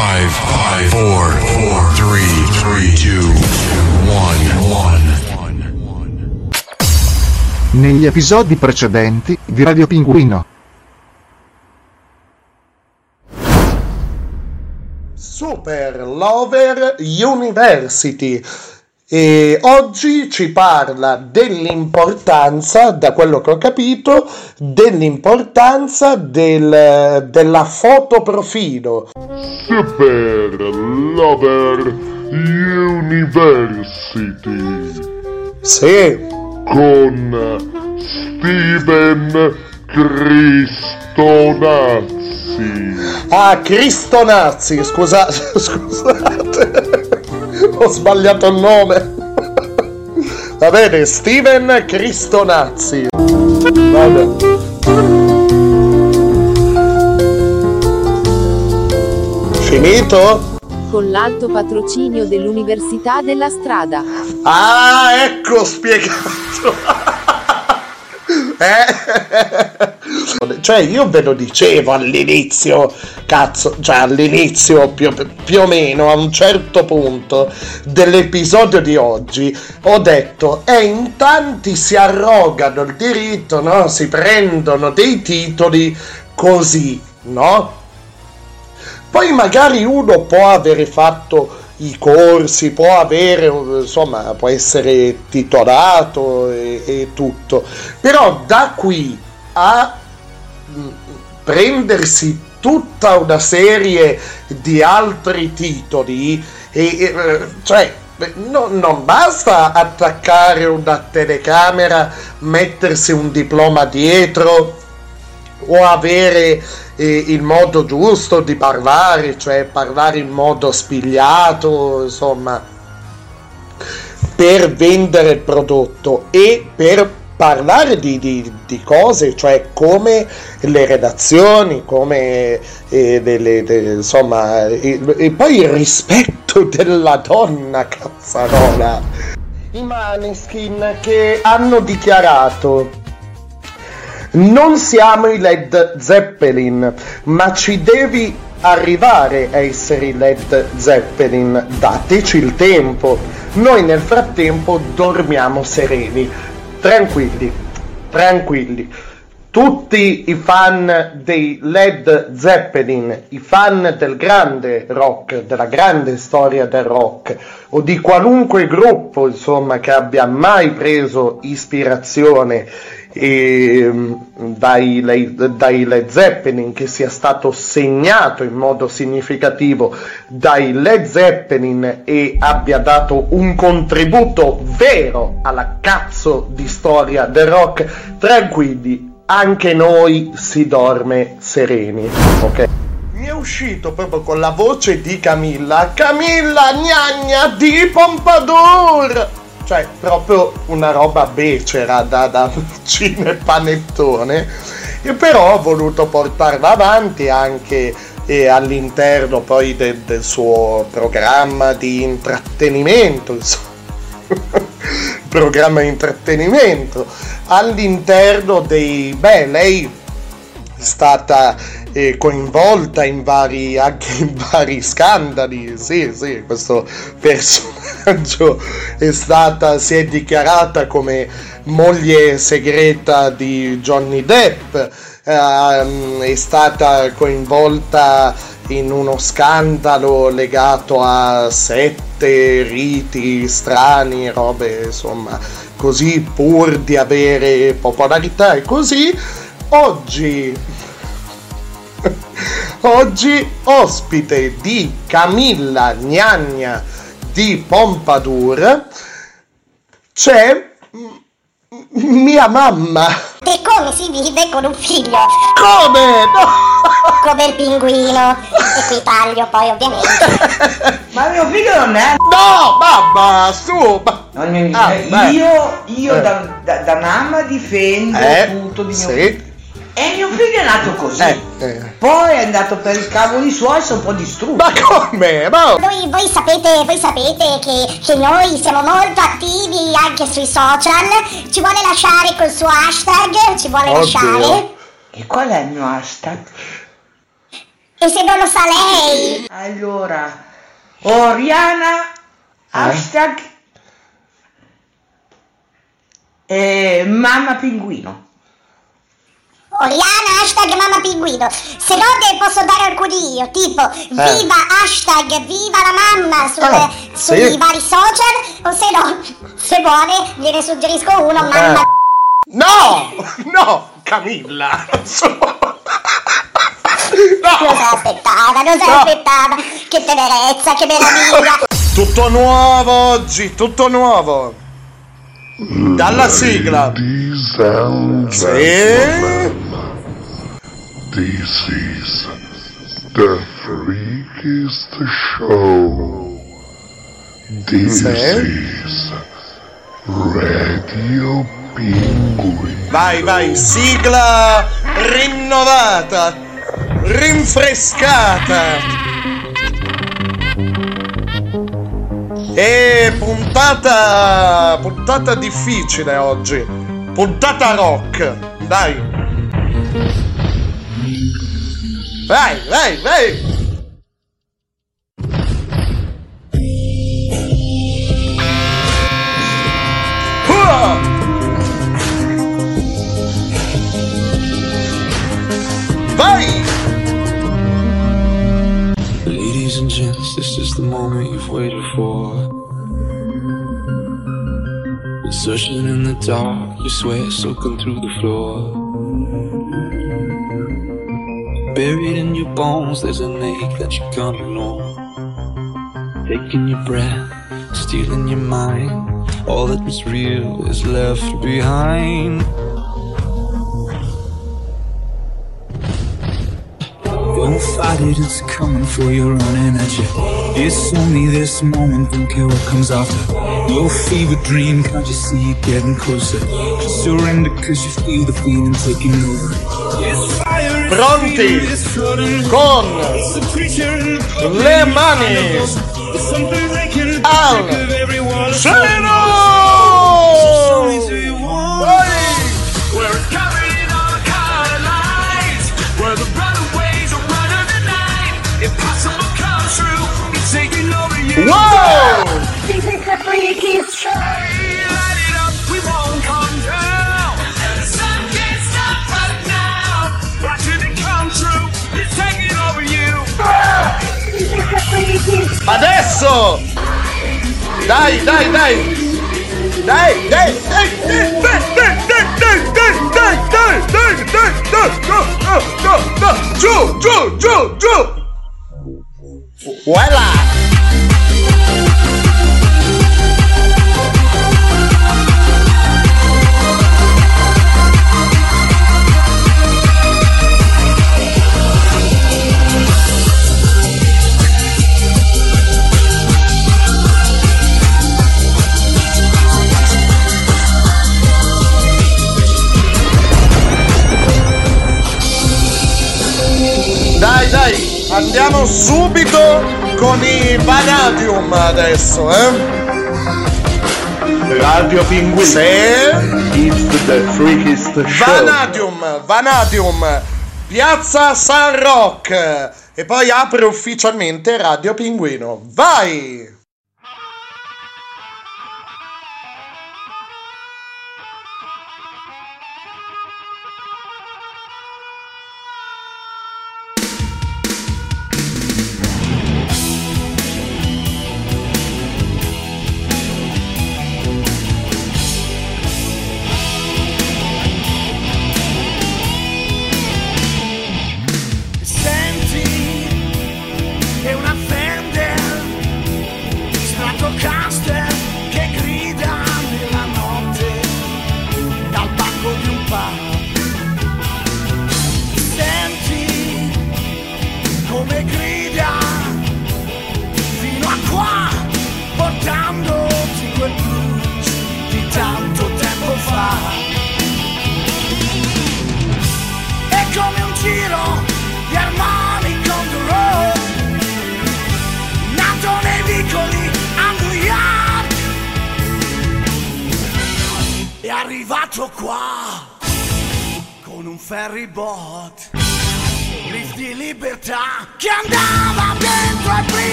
Five, five, four, four, three, three, two, one, one. Negli episodi precedenti di Radio Pinguino. Super Lover University. E oggi ci parla dell'importanza, da quello che ho capito, dell'importanza del, della fotoprofilo. Super Lover University Sì, con Steven Cristonazzi. ah, Cristonazzi, scusa, scusate, ho sbagliato il nome. Va bene, Steven Cristonazzi. Vabbè. Finito? con l'alto patrocinio dell'Università della Strada. Ah, ecco spiegato. Eh? Cioè, io ve lo dicevo all'inizio, cazzo, cioè all'inizio più, più o meno, a un certo punto dell'episodio di oggi, ho detto, e in tanti si arrogano il diritto, no? Si prendono dei titoli così, no? Poi magari uno può avere fatto i corsi, può avere, insomma, può essere titolato e, e tutto, però da qui a mh, prendersi tutta una serie di altri titoli, e, e, cioè no- non basta attaccare una telecamera, mettersi un diploma dietro o avere eh, il modo giusto di parlare, cioè parlare in modo spigliato, insomma, per vendere il prodotto e per parlare di, di- di cose, cioè come le redazioni, come eh, delle, de- insomma, e, e poi il rispetto della donna, cazzarola. I Maneskin che hanno dichiarato non siamo i Led Zeppelin, ma ci devi arrivare a essere i Led Zeppelin. Dateci il tempo. Noi nel frattempo dormiamo sereni, tranquilli, tranquilli. Tutti i fan dei Led Zeppelin, i fan del grande rock, della grande storia del rock, o di qualunque gruppo, insomma, che abbia mai preso ispirazione ehm, dai, lei- dai Led Zeppelin, che sia stato segnato in modo significativo dai Led Zeppelin e abbia dato un contributo vero alla cazzo di storia del rock, tranquilli, anche noi si dorme sereni, ok? Mi è uscito proprio con la voce di Camilla, Camilla gnagna di Pompadour! Cioè, proprio una roba becera da, da cinepanettone. E però ho voluto portarla avanti anche eh, all'interno poi de- del suo programma di intrattenimento, programma di intrattenimento all'interno dei beh lei è stata eh, coinvolta in vari anche in vari scandali sì sì questo personaggio è stata si è dichiarata come moglie segreta di Johnny Depp ehm, è stata coinvolta in uno scandalo legato a sette riti strani, robe insomma così pur di avere popolarità e così. Oggi, oggi ospite di Camilla Gnagna di Pompadour c'è mia mamma. E come si vive con un figlio? Come? No! Come il pinguino. E qui taglio poi ovviamente. Ma mio figlio non è. No, mamma, su! ma- Non mi- Ah, beh. io io Eh. da, da- da mamma difendo Eh, tutto di mio sì. figlio. E mio figlio è nato così. Eh, eh. Poi è andato per i cavoli suoi, si è un po' distrutto. Ma come? Ma... Voi, voi sapete, voi sapete che, che noi siamo molto attivi anche sui social. Ci vuole lasciare col suo hashtag? Ci vuole Oddio. lasciare? E qual è il mio hashtag? E se non lo sa lei? Allora, Oriana, hashtag eh, mamma pinguino. Oriana, hashtag mamma pinguino. Se no te posso dare alcuni io, tipo viva hashtag viva la mamma sulle- Eh. Ah, sui sì. vari social, o se no, se vuole, gliene suggerisco uno, Eh. mamma. No! No! Camilla! Non se No! l'aspettava, non se No. l'aspettava. Che tenerezza, che meraviglia. Tutto nuovo oggi, tutto nuovo. Dalla sigla. Sì. this is the freakiest show. This is Radio Penguin. Vai, vai, sigla rinnovata, rinfrescata. E puntata puntata difficile oggi. Puntata rock. Dai. Vai, vai, vai. Vai! Ladies and gents, this is the moment you've waited for. Been searching in the dark, your sweat soaking through the floor. Buried in your bones, there's an ache that you can't ignore. Taking your breath, stealing your mind. All that was real is left behind. Fight it, it's coming for your own energy. It's only this moment, don't care what comes after. No fever dream, can't you see it getting closer? Surrender cause you feel the feeling taking over. It's fire, it's Pronti? it's flooding. Con It's a creature in le mani It's something breaking al back Adesso! Dai, dai, dai! Dai, dai, dai, dai, dai, dai, dai, dai, dai, dai, dai, dai, dai, dai, dai, dai, dai, giù, giù, giù, giù! Voilà! Andiamo subito con i Vanadium adesso, eh? Radio Penguin. Sì. It's the freakiest show. Vanadium, Vanadium, Piazza San Rock. E poi apre ufficialmente Radio Pinguino. Vai!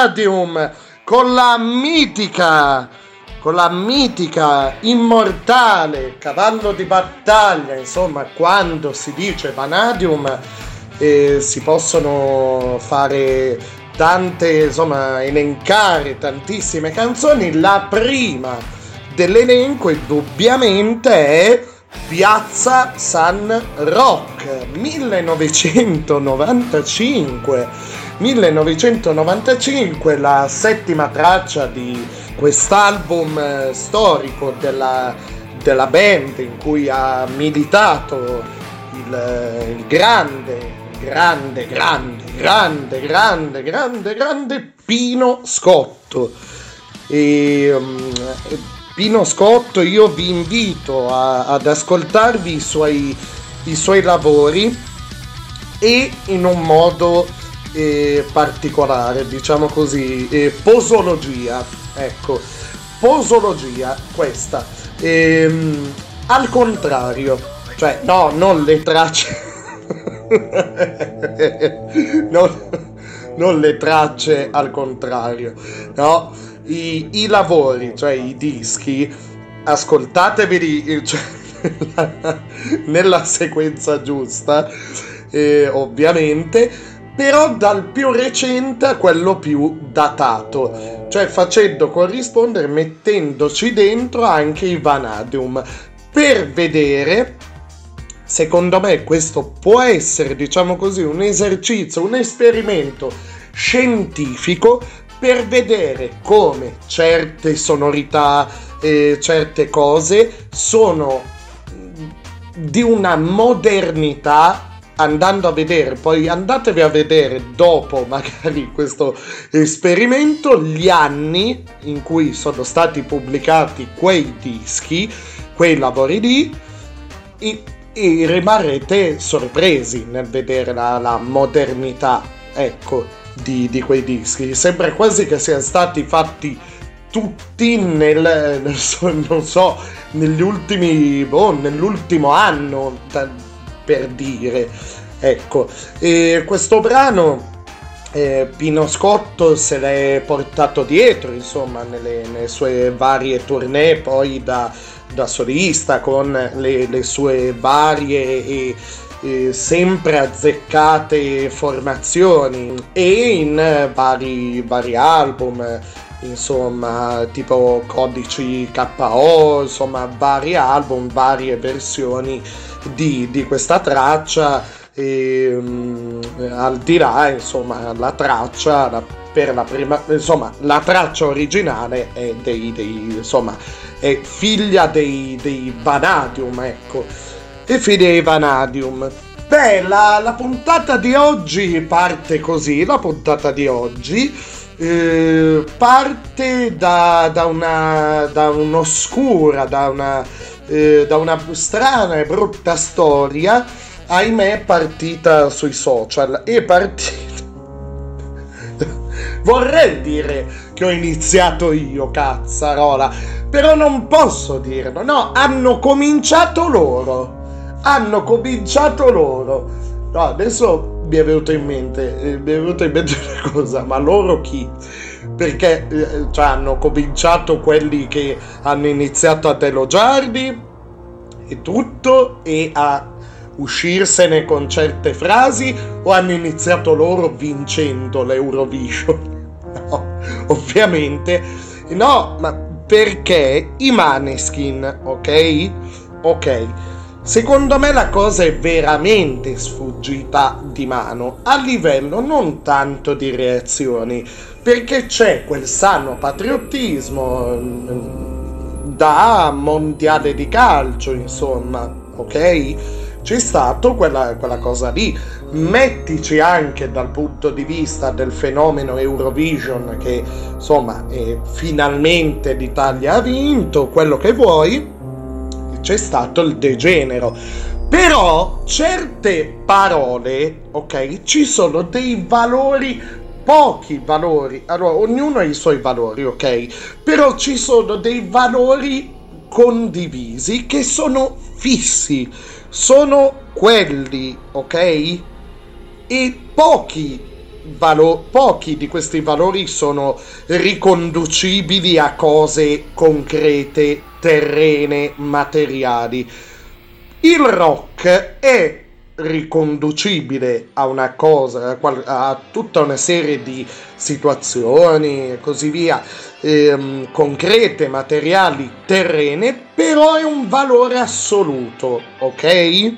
Vanadium! Con la mitica, con la mitica, immortale cavallo di battaglia, insomma, quando si dice Vanadium eh, si possono fare tante, insomma, elencare tantissime canzoni. La prima dell'elenco indubbiamente è Piazza San Rock 1995 1995 la settima traccia di quest'album eh, storico della, della band in cui ha militato il, il grande grande grande grande grande grande grande Pino Scotto e, um, Pino Scotto io vi invito a- ad ascoltarvi i suoi, i suoi lavori e in un modo eh, particolare, diciamo così, eh, posologia, ecco, posologia questa, Ehm, al contrario, cioè no, non le tracce, non, non le tracce al contrario, no, i, i lavori, cioè i dischi, ascoltatevi cioè, nella sequenza giusta, eh, ovviamente, però dal più recente a quello più datato, cioè facendo corrispondere, mettendoci dentro anche i Vanadium, per vedere, secondo me questo può essere, diciamo così, un esercizio, un esperimento scientifico per vedere come certe sonorità, eh, certe cose sono di una modernità andando a vedere, poi andatevi a vedere dopo magari questo esperimento gli anni in cui sono stati pubblicati quei dischi, quei lavori lì, e, e rimarrete sorpresi nel vedere la, la modernità, ecco, di, di quei dischi. Sembra quasi che siano stati fatti tutti nel, nel non so, negli ultimi, boh, nell'ultimo anno, da- per dire. Ecco, e questo brano eh, Pino Scotto se l'è portato dietro, insomma, nelle, nelle sue varie tournée, poi da, da solista, con le, le sue varie e, e sempre azzeccate formazioni e in vari, vari album insomma, tipo codici KO, insomma, vari album, varie versioni di, di questa traccia. E, um, al di là, insomma, la traccia la, per la prima, insomma, la traccia originale è dei, dei insomma, è figlia dei, dei Vanadium, ecco, è figlia dei Vanadium. Beh, la, la puntata di oggi parte così, la puntata di oggi eh, parte da, da, una, da un'oscura, da una, eh, da una strana e brutta storia, ahimè partita sui social. È partita... Vorrei dire che ho iniziato io, cazzarola, però non posso dirlo. No, hanno cominciato loro. Hanno cominciato loro. No, adesso mi è venuto in mente, eh, mi è venuta in mente una cosa, ma loro chi? Perché eh, cioè, hanno cominciato quelli che hanno iniziato a elogiarli e tutto e a uscirsene con certe frasi o hanno iniziato loro vincendo l'Eurovision? No, ovviamente no, ma perché i Maneskin, ok? Ok Secondo me la cosa è veramente sfuggita di mano a livello non tanto di reazioni, perché c'è quel sano patriottismo mm, da mondiale di calcio, insomma, ok? C'è stato quella, quella cosa lì. Mettici anche dal punto di vista del fenomeno Eurovision che insomma finalmente l'Italia ha vinto, quello che vuoi c'è stato il degenero. Però certe parole, ok, ci sono dei valori, pochi valori. Allora, ognuno ha i suoi valori, ok? Però ci sono dei valori condivisi che sono fissi, sono quelli, ok? E pochi Valo- pochi di questi valori sono riconducibili a cose concrete, terrene, materiali. Il rock è riconducibile a una cosa, a tutta una serie di situazioni e così via, ehm, concrete, materiali, terrene, però è un valore assoluto, ok?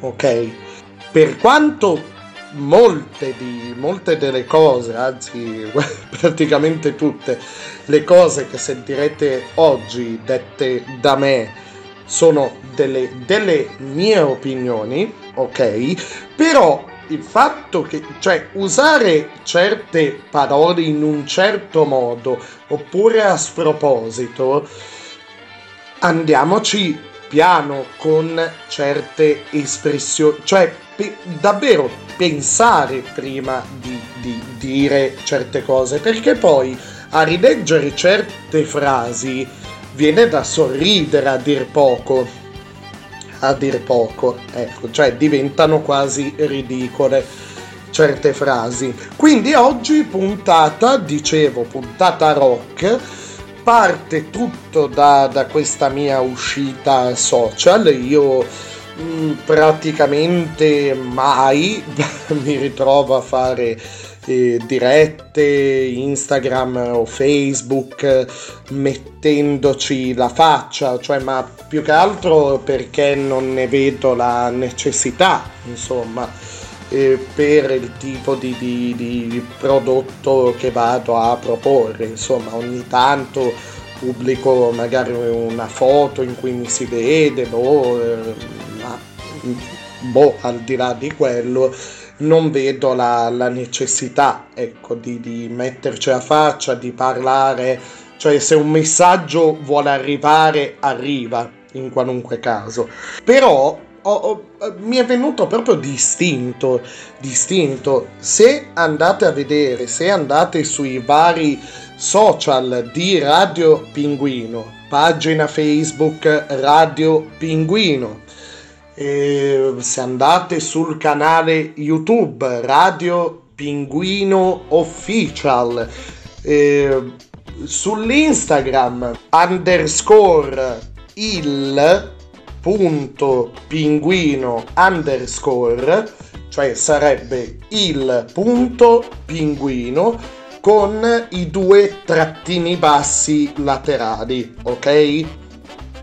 Ok. Per quanto molte, di, molte delle cose, anzi praticamente tutte le cose che sentirete oggi dette da me sono delle, delle mie opinioni, ok? Però il fatto che, cioè, usare certe parole in un certo modo oppure a sproposito, andiamoci piano con certe espressioni, cioè pe- davvero pensare prima di, di dire certe cose, perché poi a rileggere certe frasi viene da sorridere a dir poco. A dir poco, ecco, cioè diventano quasi ridicole certe frasi. Quindi oggi puntata, dicevo, puntata rock, parte tutto da, da questa mia uscita social. Io mh, mm, praticamente mai mi ritrovo a fare eh, dirette Instagram o Facebook mettendoci la faccia, cioè ma più che altro perché non ne vedo la necessità, insomma, eh, per il tipo di, di, di prodotto che vado a proporre, insomma, ogni tanto pubblico magari una foto in cui mi si vede, boh, ma boh, al di là di quello, non vedo la, la necessità, ecco, di, di metterci a faccia, di parlare, cioè se un messaggio vuole arrivare, arriva in qualunque caso. Però ho- ho- mi è venuto proprio distinto, distinto. Se andate a vedere, se andate sui vari social di Radio Pinguino, pagina Facebook Radio Pinguino, e se andate sul canale YouTube Radio Pinguino Official, eh, sull'Instagram underscore il punto pinguino underscore, cioè sarebbe il punto pinguino con i due trattini bassi laterali, ok?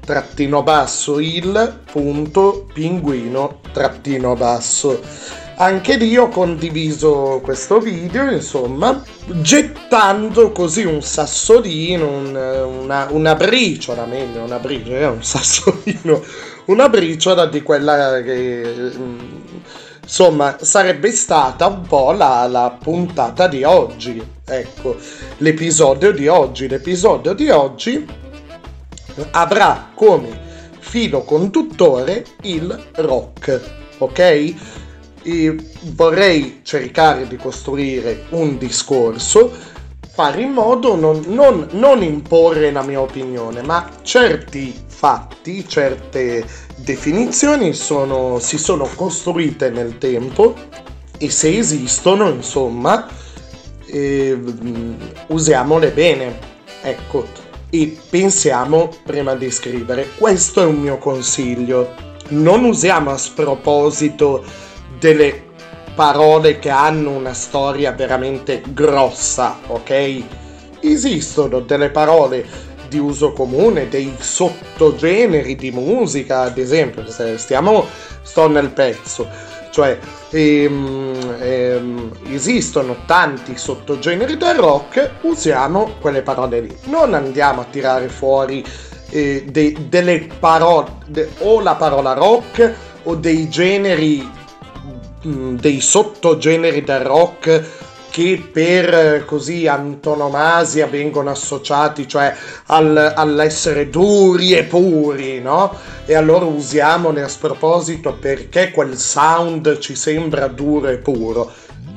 Trattino basso il punto pinguino trattino basso. Anche lì ho condiviso questo video, insomma, gettando così un sassolino, un- una, una briciola, meglio, una briciola, eh, un sassolino, una briciola di quella che, mm, insomma, sarebbe stata un po' la, la puntata di oggi, ecco, l'episodio di oggi. L'episodio di oggi avrà come filo conduttore il rock, ok? E vorrei cercare di costruire un discorso, fare in modo non, non, non imporre la mia opinione, ma certi fatti, certe definizioni sono, si sono costruite nel tempo e se esistono, insomma, eh, usiamole bene, ecco, e pensiamo prima di scrivere. Questo è un mio consiglio. Non usiamo a sproposito delle parole che hanno una storia veramente grossa, ok? Esistono delle parole di uso comune, dei sottogeneri di musica, ad esempio, se stiamo, sto nel pezzo, cioè ehm, ehm, esistono tanti sottogeneri del rock, usiamo quelle parole lì. Non andiamo a tirare fuori eh, de- delle parole, de- o la parola rock o dei generi, dei sottogeneri del rock che per eh, così antonomasia vengono associati, cioè al- all'essere duri e puri, no? E allora usiamone a sproposito perché quel sound ci sembra duro e puro.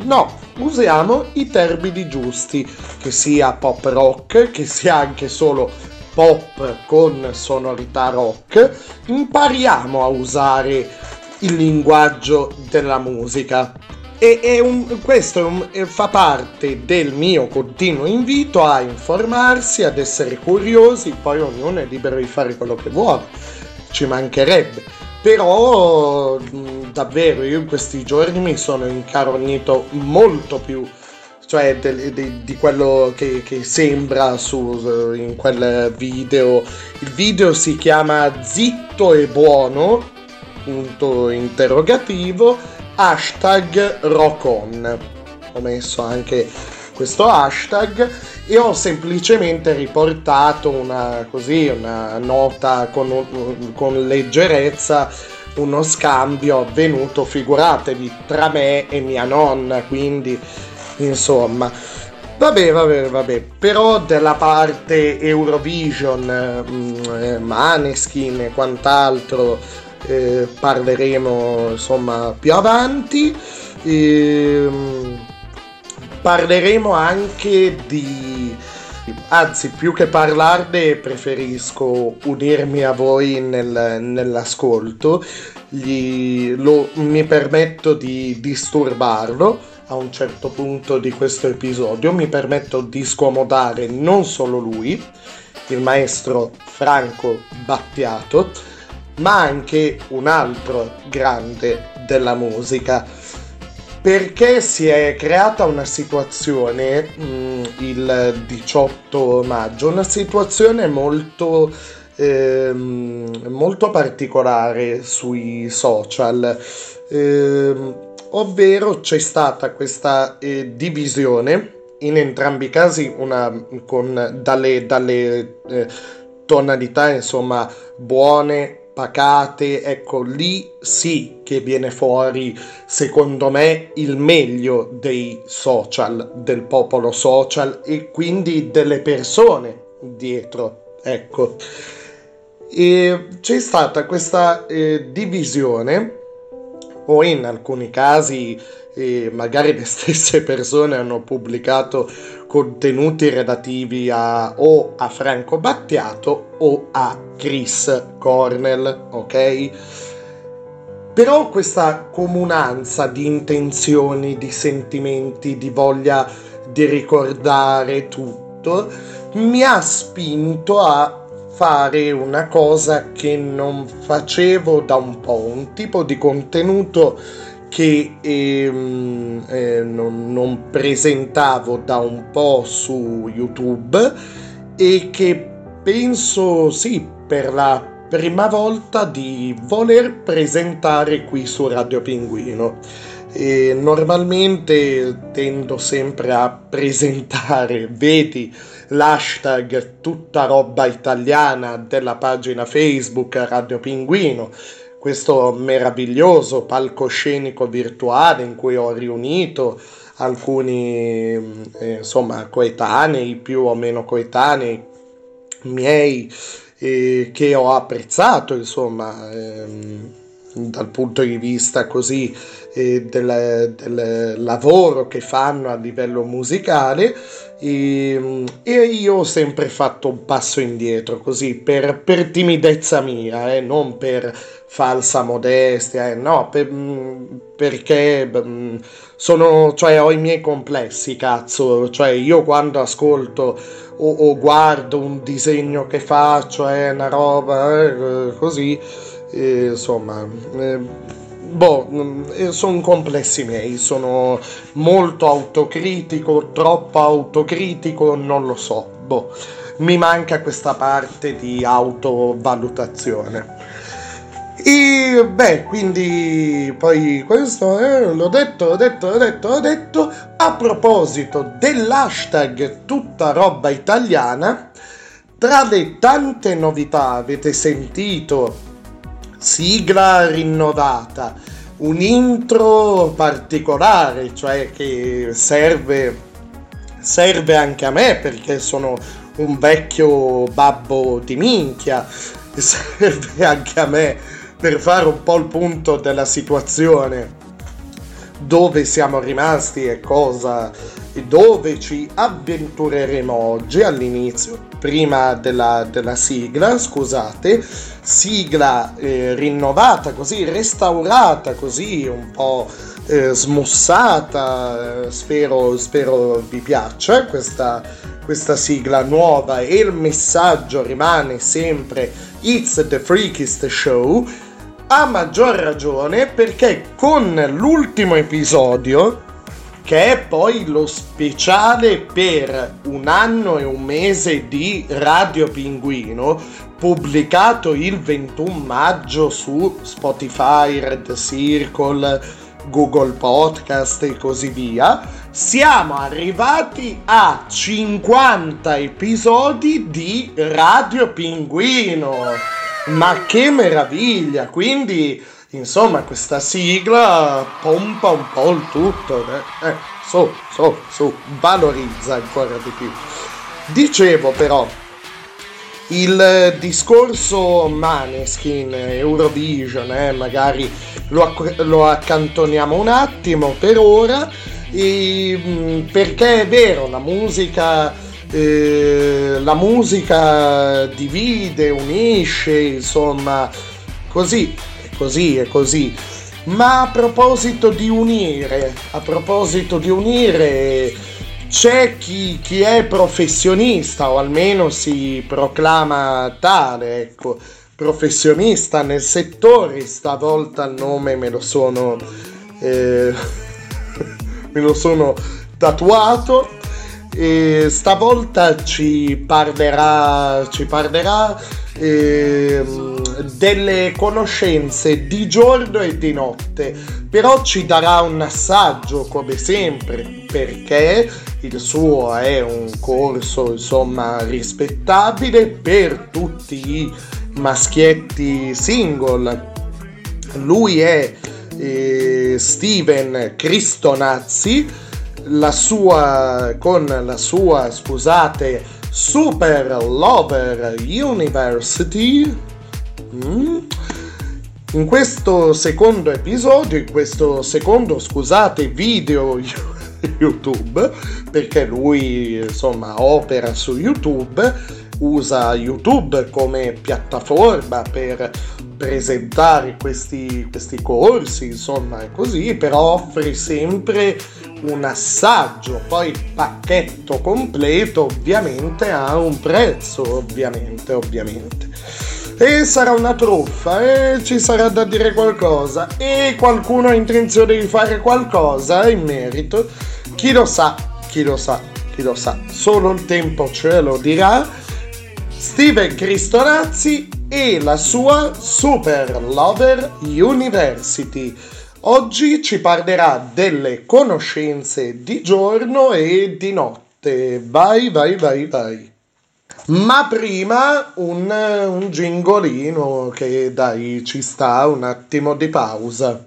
No, usiamo i termini giusti, che sia pop rock, che sia anche solo pop con sonorità rock. Impariamo a usare il linguaggio della musica. E, è un- questo è un- e fa parte del mio continuo invito a informarsi, ad essere curiosi, poi ognuno è libero di fare quello che vuole, ci mancherebbe. Però davvero io in questi giorni mi sono incarognito molto più, cioè del- di, di quello che, che sembra su, in quel video. Il video si chiama Zitto e buono, punto interrogativo, hashtag rockon. Ho messo anche questo hashtag e ho semplicemente riportato una, così, una nota con, con leggerezza, uno scambio avvenuto, figuratevi, tra me e mia nonna, quindi insomma. Vabbè, vabbè, vabbè, però della parte Eurovision, mh, eh, Maneskin e quant'altro eh, parleremo insomma più avanti. Ehm, parleremo anche di anzi più che parlarne preferisco unirmi a voi nel- nell'ascolto Gli- lo- mi permetto di disturbarlo a un certo punto di questo episodio mi permetto di scomodare non solo lui il maestro Franco Battiato ma anche un altro grande della musica. Perché si è creata una situazione mh, il 18 maggio, una situazione molto, ehm, molto particolare sui social, ehm, ovvero c'è stata questa eh, divisione in entrambi i casi una, con, dalle, dalle eh, tonalità insomma buone pacate, ecco lì sì che viene fuori secondo me il meglio dei social, del popolo social e quindi delle persone dietro, ecco. E c'è stata questa eh, divisione o in alcuni casi eh, magari le stesse persone hanno pubblicato contenuti relativi a, o a Franco Battiato o a Chris Cornell, ok? Però questa comunanza di intenzioni, di sentimenti, di voglia di ricordare tutto mi ha spinto a fare una cosa che non facevo da un po', un tipo di contenuto che ehm, eh, non, non presentavo da un po' su YouTube e che penso sì per la prima volta di voler presentare qui su Radio Pinguino. E normalmente tendo sempre a presentare, vedi l'hashtag tutta roba italiana della pagina Facebook Radio Pinguino, questo meraviglioso palcoscenico virtuale in cui ho riunito alcuni eh, insomma coetanei, più o meno coetanei miei eh, che ho apprezzato insomma ehm, dal punto di vista così eh, del, del, lavoro che fanno a livello musicale e, e, io ho sempre fatto un passo indietro così per, per timidezza mia, eh, non per falsa modestia, eh, no, per, perché sono, cioè, ho i miei complessi, cazzo, cioè io quando ascolto o, o guardo un disegno che faccio, è eh, una roba eh, così, insomma, boh, eh, sono complessi miei, sono molto autocritico, troppo autocritico, non lo so, boh, mi manca questa parte di autovalutazione. E beh, quindi poi questo eh, l'ho detto, l'ho detto, l'ho detto, l'ho detto. A proposito dell'hashtag tutta roba italiana, tra le tante novità avete sentito? Sigla rinnovata, un intro particolare, cioè che serve, serve anche a me perché sono un vecchio babbo di minchia, serve anche a me per fare un po' il punto della situazione. Dove siamo rimasti e cosa e dove ci avventureremo oggi all'inizio prima della, della sigla scusate. Sigla eh, rinnovata così restaurata così un po' eh, smussata spero, spero vi piaccia questa, questa sigla nuova. E il messaggio rimane sempre It's the Freakist Show a maggior ragione perché con l'ultimo episodio, che è poi lo speciale per un anno e un mese di Radio Pinguino, pubblicato il 21 maggio su Spotify, Red Circle, Google Podcast e così via, siamo arrivati a 50 episodi di Radio Pinguino. Ma che meraviglia! Quindi, insomma, questa sigla pompa un po' il tutto. Eh? Eh, su, su, su, valorizza ancora di più. Dicevo però, il discorso Maneskin, Eurovision, eh, magari lo, lo, accantoniamo un attimo per ora, e, perché è vero, la musica eh, la musica divide, unisce, insomma, così, così, è così. Ma a proposito di unire, a proposito di unire, c'è chi, chi è professionista o almeno si proclama tale, ecco, professionista nel settore, stavolta il nome me lo sono, eh, me lo sono tatuato e stavolta ci parlerà, ci parlerà eh, delle conoscenze di giorno e di notte, però ci darà un assaggio come sempre perché il suo è un corso insomma rispettabile per tutti i maschietti single. Lui è eh, Steven Cristonazzi, la sua, con la sua, scusate, Super Lover University. Mm. In questo secondo episodio, in questo secondo, scusate, video YouTube, perché lui insomma opera su YouTube, usa YouTube come piattaforma per presentare questi, questi corsi, insomma, così, però offre sempre un assaggio, poi il pacchetto completo ovviamente ha un prezzo, ovviamente, ovviamente. E sarà una truffa, e ci sarà da dire qualcosa, e qualcuno ha intenzione di fare qualcosa in merito, chi lo sa, chi lo sa, chi lo sa, solo il tempo ce lo dirà. Steven Cristorazzi e la sua Super Lover University. Oggi ci parlerà delle conoscenze di giorno e di notte. Vai, vai, vai, vai. Ma prima un, un gingolino che dai ci sta un attimo di pausa.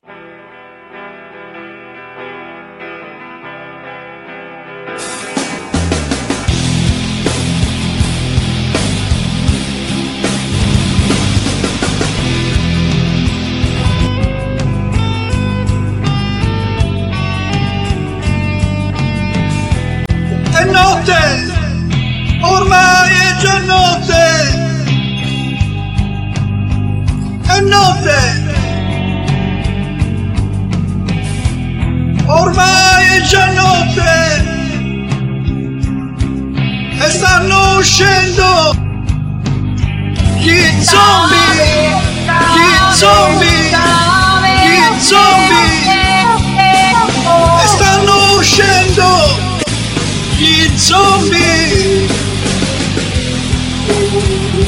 Zombie!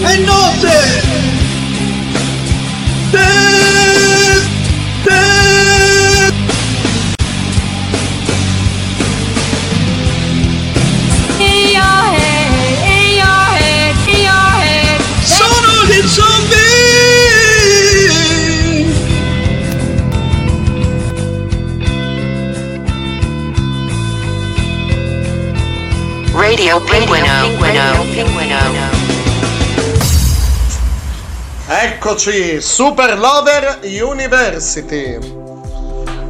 È notte! Radio Pinguino. Eccoci, Super Lover University.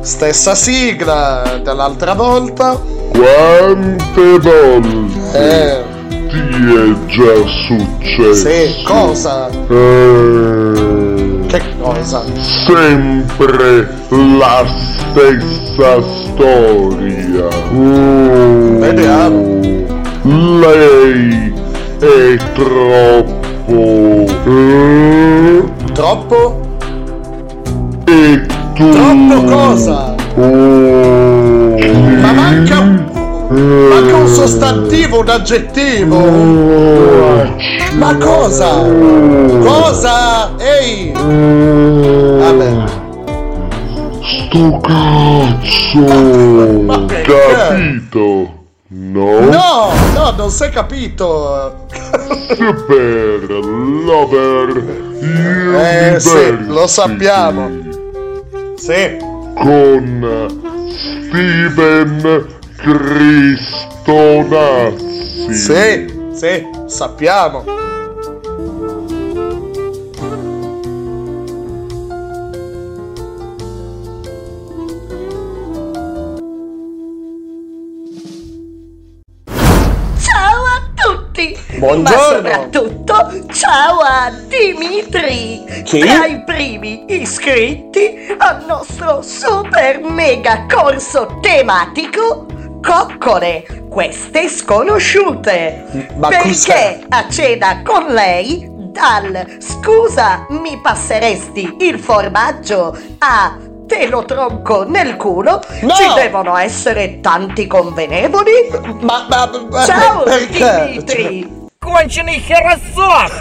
Stessa sigla dell'altra volta. Quante volte Eh, ti è già successo? sì, cosa? Eh, Che cosa? sempre la stessa storia. Oh, Vediamo. Lei è troppo. eh, Troppo? e tu. Troppo cosa? Oh, Ma manca, manca un sostantivo, un aggettivo. Ma cosa? Cosa? Ehi! Vabbè. Sto cazzo! Capito? No? No, no, non è capito. Super Lover Eh sì, lo sappiamo. Sì. Con Steven Cristonazzi. Sì, sì, sappiamo. Buongiorno. Ma soprattutto ciao a Dimitri! Chi? Tra i primi iscritti al nostro super mega corso tematico Coccole, queste sconosciute! Ma Perché cos'è? a cena con lei dal scusa mi passeresti il formaggio a te lo tronco nel culo No! ci devono essere tanti convenevoli Ma, ma, ma Ciao perché? Dimitri! конченый херосох!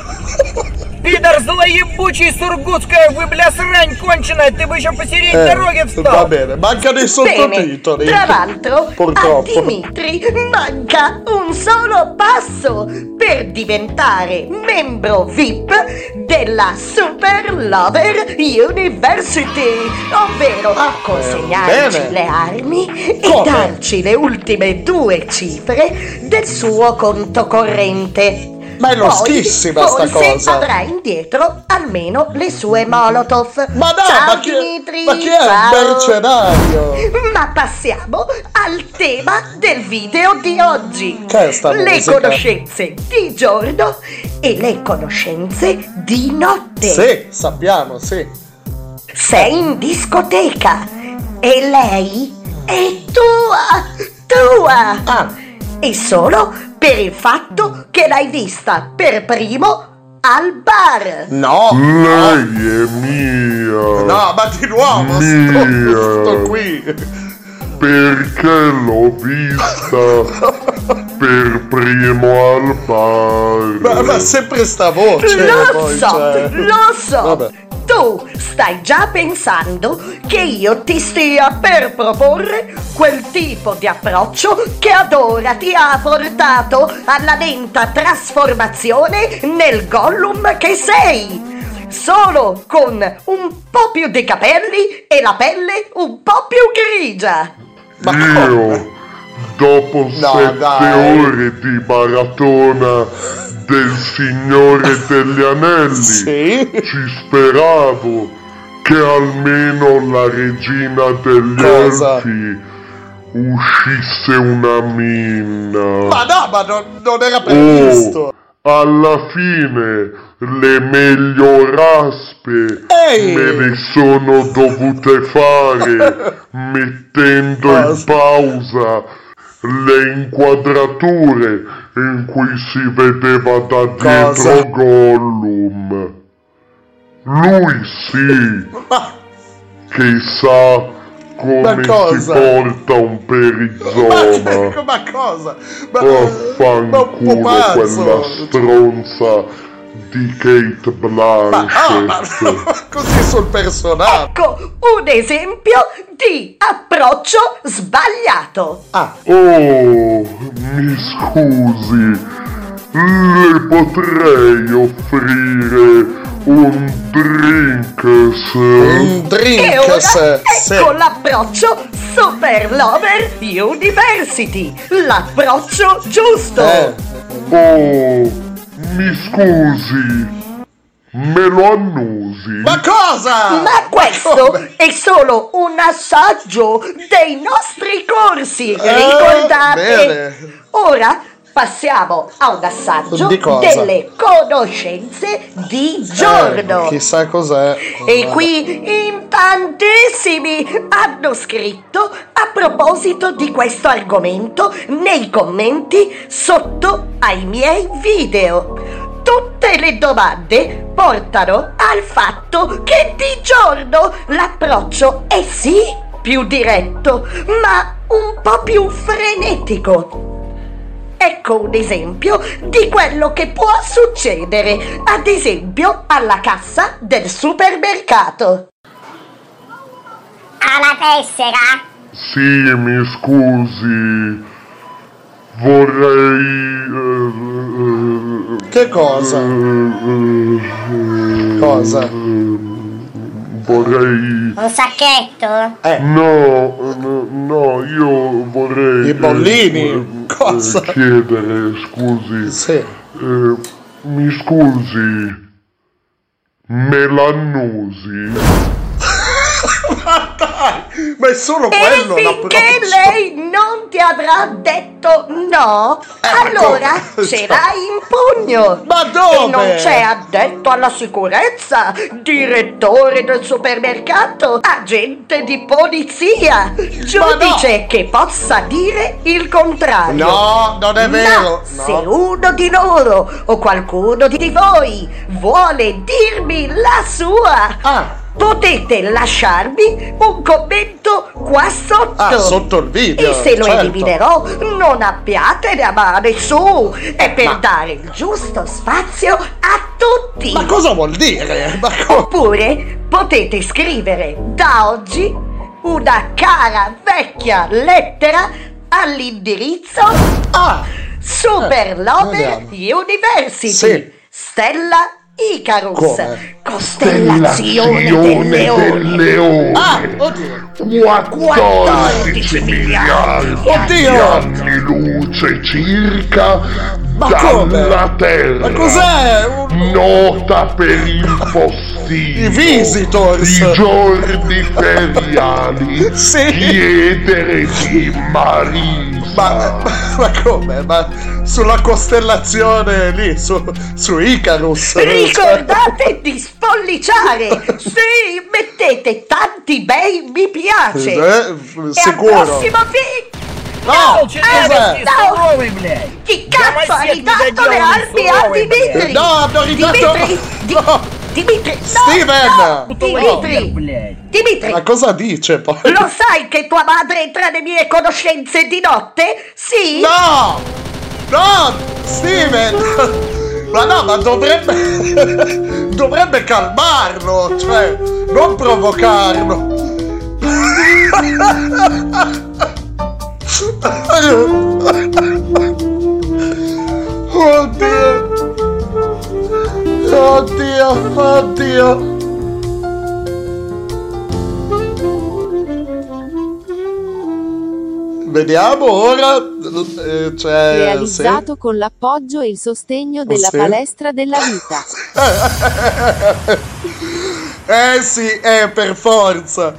пидор злоебучий Сургутская, вы, бля, срань конченая, ты бы еще посередине Eh, дороги va встал. bene, mancano i Bene, sottotitoli. tra l'altro a Purtroppo. Dimitri manca un solo passo per diventare membro VIP della Super Lover University, ovvero consegnarci bene. le armi e Come? darci le ultime due cifre del suo conto corrente. Ma è Poi, loschissima sta forse cosa. avrà indietro almeno le sue Molotov. Ma no, Ciao ma chi, Dimitri, ma chi è ciao. un mercenario? Ma passiamo al tema del video di oggi. Che è sta le musica? conoscenze di giorno e le conoscenze di notte. Sì, sappiamo, sì. Sei in discoteca e lei è tua, tua. Ah. E solo per il fatto che l'hai vista per primo al bar. No, Lei è mia. no, ma di nuovo, sto, Mia. sto qui. Perché l'ho vista per primo al bar. Ma, ma sempre sta voce. Lo poi, so, cioè. lo so. Vabbè. Tu stai già pensando che io ti stia per proporre quel tipo di approccio che ad ora ti ha portato alla lenta trasformazione nel Gollum che sei. Solo con un po' più di capelli e la pelle un po' più grigia. Io, dopo No, sette dai. ore di maratona del Signore degli Anelli, Sì. ci speravo che almeno la regina degli Cosa? elfi uscisse una minna. Ma no, ma non, non era Oh, previsto. alla fine le meglio raspe Ehi! me ne sono dovute fare mettendo in Cosa? pausa le inquadrature in cui si vedeva da dietro Cosa? Gollum. Lui sì Ma, che sa come Ma si porta un ma, perizoma. che- ma cosa? Ma, ma Vaffanculo quella stronza di Kate Ma, ah, ma Blanchett. così sul personaggio. Ecco un esempio di approccio sbagliato. Ah, Oh, mi scusi, le potrei offrire un drink se... un E drink, ora se, se- ecco l'approccio Super Lover University, l'approccio giusto. Eh, Oh, mi scusi, me lo annusi? ma cosa? Ma questo come? è solo un assaggio dei nostri corsi, ricordate? bene. Ora passiamo a un assaggio delle conoscenze di giorno. Eh, chissà cos'è. E qui in tantissimi hanno scritto a proposito di questo argomento nei commenti sotto ai miei video. Tutte le domande portano al fatto che di giorno l'approccio è sì più diretto, ma un po' più frenetico. Ecco un esempio di quello che può succedere, ad esempio alla cassa del supermercato. Ha la tessera? Sì, mi scusi, vorrei... eh, Che cosa? eh, eh, Cosa? Vorrei... Un sacchetto? Eh, No, no, no, io vorrei... I bollini? eh, Cosa? eh, chiedere, scusi. sì. Eh, mi scusi, me l'annusi? Ma dai, ma è solo E quello finché lei non ti avrà detto no, ma allora ce l'hai in pugno. Ma dove? E non c'è addetto alla sicurezza, direttore del supermercato, agente di polizia, giudice che possa dire il contrario. No, non è vero. Ma se uno di loro o qualcuno di voi vuole dirmi la sua, Ah, potete lasciarmi un commento qua sotto. Ah, sotto il video, E se lo certo. eliminerò, non abbiate a male su. È per Ma- dare il giusto spazio a tutti. Ma cosa vuol dire? Ma Oppure potete scrivere da oggi una cara vecchia lettera all'indirizzo Super Lover vediamo. University Sì. Stella Icarus Come? Costellazione del leone. Ah, oddio. 14 miliardi Oddio. di anni luce circa Ma dalla come? Terra. Ma cos'è? Nota per il postino. I visitors. I giorni feriali. Sì. Chiedere di Marisa. Ma, ma come? Ma sulla costellazione lì, su, su Icarus. Ricordate di spolliciare Sì, mettete tanti bei mi piace Eh, E sicuro. al prossimo video No, Молча, cos'è? no, суровый, блядь. Chi cazzo ha Давай ridato свет le не armi a доделывай, Dimitri? No, hanno ridato- Dimitri, Di- No. Dimitri, no, Steven! no, Dimitri, блядь. Dimitri, Ma cosa dice poi? lo sai che tua madre entra nelle mie conoscenze di notte? Sì? No! No! Steven! Ma no, ma dovrebbe. dovrebbe calmarlo, cioè, non provocarlo. Oddio! Oddio, oddio! Vediamo ora. eh, Cioè, Realizzato con l'appoggio e il sostegno della Sì. palestra della vita. Eh sì, eh, per forza.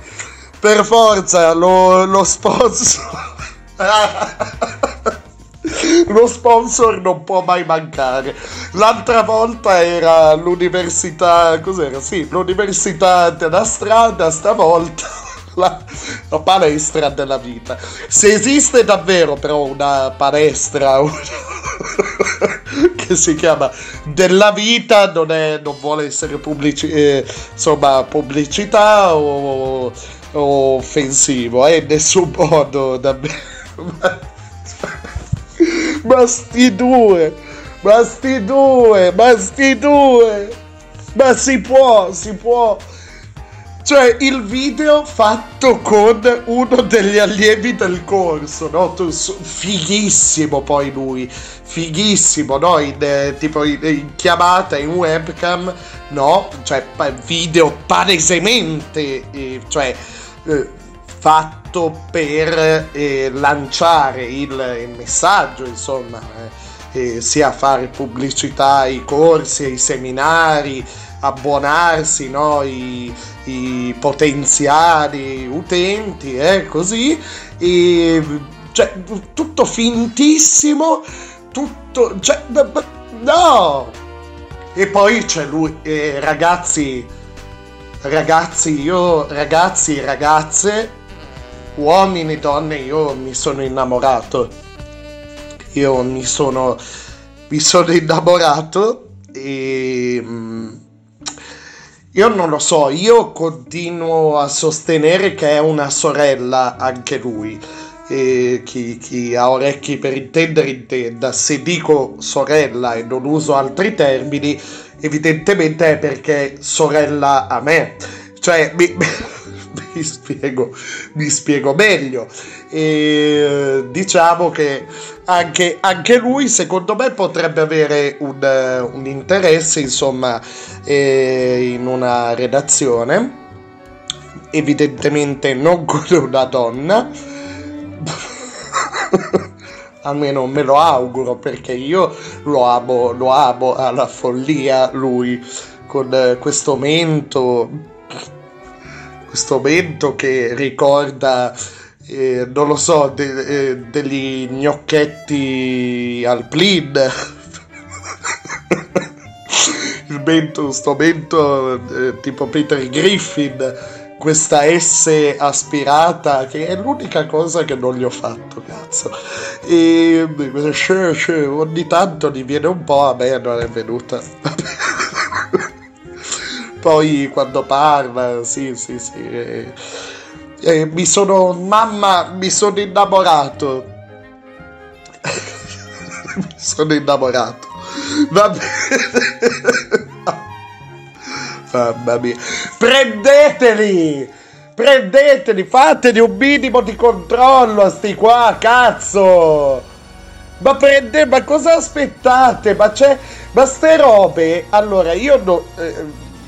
Per forza, lo, lo sponsor. lo sponsor non può mai mancare. L'altra volta era l'università. Cos'era? Sì, l'università della strada, stavolta. La, la palestra della vita. Se esiste davvero però una palestra una- che si chiama della vita, non, è, non vuole essere pubblici, eh, insomma, pubblicità o, o offensivo, eh, in nessun modo davvero. Ma sti due, ma sti due, ma sti due, ma si può, si può. Cioè, il video fatto con uno degli allievi del corso, no? Fighissimo poi lui, fighissimo, no? In, eh, tipo in, in chiamata, in webcam, no? Cioè, video palesemente, eh, cioè, eh, fatto per eh, lanciare il, il messaggio, insomma, eh, eh, sia fare pubblicità ai corsi, ai seminari, abbonarsi, no? I, i potenziali utenti, eh, così, e cioè, tutto fintissimo, tutto, cioè, no! E poi c'è lui, eh, ragazzi, ragazzi, io, ragazzi, ragazze, uomini, donne, io mi sono innamorato, io mi sono, mi sono innamorato e... io non lo so, io continuo a sostenere che è una sorella anche lui. E chi, chi ha orecchi per intendere intenda. Se dico sorella e non uso altri termini, evidentemente è perché sorella a me. Cioè, mi, mi spiego, mi spiego meglio. E, diciamo che anche, anche lui, secondo me, potrebbe avere un, un interesse, insomma, eh, in una redazione. Evidentemente non con una donna. Almeno me lo auguro perché io lo amo, lo amo alla follia lui con questo mento, questo mento che ricorda, eh, non lo so, de- eh, degli gnocchetti al plin. Il mento, sto mento eh, tipo Peter Griffin, questa S aspirata che è l'unica cosa che non gli ho fatto, cazzo. E sì, sì, ogni tanto gli viene un po', a me non è venuta. Poi quando parla, sì, sì, sì. eh, eh, mi sono, mamma, mi sono innamorato. mi sono innamorato. Va bene. Mamma mia. Prendeteli! Prendeteli, fateli un minimo di controllo a sti qua, cazzo! Ma prende, ma cosa aspettate? Ma c'è, ma ste robe, allora io no, eh,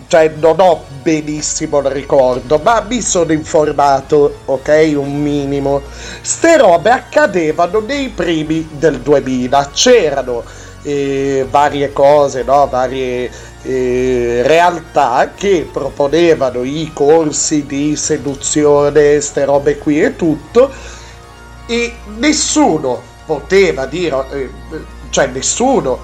cioè non ho benissimo il ricordo, ma mi sono informato, ok, un minimo. Ste robe accadevano nei primi del 2000, c'erano eh, varie cose, no, varie eh, realtà che proponevano i corsi di seduzione, ste robe qui e tutto, e nessuno poteva dire, eh, cioè nessuno,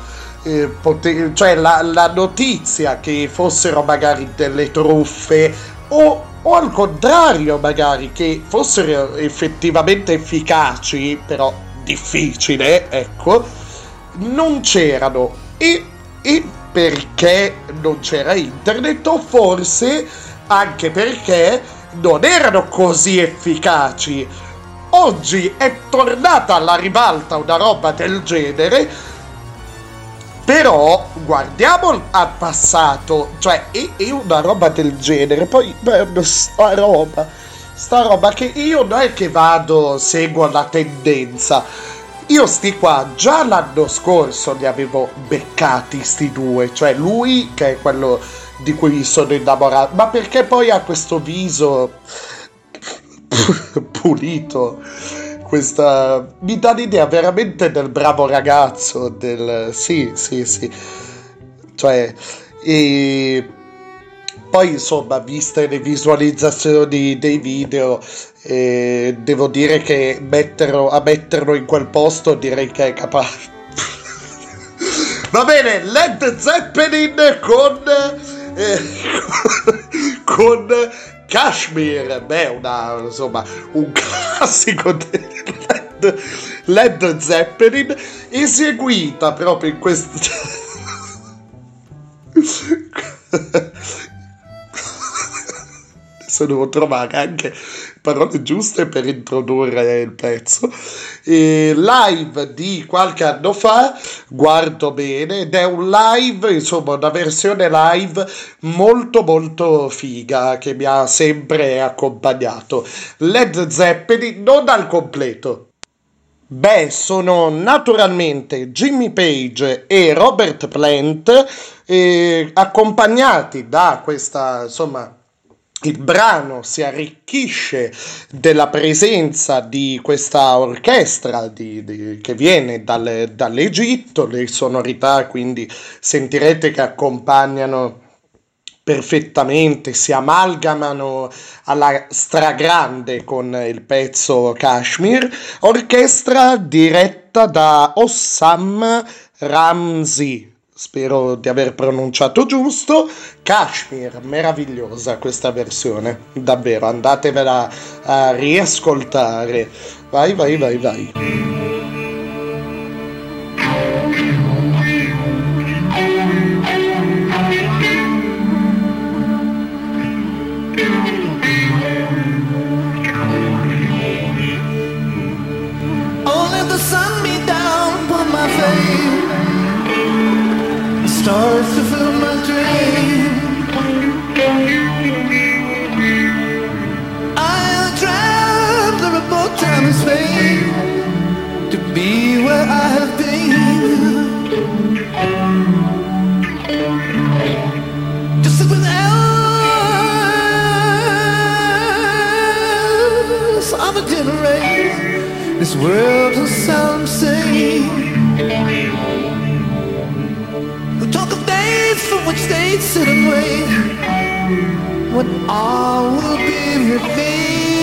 eh, cioè la, la notizia che fossero magari delle truffe o, o al contrario magari che fossero effettivamente efficaci, però difficile, ecco, non c'erano e, e perché non c'era internet o forse anche perché non erano così efficaci. Oggi è tornata alla ribalta una roba del genere, però guardiamo al passato, cioè è, è una roba del genere, poi beh, sta roba, sta roba che io non è che vado, seguo la tendenza, io sti qua già l'anno scorso li avevo beccati sti due, cioè lui che è quello di cui mi sono innamorato, ma perché poi ha questo viso pulito, questa mi dà l'idea veramente del bravo ragazzo, del sì, sì, sì. Cioè e poi insomma, viste le visualizzazioni dei video, eh, devo dire che metterlo, a metterlo in quel posto direi che è capace. Va bene, Led Zeppelin con, eh, con Kashmir, beh, una, insomma, un classico Led, Led Zeppelin, eseguita proprio in questo... Adesso devo trovare anche parole giuste per introdurre il pezzo. E live di qualche anno fa, guardo bene, ed è un live, insomma, una versione live molto molto figa che mi ha sempre accompagnato. Led Zeppelin non al completo. Beh, sono naturalmente Jimmy Page e Robert Plant, eh, accompagnati da questa, insomma, il brano si arricchisce della presenza di questa orchestra di- di- che viene dal- dall'Egitto, le sonorità quindi sentirete che accompagnano perfettamente, si amalgamano alla stragrande con il pezzo Kashmir, orchestra diretta da Ossam Ramzi, spero di aver pronunciato giusto, Kashmir, meravigliosa questa versione, davvero, andatevela a riascoltare, vai vai vai vai. What all will be revealed.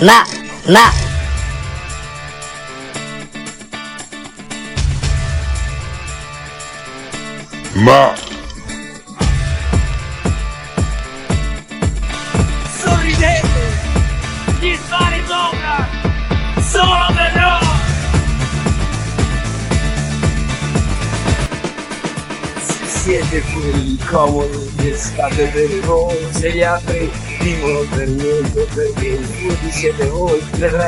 Ma, ma,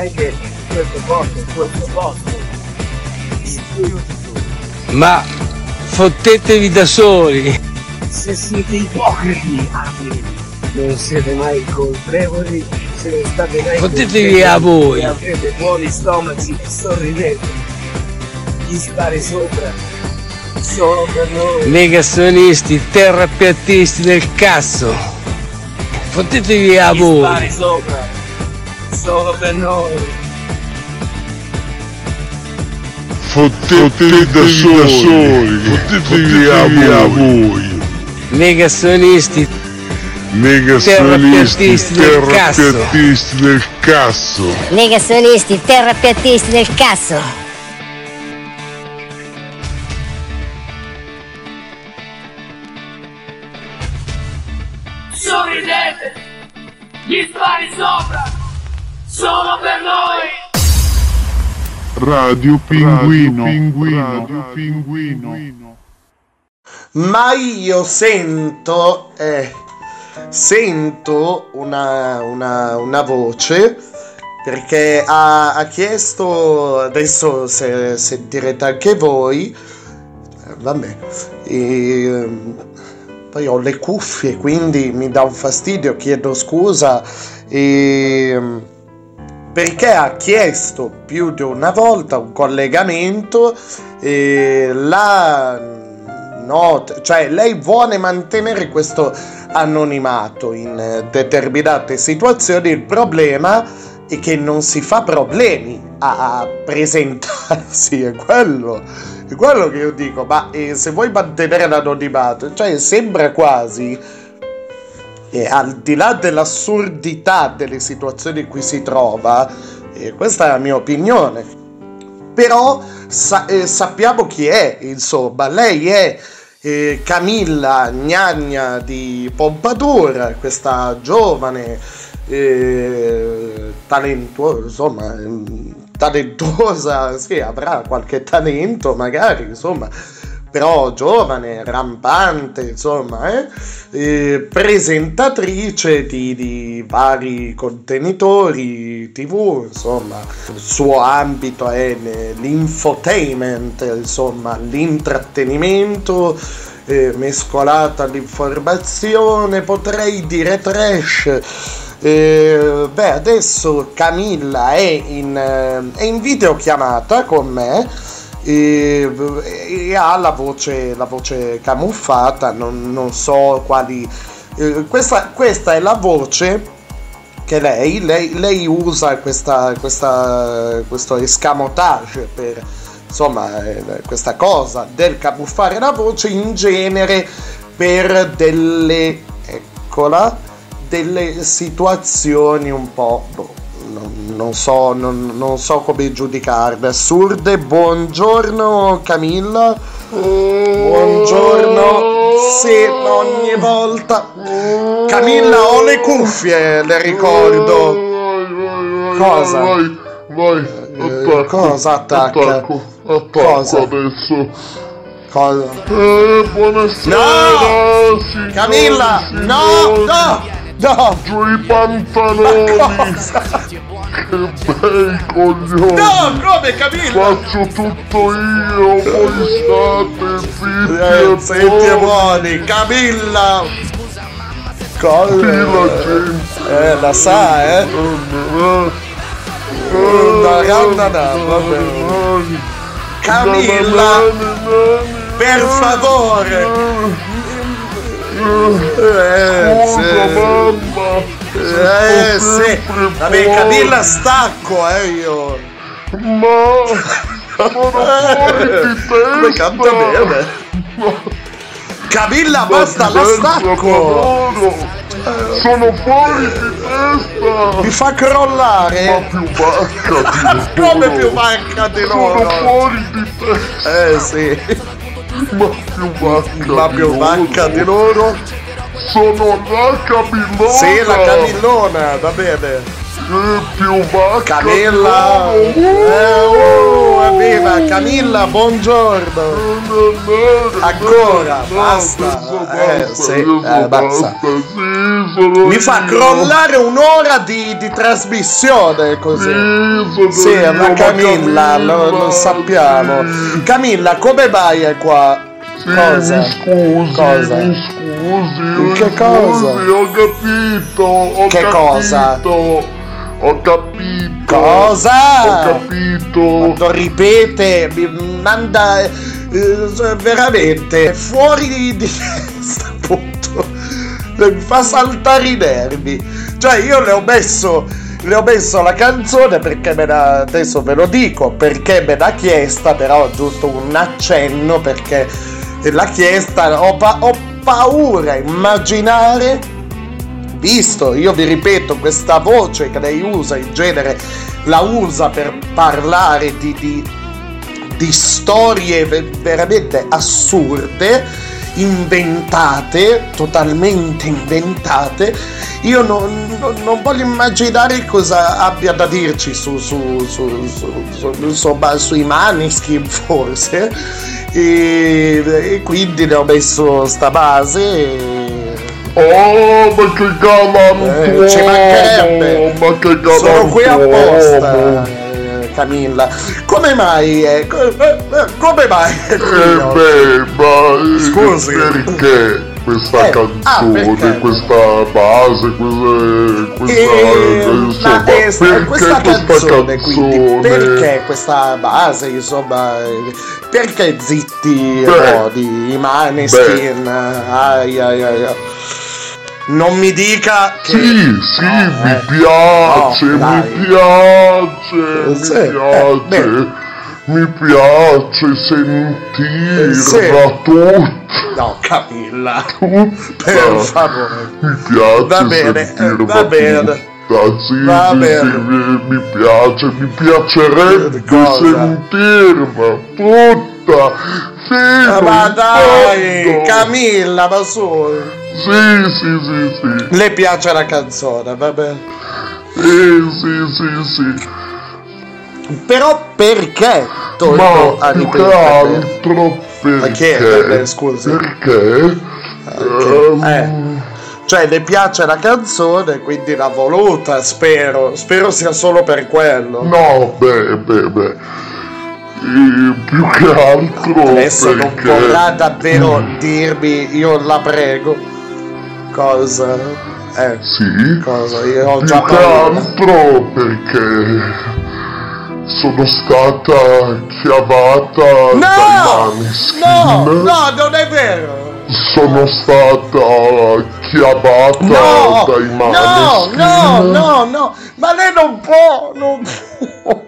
vedrai che questo posto è questo posto. Ma fottetevi da soli. Se siete ipocriti, non siete mai colpevoli, se non state mai Fottetevi a voi. e avrete buoni stomaci, sorridete. Gli spari sopra, solo per noi. Negazionisti, terrapiattisti del cazzo. Fottetevi a Gli voi. spari sopra, solo per noi. fottetevi da soli, fottetevi a voi. Negazionisti, Terrapiattisti del cazzo. terrapiattisti del cazzo. negazionisti, terrapiattisti del cazzo. Sorridete! Gli spari sopra! Solo per noi! Radio Pinguino, Radio Pinguino. Ma io sento, eh, sento una, una, una voce perché ha, ha chiesto, adesso se sentirete anche voi, vabbè, ehm, poi ho le cuffie quindi mi dà un fastidio, chiedo scusa, ehm, perché ha chiesto più di una volta un collegamento e la nota, cioè lei vuole mantenere questo anonimato in determinate situazioni, il problema è che non si fa problemi a, a presentarsi, è quello, è quello che io dico, ma eh, se vuoi mantenere l'anonimato, cioè sembra quasi e al di là dell'assurdità delle situazioni in cui si trova, eh, questa è la mia opinione, però sa- eh, sappiamo chi è, insomma, lei è eh, Camilla Gnagna di Pompadour, questa giovane, eh, talentuosa, insomma, ehm, talentuosa, sì, avrà qualche talento magari, insomma, però giovane, rampante, insomma, eh? Eh, presentatrice di, di vari contenitori TV, insomma, il suo ambito è l'infotainment, insomma, l'intrattenimento eh, mescolato all'informazione, potrei dire trash. Eh, beh, adesso Camilla è in, eh, è in videochiamata con me e, e ha la voce, la voce camuffata, non, non so quali... eh, questa, questa è la voce che lei, lei, lei usa questa, questa, questo escamotage per insomma eh, questa cosa del camuffare la voce in genere per delle eccola delle situazioni un po' boh, non, non so non, non so come giudicarle assurde buongiorno Camilla buongiorno sì ogni volta Camilla ho le cuffie le ricordo cosa Vai, vai, attacco. cosa attacca? Attacco, attacco Cosa? adesso. Cosa? Eh, buonasera. No! signori, Camilla! No! signori. No! No! Giù i pantaloni. Che bei coglioni. No, come Camilla? Faccio tutto io, voi state zitti Eh, e buoni. buoni, Camilla! Sì, la gente. Eh, la sa, eh? No, no, no, no, vabbè. Camilla! Per favore! Eh, sì. Eh, sì. Vabbè, Camilla stacco, eh, io. Ma... Come canta bene. Camilla, basta, la stacco! Sono fuori di testa! Mi fa crollare! Ma più vacca di Come più vacca di Sono loro? fuori di testa! Eh sì. Ma più vacca più vacca di loro? Sono la Camillona! Sì, la Camillona, va bene. Più vacca Camilla! Eh, oh, evviva! Camilla, buongiorno! Ancora, basta! Eh, sì, eh, basta. Mi fa crollare un'ora di, di trasmissione così. Sì, ma Camilla, lo, lo sappiamo. Camilla, come mai è qua? Cosa? Mi scusi, Cosa? mi scusi, Che cosa? scusi, ho capito, ho Che capito, cosa? Ho capito. Cosa? Ho capito. Quando ripete, mi manda eh, veramente fuori di, di testa, appunto. Mi fa saltare i nervi. Cioè, io le ho messo. Le ho messo la canzone perché me la. Adesso ve lo dico perché me l'ha chiesta, però giusto un accenno perché l'ha chiesta. Ho, pa- ho paura a immaginare visto, io vi ripeto, questa voce che lei usa in genere la usa per parlare di, di, di storie ve- veramente assurde, inventate, totalmente inventate. Io non, non- non voglio immaginare cosa abbia da dirci su, su, su, insomma, sui maniskin forse. E, e quindi le ho messo sta base. e- Oh, ma che galantuomo! eh, ci mancherebbe. Ma che galantuomo! Sono qui apposta, eh, Camilla. Come mai? eh, eh, eh, come mai? Eh beh, ma Scusi. perché questa Eh, canzone, ah, perché? questa base, questa, questa Eh, insomma, ma eh, perché questa canzone, canzone? quindi perché questa base insomma perché zitti Beh. no, di Maneskin ai, ai, ai, ai. Non mi dica che Sì, sì, No, mi eh. piace, No, mi piace, Sì, mi eh, piace, bene. mi piace sentirla Eh, sì. tutta, no Camilla tutta. per favore Mi piace Va bene, sentirla va bene. Tutta. Sì, mi, mi piace, mi piacerebbe sentirla tutta fino Ah, ma dai. Camilla ma su Sì, sì, sì, sì. le piace la canzone vabbè Sì, sì, sì, sì. però perché torno Ma a più ripetere altro Ma che è? perché? Eh, scusi. Perché? ehm, Eh. Cioè, le piace la canzone, quindi l'ha voluta, spero. Spero sia solo per quello. No, beh, beh, beh. Eh, più che altro Adesso non perché... vorrà davvero dirmi, io la prego. Cosa? Eh, Sì? cosa? Io ho Più già che paura. altro perché sono stata chiavata dai No! Maneskin. No, no, non è vero. Sono stata chiavata No, dai no, Maneskin. no, no, no, ma lei non può, non può,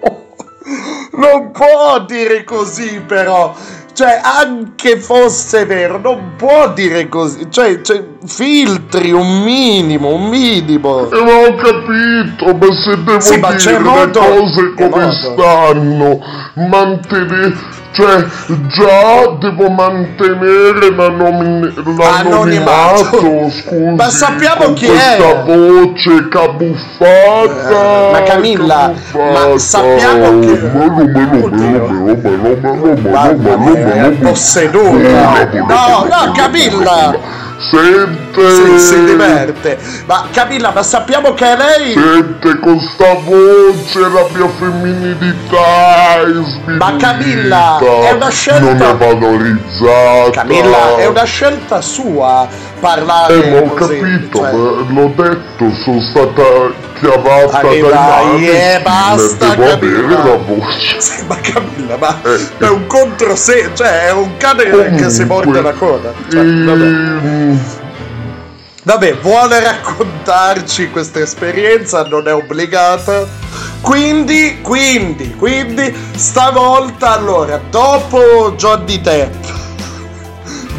non può dire così però, cioè anche fosse vero, non può dire così, cioè, cioè filtri un minimo, un minimo. E ma ho capito, ma se devo Sì, dire le cose come stanno, mantenere, cioè già devo mantenere l'anomi- l'anonimato, scusi, Ma sappiamo con chi questa è. voce cabuffata, Eh, ma Camilla, ma cabuffata. sappiamo che- Melo, melo, melo, melo, melo, melo, melo, melo, è melo, melo, No, melo, no, melo, Camilla. Sente, Si, si diverte. Ma Camilla, ma sappiamo che è lei... Sente con sta voce la mia femminilità. Ma Camilla, è una scelta- Non è valorizzata. Camilla, è una scelta sua parlare Eh, ma ho così, capito, cioè- l'ho detto, sono stata chiavata Dai, dai mani. eh, basta, Devo Camilla. la voce. Sì, ma Camilla, ma Eh, è un controse, cioè è un cane che si morde la coda. Cioè, vabbè. Ehm, Vabbè, vuole raccontarci questa esperienza, non è obbligata. Quindi, quindi, quindi, stavolta allora, dopo Johnny Depp,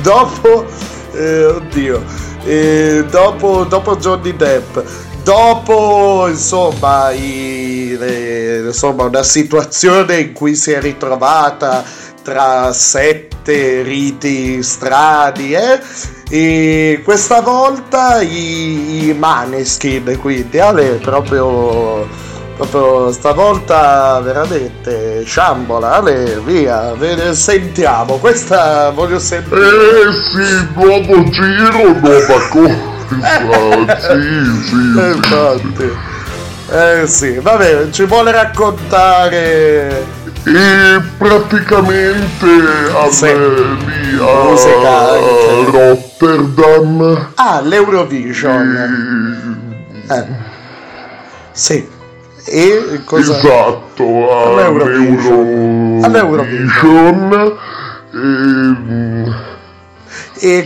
dopo, eh, oddio, eh, dopo, dopo Johnny Depp, dopo insomma, i- le- insomma una situazione in cui si è ritrovata tra sette riti strani, eh? E questa volta i, i Maneskin, quindi Ale proprio, proprio stavolta veramente sciambola, Ale via, ve ne sentiamo, questa voglio sentire. Eh sì, nuovo giro, nuova cosa. Sì, sì. Eh, infatti. Eh sì, vabbè, ci vuole raccontare E praticamente a Sì. lì a anche. Rotterdam Ah, l'Eurovision. Eh. Sì. E cosa? Esatto, All'Eurovision. all'Eurovision. Ehm, E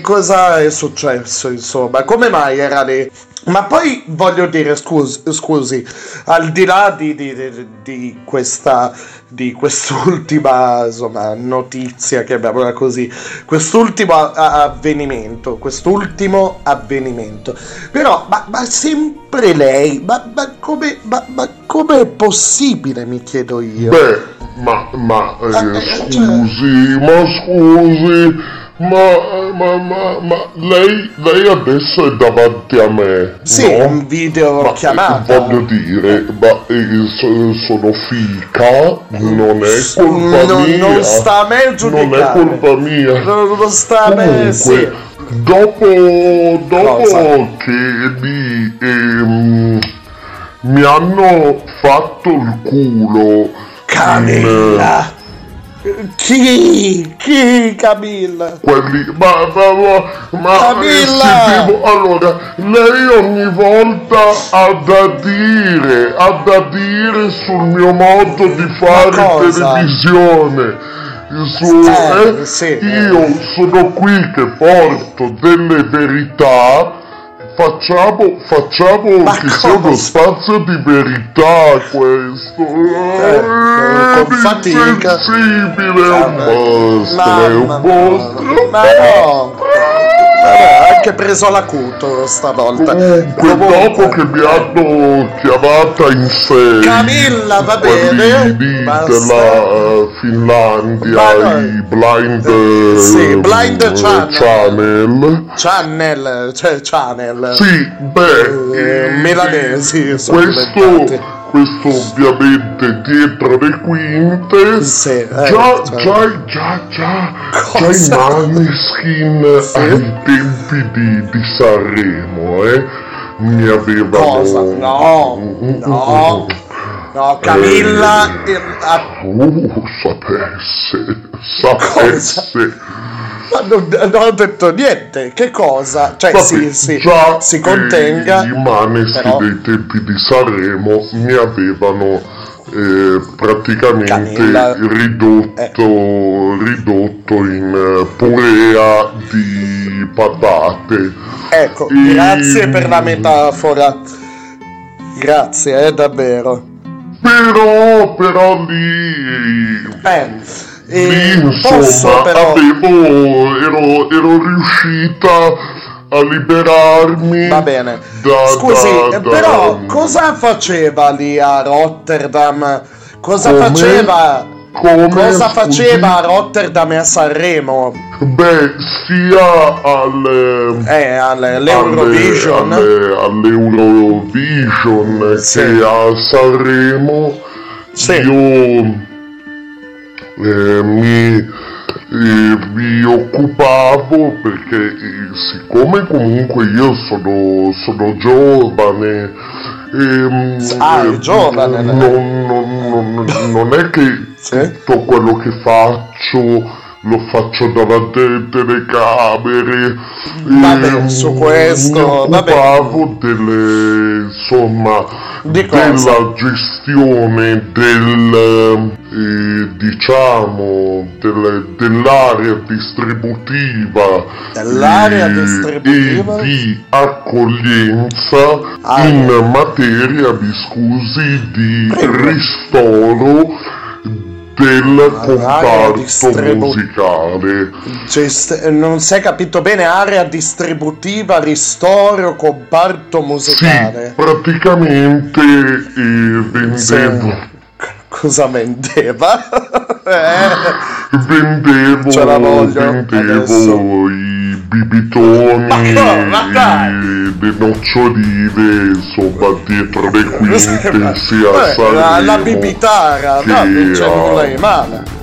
cosa è successo, insomma? Come mai era lì? Ma poi voglio dire, scusi, scusi al di là di, di- di- questa di quest'ultima insomma, notizia, chiamiamola così, quest'ultimo a- a- avvenimento, quest'ultimo avvenimento. Però, ma, ma sempre lei, ma, ma come ma, ma com'è possibile, mi chiedo io? Beh, ma, ma eh, Ah, eh, cioè- scusi, ma scusi, ma, ma, ma, ma lei, lei adesso è davanti a me, sì, no? un video Ma, chiamata. eh, Voglio dire, ma eh, so- sono fica, non è colpa Non- mia. non sta a me Non è giudicare. colpa mia. Non, non sta a me, Comunque, sì. dopo, dopo che mi, ehm, mi hanno fatto il culo Camilla! Chi? Chi Camilla? quelli ma ma ma, Camilla! eh, sentivo- allora lei ogni volta ha da dire ha da dire sul mio modo di fare televisione su, Eh, eh, sì, io sono qui che porto delle verità Facciamo, facciamo Ma che sia uno spazio di verità questo. Eh, con fatica. Insensibile, è un mostro, è un mostro. Ma no! Vabbè, ha anche preso l'acuto stavolta. Comunque, dopo che mi hanno chiamata in sei Camilla, va bene, di- della eh, Finlandia, no. i blind, eh, Sì, Blind eh, Channel. channel. Channel, cioè Channel. Sì, beh, Eh, eh, milanesi sono questo, diventati. Questo ovviamente dietro le quinte Sì, eh, già, certo. già, già, già, già i Cosa? Maneskin ai tempi di, di Sanremo eh, mi avevano Cosa? No, no, no, Camilla eh, ha Uh, sapesse, sapesse. Ma non, non ho detto niente, che cosa? Cioè, Vabbè, si, già si contenga. eh, I maneschi però- dei tempi di Sanremo mi avevano eh, praticamente Camilla. ridotto, ridotto in eh, purea di patate. Ecco, E- grazie per la metafora. Grazie, eh, davvero. Però, però lì... Eh, lì, eh, insomma, posso però... avevo, ero, ero riuscita a liberarmi Va bene. da, Scusi, da- eh, da- però cosa faceva lì a Rotterdam? Cosa Come? faceva? Come, Cosa faceva a Rotterdam e a Sanremo? Beh, sia al, Eh, all'Eurovision? alle- all'Eurovision Sì. che a Sanremo Sì. io eh, mi, eh, mi occupavo perché eh, siccome comunque io sono, sono giovane ehm, Ah, giovane, non, non- non- non è che Tutto quello che faccio lo faccio davanti alle telecamere Vabbè, Ehm, su questo, mi vabbè. occupavo delle insomma Di cosa? della gestione del eh, diciamo del- dell'area distributiva Dell'area eh, distributiva? e di accoglienza Ah, in materia mi scusi di Prego. ristoro del comparto musicale. Gest- non si è capito bene, area distributiva, ristoro, comparto musicale. Praticamente eh, vendevo, Cosa vendeva? eh, vendevo, Ce la voglio vendevo adesso. i bibitoni, no, le noccioline, insomma, dietro le quinte sia a Vabbè, la, Sanremo bibitara, che no, non c'è nulla di male.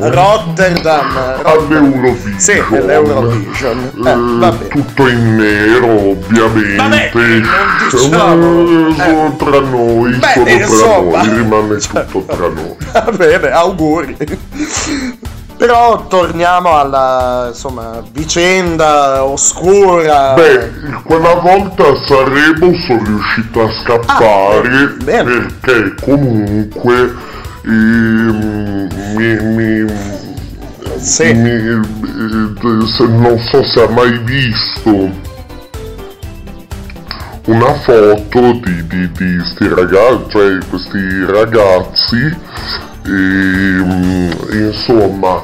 Rotterdam, all'Eurovision. Sì, all'Eurovision. Eh, Eh, vabbè. tutto in nero ovviamente Vabbè, non diciamo. Eh, solo tra noi Beh, solo insomma. tra noi rimane tutto tra noi Va bene, auguri. Però torniamo alla insomma vicenda oscura. beh quella volta a Sanremo sono riuscito a scappare Ah, perché comunque ehm, mi, mi, Sì. mi- se- non so se ha mai visto una foto di, di, di sti ragazzi, cioè questi ragazzi, ehm, insomma,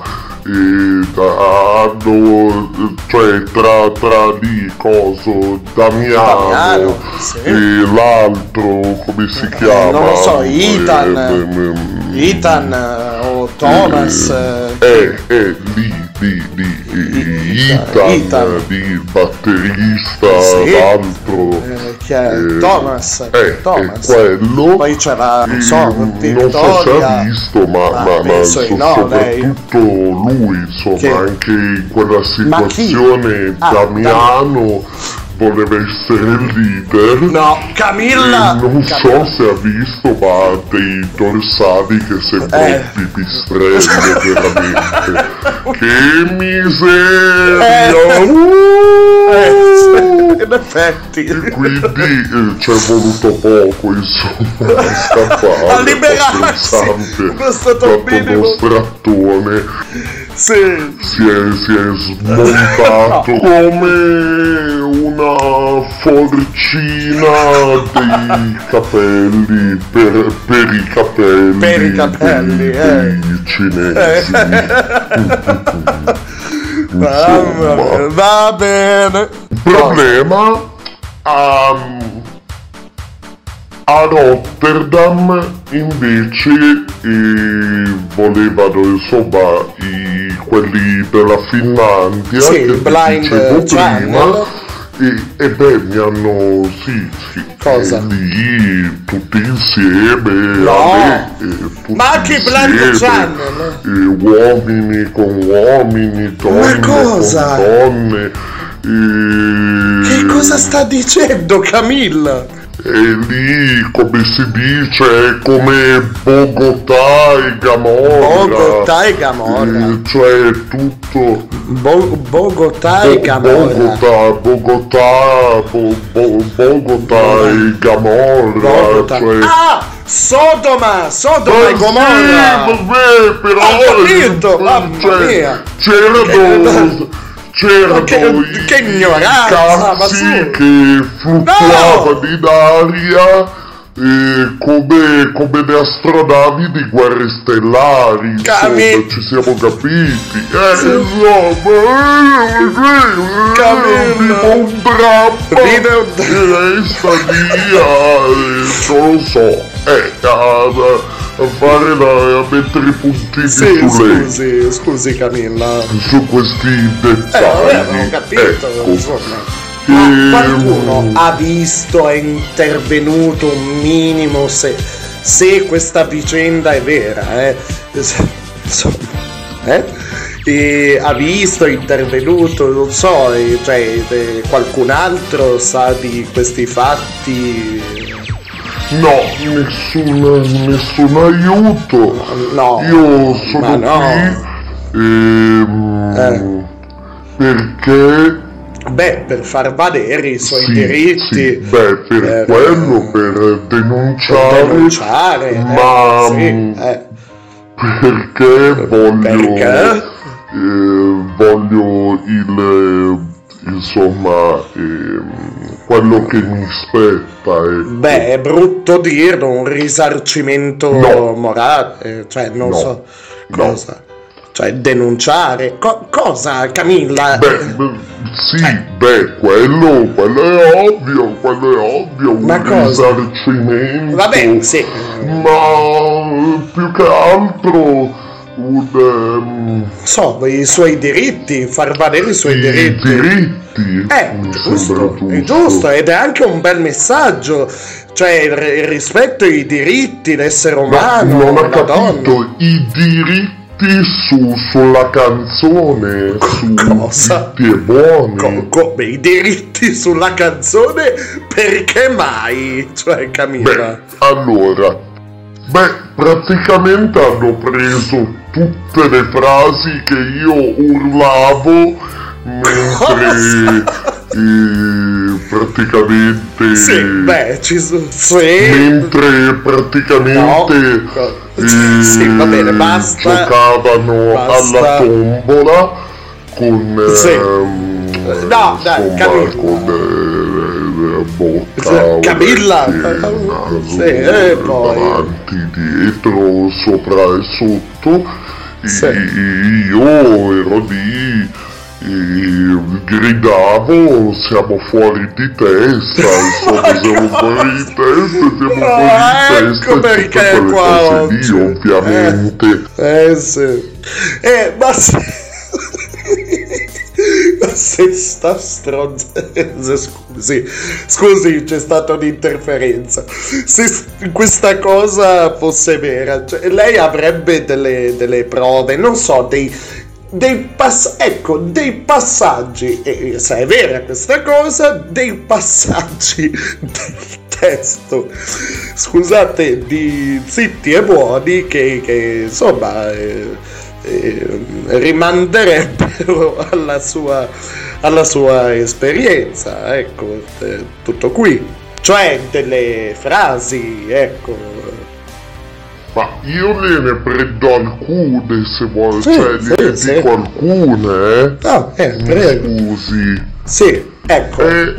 hanno, cioè tra, tra lì, coso, Damiano, Damiano, sì. e l'altro, come si chiama? non lo so, Ethan. Eh, ehm, Ethan eh, o Thomas. eh, eh, eh, lì, lì, lì, eh, Ethan, Ethan. il batterista, Sì. l'altro, eh, chi è? eh, Thomas. eh, Thomas. eh, quello, Poi c'era, non so, eh, non so se Vittoria. ha visto, ma, Ma ma, ma di so- no, lei. soprattutto lui, insomma, Che- anche in quella Ma situazione Ah, Damiano voleva essere il leader. No, Camilla! E non Camilla. so se ha visto, ma ha dei dorsali che sembrano Eh. pipistrelli, veramente. che miseria! Eh. Uh! Eh, in effetti. Quindi eh, ci è voluto poco, insomma, a scappare. A liberarsi. Stato fatto minimo. uno strattone, Sì. si è, si è smontato come una forcina dei capelli per, per i capelli, Per i capelli, dei, eh. dei cinesi. Mamma mia, Va bene. Problema a, a Rotterdam invece eh, volevano insomma i, quelli della Finlandia Sì, che dicevo prima e, e beh mi hanno sì, sì Cosa? lì tutti insieme No. me, eh, Ma anche blind channel? eh, uomini con uomini donne con donne. Che cosa sta dicendo Camilla? E lì, come si dice, è come Bogotà e Gamora. Bogotà e Gamora. Eh, cioè tutto... Bo- Bogotà e Bo- Gamora. Bogotà, Bogotà, Bo- Bo- Bogotà e Gamora. Bogotà. Cioè... Ah! Sodoma! Sodoma e Ma Gomorra! Sì, vabbè, però... Ho capito, mamma cioè, mia. C'erano... C'erano che- i, che ignoranza, i ma cazzi su. che fluttuavano in aria eh, come, come le astronavi di guerre stellari, insomma, Cami- ci siamo capiti. Eh, insomma, Camilla. tipo un drappa Video- e lei sta lì a, eh, non lo so, eh, a, a fare la, a mettere i puntini Sì, su lei, scusi, scusi Camilla. su questi Eh, dettagli. vabbè, avevo capito, ecco. insomma. Ma Ehm, qualcuno ha visto, è intervenuto un minimo se, se questa vicenda è vera, eh? Insomma, eh? E ha visto, è intervenuto, non so, eh, cioè eh, qualcun altro sa di questi fatti? No, nessun, nessun aiuto. No, Io sono no. qui ehm, perché Beh, per far valere i suoi sì, diritti. sì, beh, per per- quello, per denunciare, denunciare, eh, ma sì, mm, eh. perché voglio, Perché? eh, voglio il, insomma, ehm, quello che mi spetta è... Beh, è brutto dirlo, un risarcimento No. morale, cioè non No. so cosa. Cioè denunciare. Co- cosa, Camilla? Beh, beh, sì, beh, quello, quello è ovvio, quello è ovvio, un Ma cosa? risarcimento. Vabbè, sì. Ma più che altro un... ehm, So, i suoi diritti, far valere i suoi diritti. diritti. Eh, mi giusto, sembra è giusto, ed è anche un bel messaggio. Cioè, il, rispetto ai diritti, l'essere Ma umano, non ho la donna. capito, i diritti su, sulla canzone, su zitti e buoni. Come i diritti sulla canzone, perché mai? Cioè, Camilla. Allora, beh, praticamente hanno preso tutte le frasi che io urlavo mentre eh, praticamente Sì, beh, ci sono. Sì. mentre praticamente eh, Sì, va bene, basta. giocavano Basta. alla tombola con Sì. ehm, No, dai, con eh, la bocca Camilla. naso, Sì, e poi. davanti, dietro, sopra e sotto E io ero lì e gridavo siamo fuori di testa insomma siamo fuori di testa siamo fuori di ecco testa e perché qua cose lì ovviamente. Eh sì. Eh, ma se... ma se sta stronza... Scusi, scusi, c'è stata un'interferenza. Se questa cosa fosse vera, cioè, lei avrebbe delle, delle prove, non so, dei... Dei pass- ecco, dei passaggi, e se è vera questa cosa, dei passaggi del testo, scusate, di zitti e buoni che, che, insomma eh, eh, rimanderebbero alla sua, alla sua esperienza, ecco, eh, tutto qui. Cioè delle frasi, ecco. ma io gliene prendo alcune se vuole Sì, cioè gliene sì. dico alcune eh Ah, eh, prego. scusi Sì, ecco. Eh,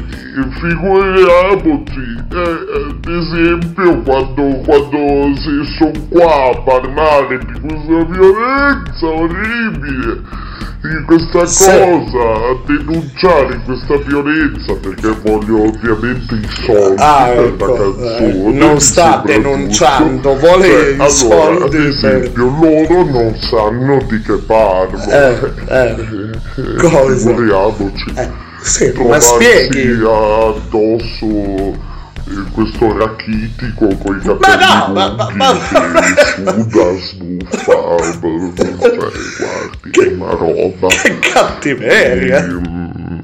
figuriamoci, eh, ad esempio quando, quando si sono qua a parlare di questa violenza orribile, di questa Sì. cosa, a denunciare questa violenza perché voglio ovviamente i soldi Ah, per ecco, la canzone. eh, non sta denunciando, vuole Cioè, i allora, soldi ad per- esempio, loro non sanno di che parlo. Eh, eh, cosa? Figuriamoci. sì, ma spieghi. addosso eh, questo rachitico con i Ma capelli no, ma- ma- lunghi che suda, snuffa, cioè guardi, che una roba. Che cattiveria. Ehm,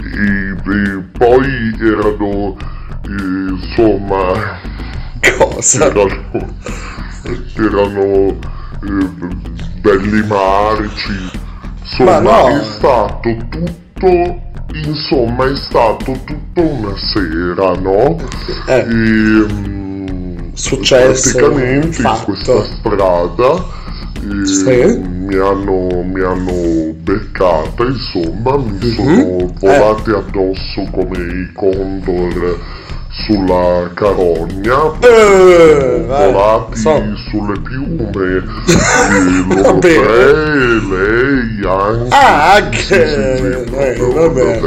E, e poi erano, eh, insomma, Cosa? erano, erano eh, belli marci, insomma Ma no. è stato tutto, insomma è stato tutto una sera, no? Ehm, Successo, praticamente in fatto. questa strada eh, Sì. mi, hanno, mi hanno beccata, insomma, mi Mhm. sono volati addosso come i condor sulla carogna, Eh, volati so. sulle piume, e loro tre, lei anche. Ah, anche. Sì, sì, sì, eh, proprio vabbè.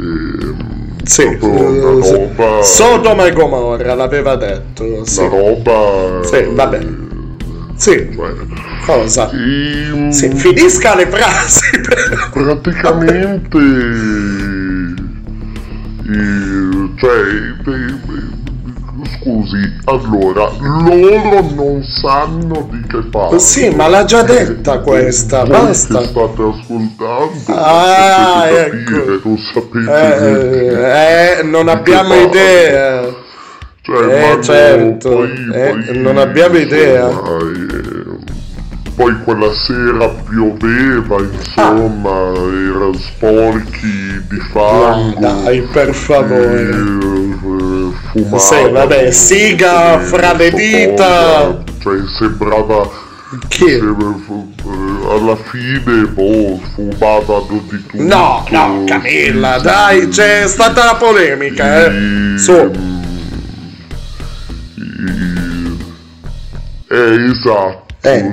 Ehm, Sì, eh, roba, Sodoma e Gomorra l'aveva detto. Sì, una roba sì vabbè. Sì, cioè, cosa? ehm, Sì, finisca le frasi. praticamente eh, cioè eh, eh, scusi allora loro non sanno di che parlo Sì, ma l'ha già detta questa, voi basta. che state ascoltando Ah, ecco. capire, non sapete Eh, eh, non abbiamo idea. parlo. cioè, Eh, ma no, certo, poi, eh, poi, non abbiamo idea. insomma, eh, poi quella sera pioveva, insomma, erano sporchi di fango. Dai, per favore. eh, fumavano, Sì, vabbè, siga eh, fra le so dita. Cioè, sembrava... Chi? sembra- eh, alla fine, boh, fumavano di tutto. No, no, Camilla, dai, c'è stata la polemica, eh. Su. Eh, esatto. Eh,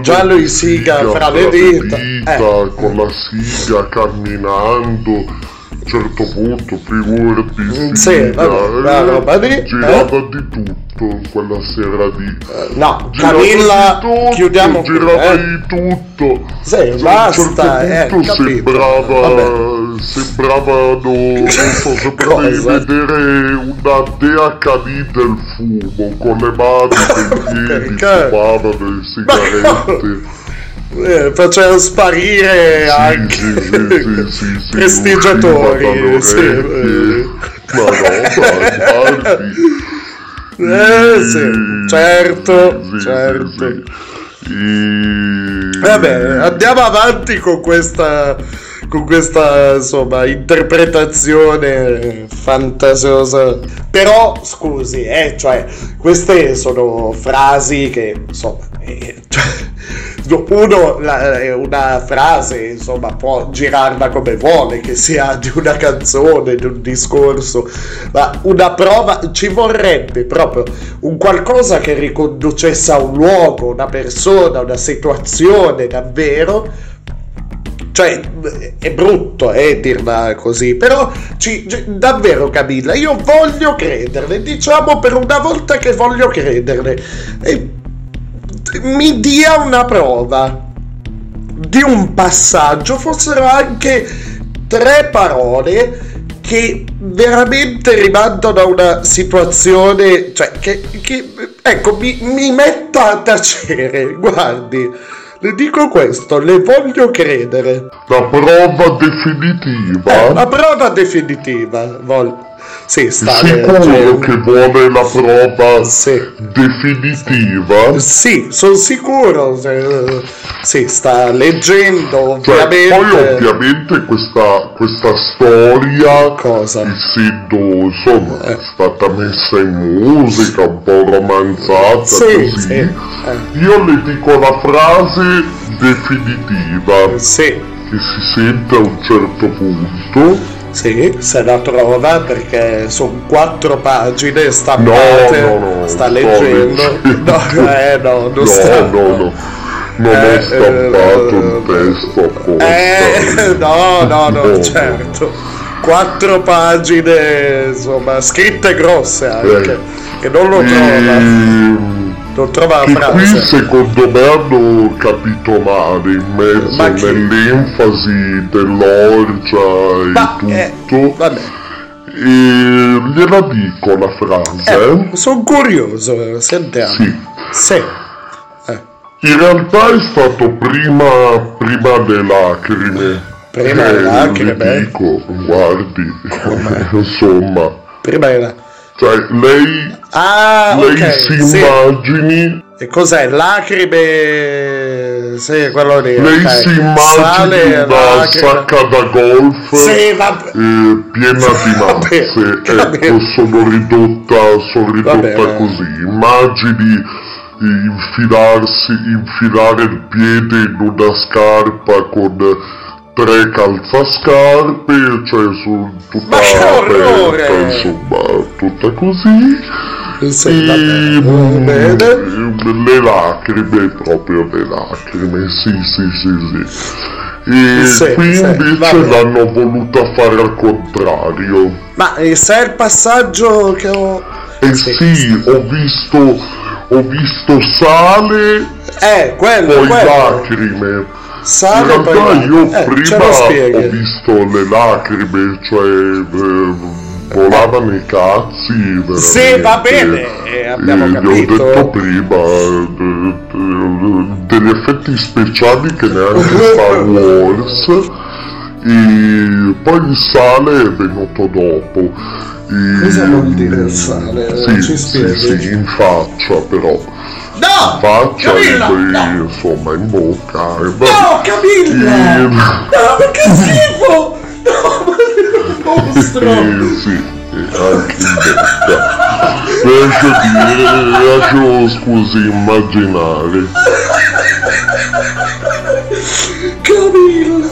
giallo in siga fra le dita. Eh. con la siga camminando. A un certo punto, figurati, Mm, siga, sì, vabbè, la eh, roba lì, girava di tutto quella sera lì. No, Girava Camilla, di tutto, chiudiamo qui, girava eh. di tutto. Sì, A un basta, eh, certo punto capito. sembrava, sembravano, non so, se potevi Cosa? vedere una dea canì del fumo con le mani e i piedi fumavano le sigarette. Eh, faceva sparire anche Sì, sì, sì, prestigiatori. Sì. Ma no, guardi. eh, sì, certo, certo. Vabbè, andiamo avanti con questa con questa insomma interpretazione fantasiosa. Però scusi, eh, cioè, queste sono frasi che insomma eh, cioè, uno la- una frase insomma può girarla come vuole che sia di una canzone di un discorso ma una prova ci vorrebbe proprio un qualcosa che riconducesse a un luogo una persona una situazione davvero cioè, è brutto eh, dirla così, però ci- davvero Camilla, io voglio crederle, diciamo per una volta che voglio crederle. E mi dia una prova di un passaggio, fossero anche tre parole che veramente rimandano a una situazione, cioè che, che ecco, mi, mi metta a tacere, guardi. Le dico questo, le voglio credere. La prova definitiva? Eh, la prova definitiva. Vol- sì, sta Sicuro leggendo. che vuole la prova definitiva? Sì, sono sicuro. se- Sì, sta leggendo, Cioè, ovviamente. poi ovviamente questa, questa storia, Cosa? essendo insomma Eh. è stata messa in musica, un po' romanzata Sì, così, sì, eh. io le dico la frase definitiva che si sente a un certo punto. Sì, se la trova perché sono quattro pagine stampate. No, no, no, sta leggendo. No, eh, no, non No, sta. no, no. Non Eh, ho stampato un testo apposta. Eh, no, no, no, No. certo. Quattro pagine, insomma, scritte grosse anche. Che non lo trova. Non trova la Che qui frase. secondo me hanno capito male in mezzo Ma chi? nell'enfasi dell'orgia e tutto. E gliela dico la frase. Sono curioso, sentiamo. Sì. Sì. In realtà è stato prima, prima le lacrime. Prima le Eh, lacrime? le dico, guardi, insomma. Prima era. Cioè, lei, Ah, lei ok, si sì. immagini E cos'è? Lacrime. Sì, quello lì. Lei ok. si immagini Sale, una lacrime. sacca da golf Sì, eh, piena di mazze. Ecco, sono ridotta, sono ridotta Vabbè. così. Immagini infilarsi, infilare il piede in una scarpa con tre calzascarpe, cioè su tutta che orrore! aperta, insomma, tutta così. Sì, e vabbè, mm, le lacrime, proprio le lacrime, sì, sì, sì, sì. E Sì, qui sì, invece l'hanno voluta fare al contrario. Ma eh, è il passaggio che ho. E sì, ho visto, ho visto sale, Eh, quello, poi quello. lacrime. Sale, In realtà lacrime. io Eh, prima ho visto le lacrime, cioè eh, volavano i cazzi. Veramente. Sì, va bene, eh, abbiamo E gli ho detto prima eh, de- degli effetti speciali che neanche Star Wars. E poi il sale è venuto dopo. E- Cosa vuol dire il sale? Sì, sì, sì, in faccia però. No! Faccia Camilla, no! insomma in bocca. e va- No, Camilla! E- No, ma che schifo! No, ma mostro! Eh, sì, e anche in bocca. Lascio dire, lascio scusi immaginare. Camilla,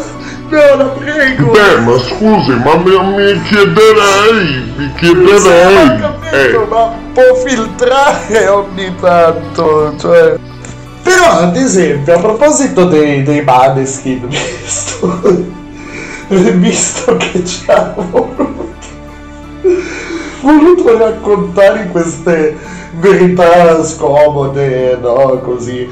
no, la prego. Beh, ma scusi, ma mi, mi chiederei, mi chiederei. capito, Eh, ma può filtrare ogni tanto, cioè... Però, ad esempio, a proposito dei, dei Maneskin, visto, visto che ci ha voluto, voluto raccontare queste verità scomode, no, così...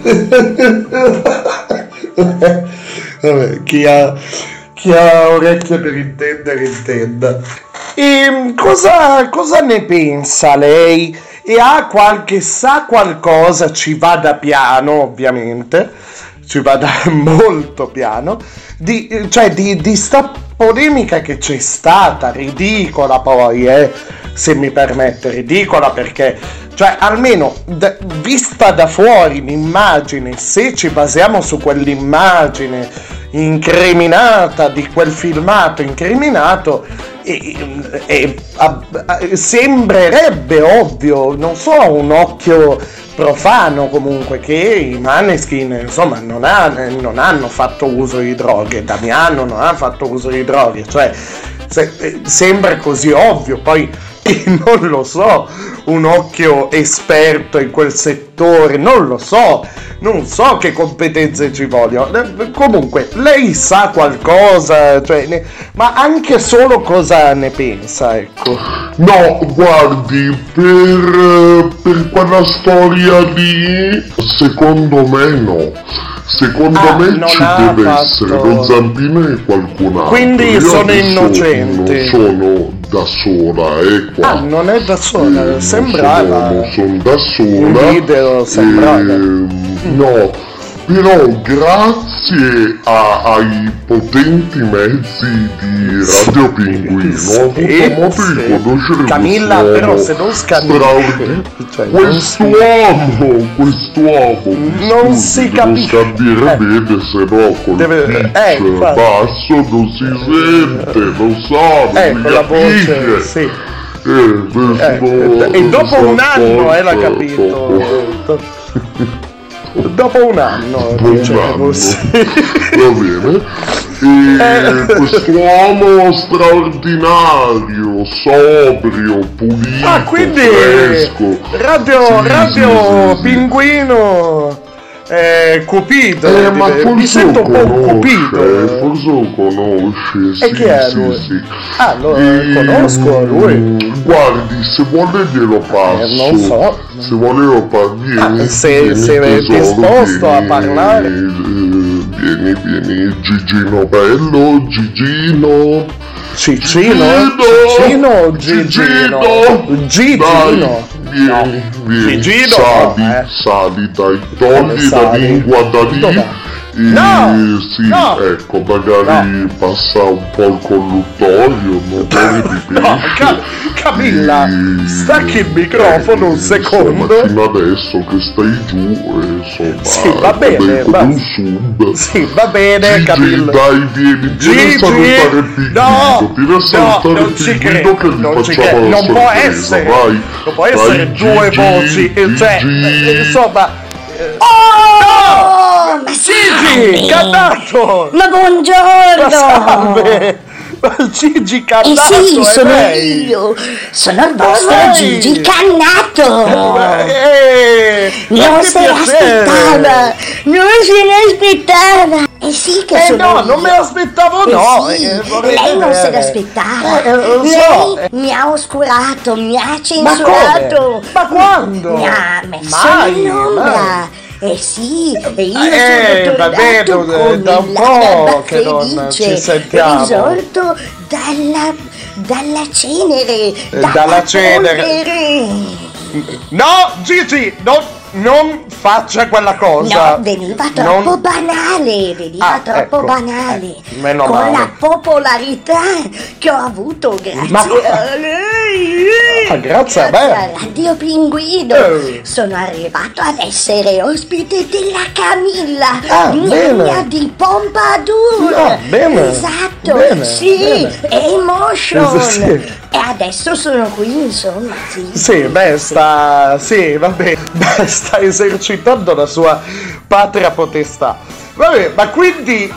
Vabbè, chi ha, chi ha orecchie per intendere, intenda. E cosa, cosa ne pensa lei? E ha qualche, sa qualcosa, ci vada piano ovviamente, ci vada molto piano, di, cioè di, di sta polemica che c'è stata, ridicola poi, eh, se mi permette, ridicola perché, cioè almeno da- vista da fuori l'immagine, se ci basiamo su quell'immagine incriminata di quel filmato incriminato, e- e- a- a- sembrerebbe ovvio, non so, a un occhio profano comunque che i Maneskin insomma non, ha- non hanno fatto uso di droghe, Damiano non ha fatto uso di droghe, cioè se- eh, sembra così ovvio, poi non lo so, un occhio esperto in quel settore, non lo so, non so che competenze ci vogliono. Eh, Comunque, lei sa qualcosa, cioè, ne- ma anche solo cosa ne pensa, ecco. No, guardi, per, per quella storia lì, secondo me no. Secondo Ah, me ci deve fatto- essere lo zampino e qualcun altro. Quindi Io sono innocente. Non sono da sola, eh, qua. Ah, non è da sola, Eh, sembrava. Non sono, non sono da sola. In video sembrava. Ehm, no, però grazie a- ai potenti mezzi di Radio Pinguino ho avuto Sì, modo sì. di conoscere Camilla, però se non straordinario. Cioè, non si- Quest'uomo, quest'uomo, mi Non si capisce. scandire bene, se no col Deve- pitch eh, basso non si sente, lo so, non Ecco si la voce, capisce. sì. Eh, questo- e dopo un anno, eh, l'ha dopo- capito. Dopo un anno, dice. Va bene. E Eh. quest'uomo straordinario, sobrio, pulito, Ah, quindi fresco. Radio, Sì, radio sì, sì. Pinguino eh, Cupido. Eh, ma mi forse sento un po' Cupido. forse lo conosce, E sì, chi è sì, lui? sì. Ah, lo E, conosco lui. mm, Guardi, se vuole glielo passo. Eh, non so. Se vuole lo passo, vieni, Ah, se- se è disposto a vieni, parlare. eh, Vieni, vieni, Gigino bello, Gigino. Cicino? Cicino Gigino? Gigino? Vieni, Gigino? Sali, Eh. sali, dai, Come togli la sali? lingua da lì. E No! sì, No! ecco, magari passa un po' il colluttorio, muore di No, pesce. Ca- Camilla, stacchi il microfono un secondo. Fino adesso che stai giù, eh, insomma, Sì, va bene, va- un sub. Sì, va bene, Gigi, Camilla. dai, vieni, vieni a Gigi, salutare il pinguino, no, vieni a no, salutare non il pinguino che gli non ci facciamo la non può sorpresa, essere, vai. non può essere due voci, eh, cioè, eh, insomma, Oh, ma Gigi, cannato! Ma buongiorno! Ma salve! Ma Gigi Eh cannato sì, è sono lei! io! Sono il vostro! Gigi Cannato! Eh, ma non se l'aspettava! Non se l'aspettava! Eh sì che Eh sono no, io. non me l'aspettavo Eh no! sì, eh, lei non se l'aspettava! Eh, lo so. Lei mi ha oscurato, mi ha Ma censurato! come? Ma quando? Mi ha messo Mai, in ombra! mai. Eh sì, e io Eh, sono vabbè, tornato non- da un po' che non ci sentiamo. risorto dalla, dalla cenere, dalla, dalla cenere. polvere. No, Gigi, non, non faccia quella cosa! No, veniva troppo Non- banale, veniva Ah, troppo ecco, banale. eh, meno Con male. la popolarità che ho avuto grazie Ma- a lei. Ah, grazie a me. Radio Pinguino. Eh. Sono arrivato ad essere ospite della Camilla, Ah, bene. di Pompadour. Ah, bene. Esatto, Bene, sì, bene. Emotion. Sì. E adesso sono qui, insomma, sì. Sì, beh, sta. Sì, vabbè, beh, sta esercitando la sua patria potestà. Vabbè, ma quindi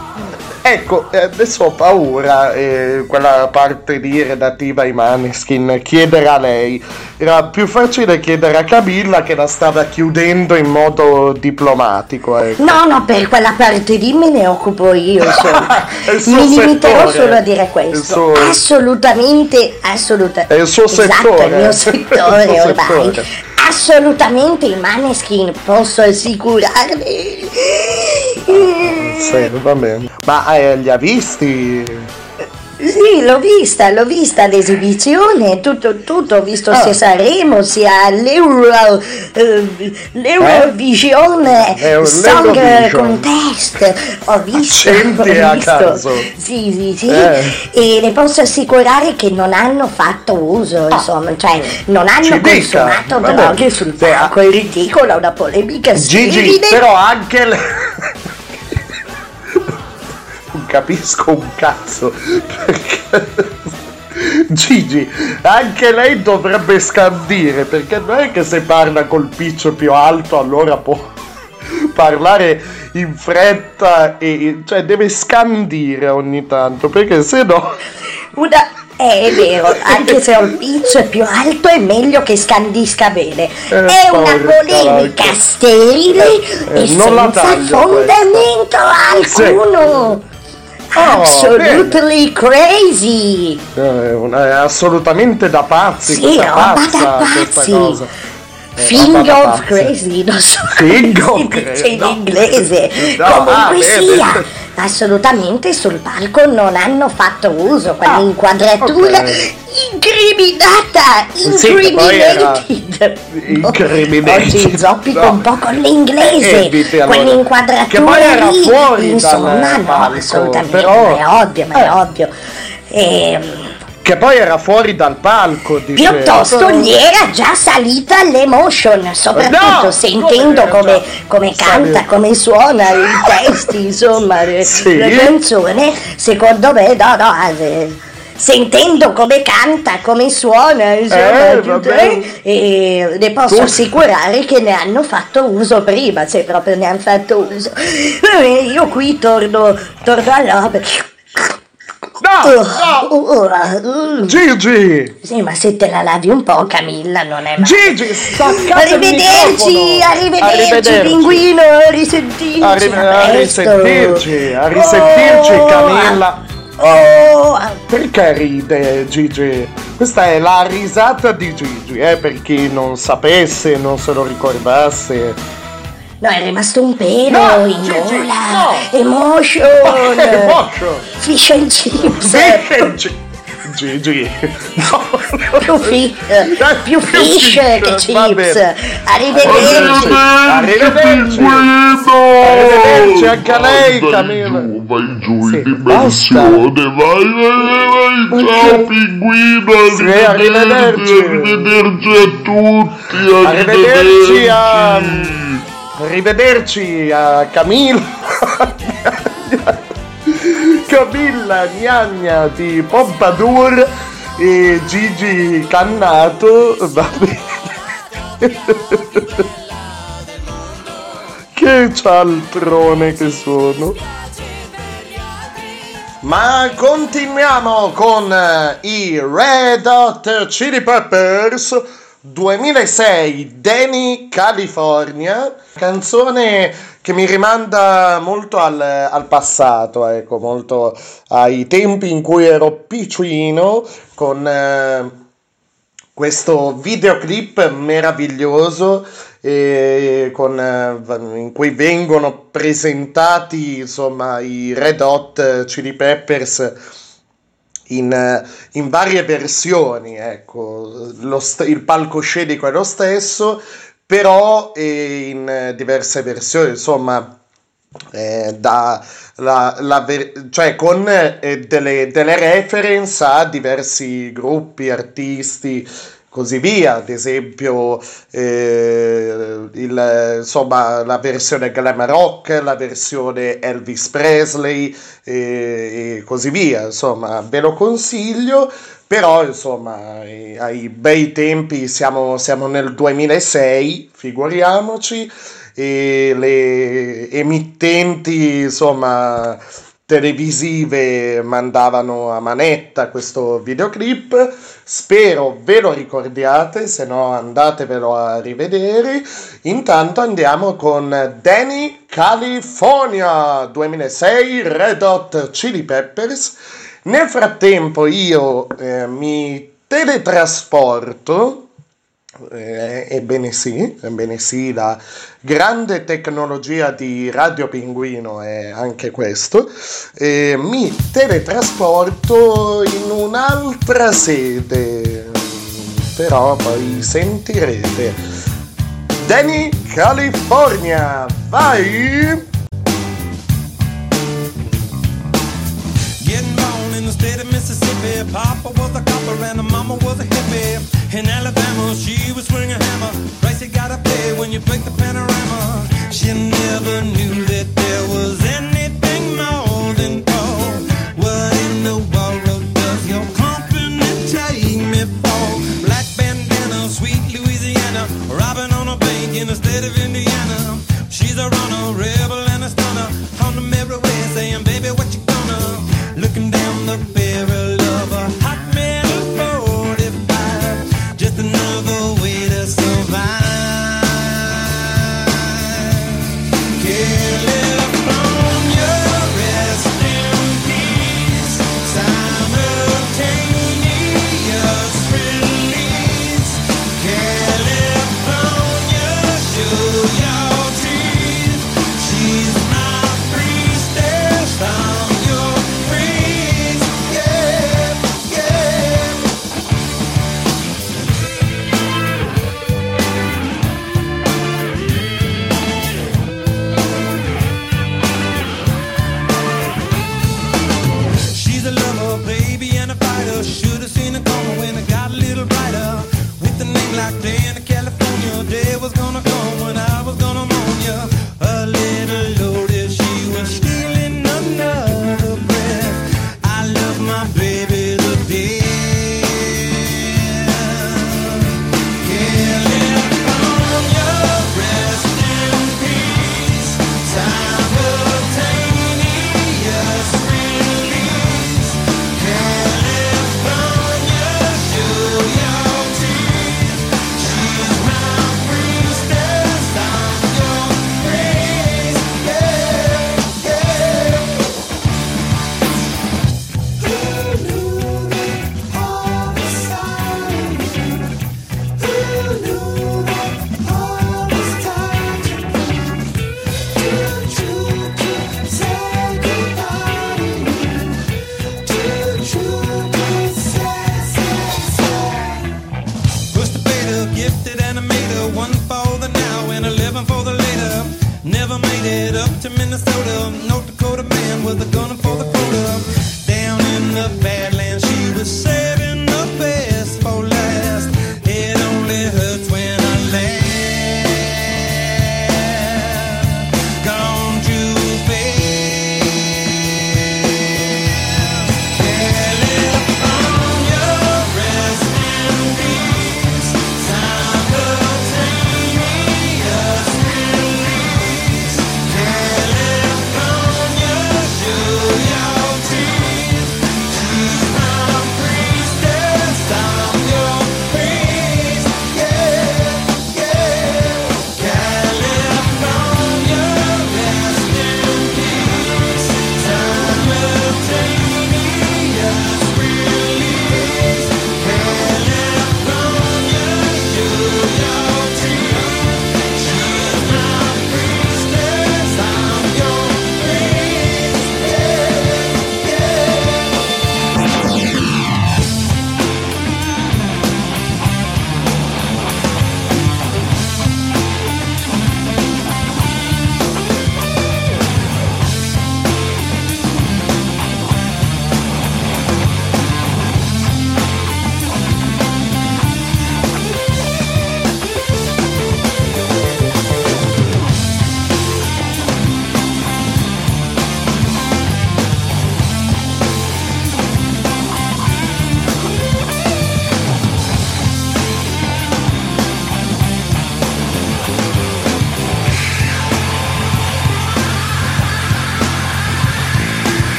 ecco, eh, adesso ho paura, eh, quella parte lì relativa ai Maneskin, chiedere a lei. Era più facile chiedere a Camilla che la stava chiudendo in modo diplomatico. Ecco. No, no, per quella parte lì me ne occupo io, Mi limiterò settore. solo a dire questo. suo- Assolutamente, assolutamente. È il suo esatto, settore. è il mio settore il ormai. settore. Assolutamente i Maneskin, posso assicurarvi. Sì, va bene. Ma eh, li ha visti? Sì, l'ho vista, l'ho vista l'esibizione, tutto, tutto, ho visto Ah. sia Sanremo sia l'Euro, eh, l'Eurovision Eh, Song l'Eurovision. Contest, ho visto, Accenti ho a visto. caso. Sì, sì, sì, Eh. e le posso assicurare che non hanno fatto uso, insomma, cioè non hanno Ci dica, consumato vabbè. droghe sul palco, è ridicola, una polemica Gigi, sterile. però anche le... non capisco un cazzo perché Gigi, anche lei dovrebbe scandire perché non è che se parla col piccio più alto allora può parlare in fretta e cioè deve scandire ogni tanto perché se no Una... Eh, è vero, anche se il pitch più alto è meglio che scandisca bene. è una polemica sterile Eh, e non la senza fondamento Sì. Alcuno. Absolutely crazy. è, una- è assolutamente da pazzi Sì, roba da questa pazzi. Cosa. Eh, of crazy, non so come of si dice crazy, in inglese. No, ah, Comunque bene. sia, assolutamente sul palco non hanno fatto uso quell'inquadratura Ah, ok. incriminata, Sì, che poi era incriminated. incriminated. Oggi zoppico No. un po' con l'inglese, allora. quell'inquadratura Che poi era lì, fuori insomma, no, palco, assolutamente, però- è ovvio, ma è ovvio. Ehm, Che poi era fuori dal palco, dicevo. Piuttosto gli era già salita l'emotion, soprattutto No, sentendo come come, canta, come suona i testi, insomma, le- Sì? la canzone, secondo me, no, no, eh, sentendo come canta, come suona, insomma, Eh, eh, le posso Tu- assicurare che ne hanno fatto uso prima, se proprio ne hanno fatto uso. Eh, Io qui torno, torno all'opera. No, Gigi! Sì, ma se te la lavi un po', Camilla, non è male. Gigi, staccate Arrivederci, arrivederci, Arrivederci. pinguino, a risentirci. Arri- a risentirci, a risentirci, Oh, Camilla. Oh, Perché ride Gigi? Questa è la risata di Gigi, eh, per chi non sapesse, non se lo ricordasse. No, è rimasto un pelo No, in Gigi, gola. no. Emotion. Emotion. Fish and chips. Gigi. Gigi. Più, fi- eh, più fish che chips. Arrivederci. Arrivederci. Arrivederci anche a lei, Camilla. Vai giù Sì, in dimensione, vai, vai, vai, ciao pinguino, arrivederci. arrivederci a tutti, Arrivederci a. Arrivederci a Camilla. Camilla Gnagna di Pompadour e Gigi Cannato. Va bene. che cialtrone che sono. Ma continuiamo con eh, i Red Hot Chili Peppers 2006 Danny California. Canzone che mi rimanda molto al, al passato ecco molto ai tempi in cui ero piccino con eh, questo videoclip meraviglioso eh, con, eh, in cui vengono presentati insomma i Red Hot Chili Peppers in, eh, in varie versioni ecco st- il palcoscenico è lo stesso però eh, in eh, diverse versioni insomma eh, da la, la cioè con eh, delle, delle reference a diversi gruppi, artisti, così via. Ad esempio, eh, il, insomma, la versione glam rock, la versione Elvis Presley eh, e così via. Insomma, ve lo consiglio. Però, insomma, ai, ai bei tempi siamo, siamo nel 2006, figuriamoci. e le emittenti, insomma, televisive mandavano a manetta questo videoclip. Spero ve lo ricordiate, se no andatevelo a rivedere. Intanto andiamo con Danny California 2006 Red Hot Chili Peppers. Nel frattempo io eh, mi teletrasporto eh, ebbene sì, ebbene sì, la grande tecnologia di Radio Pinguino è anche questo. Eh, mi teletrasporto in un'altra sede, però poi sentirete. Danny California, vai! Getting Mississippi. Papa was a copper and the mama was a hippie. In Alabama, she was swinging a hammer. Price you gotta pay when you break the panorama. She never knew that there was anything more than gold. What in the world does your company take me for? Black bandana, sweet Louisiana. Robbing on a bank in the state of Indiana. She's a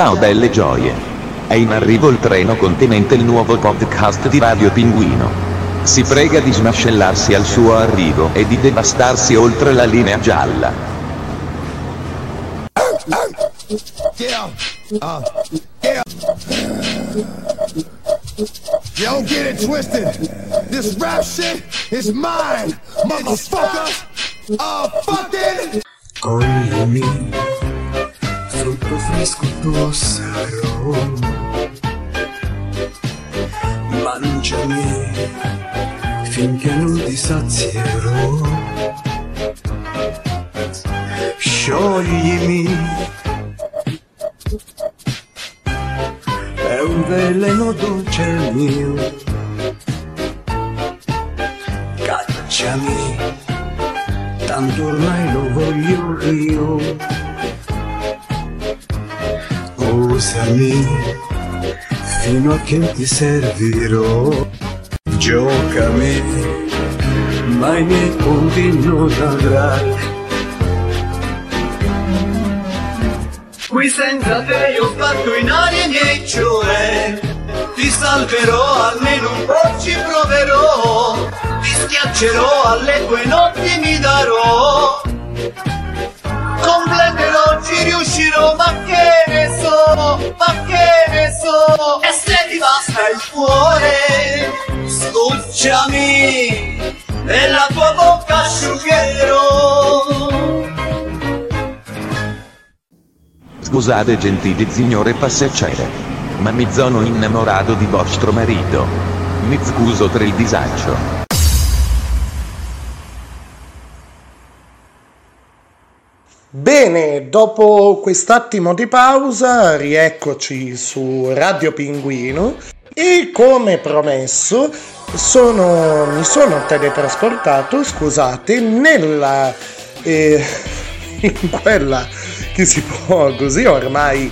Ciao belle gioie. È in arrivo il treno contenente il nuovo podcast di Radio Pinguino. Si prega di smascellarsi al suo arrivo e di devastarsi oltre la linea gialla. Don't get it twisted. This rap shit is mine, motherfucker. Uh, che ti servirò. Giocami ma i miei punti non avrai Qui senza te io sbatto in aria i miei cioè Ti salverò, almeno un po' ci proverò. Ti schiaccerò, alle tue notti mi darò. Completerò, ci riuscirò, ma che ne so, ma che scucciami Nella tua bocca asciugherò Scusate gentili signore passeggere. Ma mi sono innamorato di vostro marito. Mi scuso per il disagio. Bene, dopo quest'attimo di pausa, rieccoci su Radio Pinguino e come promesso sono, mi sono teletrasportato, scusate, nella... eh, in quella che si può così ormai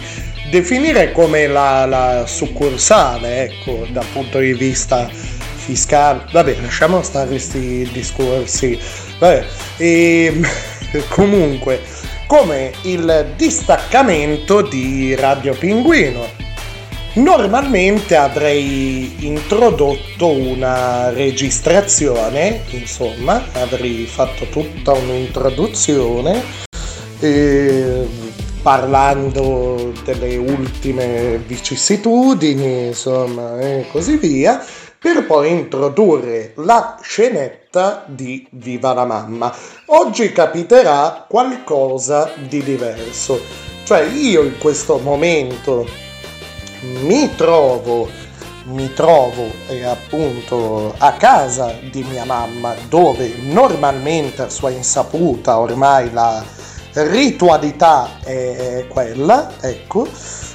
definire come la, la succursale, ecco, dal punto di vista fiscale. Vabbè, lasciamo stare questi discorsi. Vabbè, e, comunque, come il distaccamento di Radio Pinguino. Normalmente avrei introdotto una registrazione, insomma, avrei fatto tutta un'introduzione eh, parlando delle ultime vicissitudini, insomma, e così via, per poi introdurre la scenetta di Viva la mamma. Oggi capiterà qualcosa di diverso, cioè io in questo momento mi trovo mi trovo eh, appunto a casa di mia mamma dove normalmente a sua insaputa ormai la ritualità è quella ecco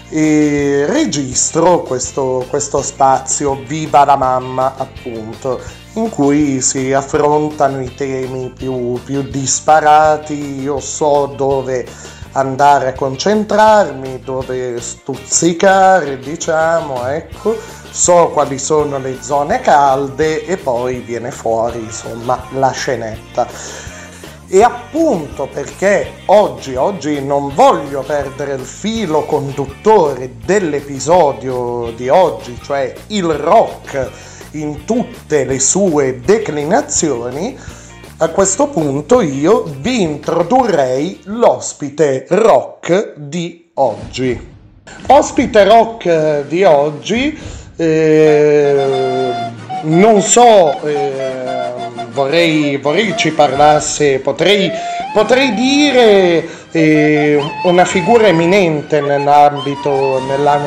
e registro questo, questo spazio viva la mamma appunto in cui si affrontano i temi più, più disparati. Io so dove andare a concentrarmi, dove stuzzicare, diciamo, ecco, so quali sono le zone calde e poi viene fuori, insomma, la scenetta. E appunto perché oggi, oggi non voglio perdere il filo conduttore dell'episodio di oggi, cioè il rock in tutte le sue declinazioni, a questo punto io vi introdurrei l'ospite rock di oggi. Ospite rock di oggi, eh, non so, eh, vorrei, vorrei ci parlasse, potrei, potrei dire eh, una figura eminente nell'ambito, nella,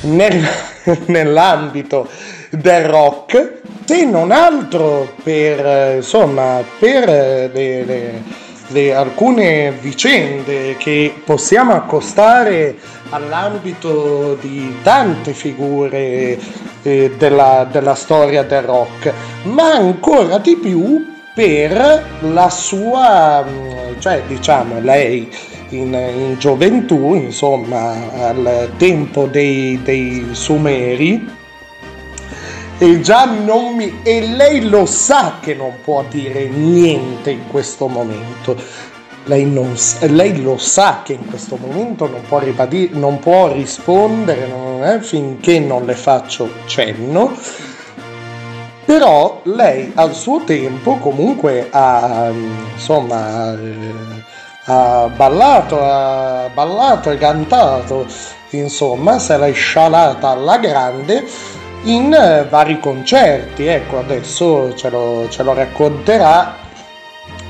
nel, nell'ambito del rock, se non altro per, eh, insomma, per eh, le, le, le alcune vicende che possiamo accostare all'ambito di tante figure eh, della, della storia del rock, ma ancora di più per la sua, mm, cioè diciamo lei in, in gioventù, insomma al tempo dei, dei Sumeri, e già non mi... e lei lo sa che non può dire niente in questo momento. lei, non lei lo sa che in questo momento non può, ribadire, non può rispondere non è, finché non le faccio cenno. Però lei al suo tempo comunque ha, insomma, eh, ha ballato, ha ballato e cantato, insomma, se l'è scialata alla grande in eh, vari concerti. Ecco, adesso ce lo, ce lo racconterà,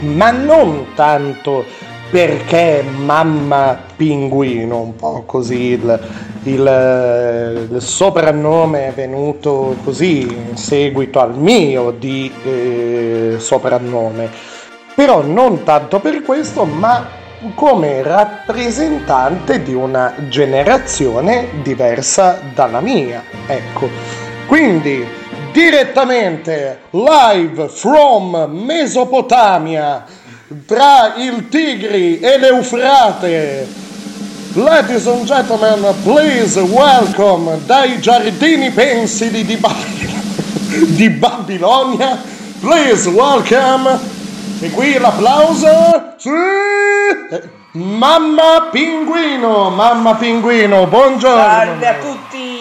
ma non tanto perché mamma pinguino, un po' così il, il, il soprannome è venuto così in seguito al mio di eh, soprannome, però non tanto per questo, ma come rappresentante di una generazione diversa dalla mia, ecco. Quindi direttamente live from Mesopotamia tra il Tigri e l'Eufrate. Ladies and gentlemen, please welcome dai giardini pensili di, Ba- di Babilonia. Please welcome. E qui l'applauso. Sì. Mamma Pinguino, mamma Pinguino, buongiorno. Salve a tutti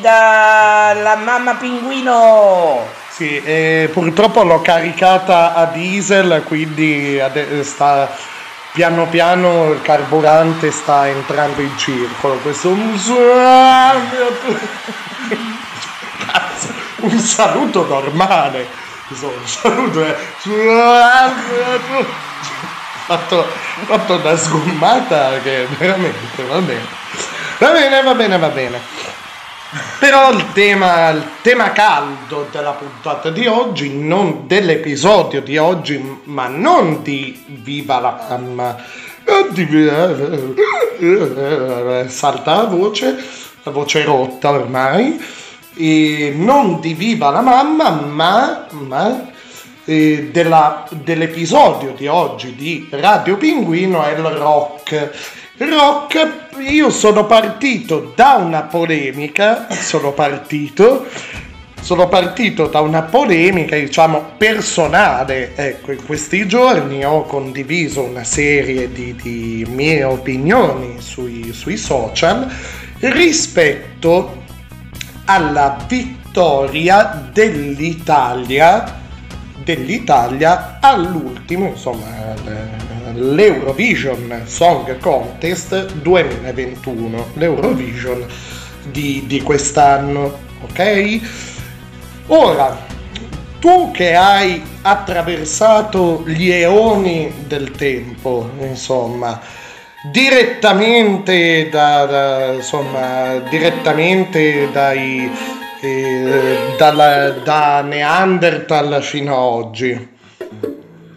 dalla mamma pinguino. Sì, eh, purtroppo l'ho caricata a diesel, quindi sta piano piano il carburante sta entrando in circolo. Questo un saluto normale. Un saluto è fatto, fatto una sgommata che veramente va bene. Va bene, va bene, va bene. Però il tema, il tema caldo della puntata di oggi, non dell'episodio di oggi, ma non di Viva la mamma, salta la voce, la voce rotta ormai, e non di Viva la mamma, ma, ma eh, della- dell'episodio di oggi di Radio Pinguino è il rock. Rock, io sono partito da una polemica, sono partito, sono partito da una polemica, diciamo, personale. Ecco, in questi giorni ho condiviso una serie di, di mie opinioni sui, sui social rispetto alla vittoria dell'Italia dell'Italia all'ultimo, insomma, l'Eurovision Song Contest 2021, l'Eurovision di, di quest'anno, ok? Ora, tu che hai attraversato gli eoni del tempo, insomma, direttamente da, da- insomma, direttamente dai eh, dalla- da Neanderthal fino a oggi.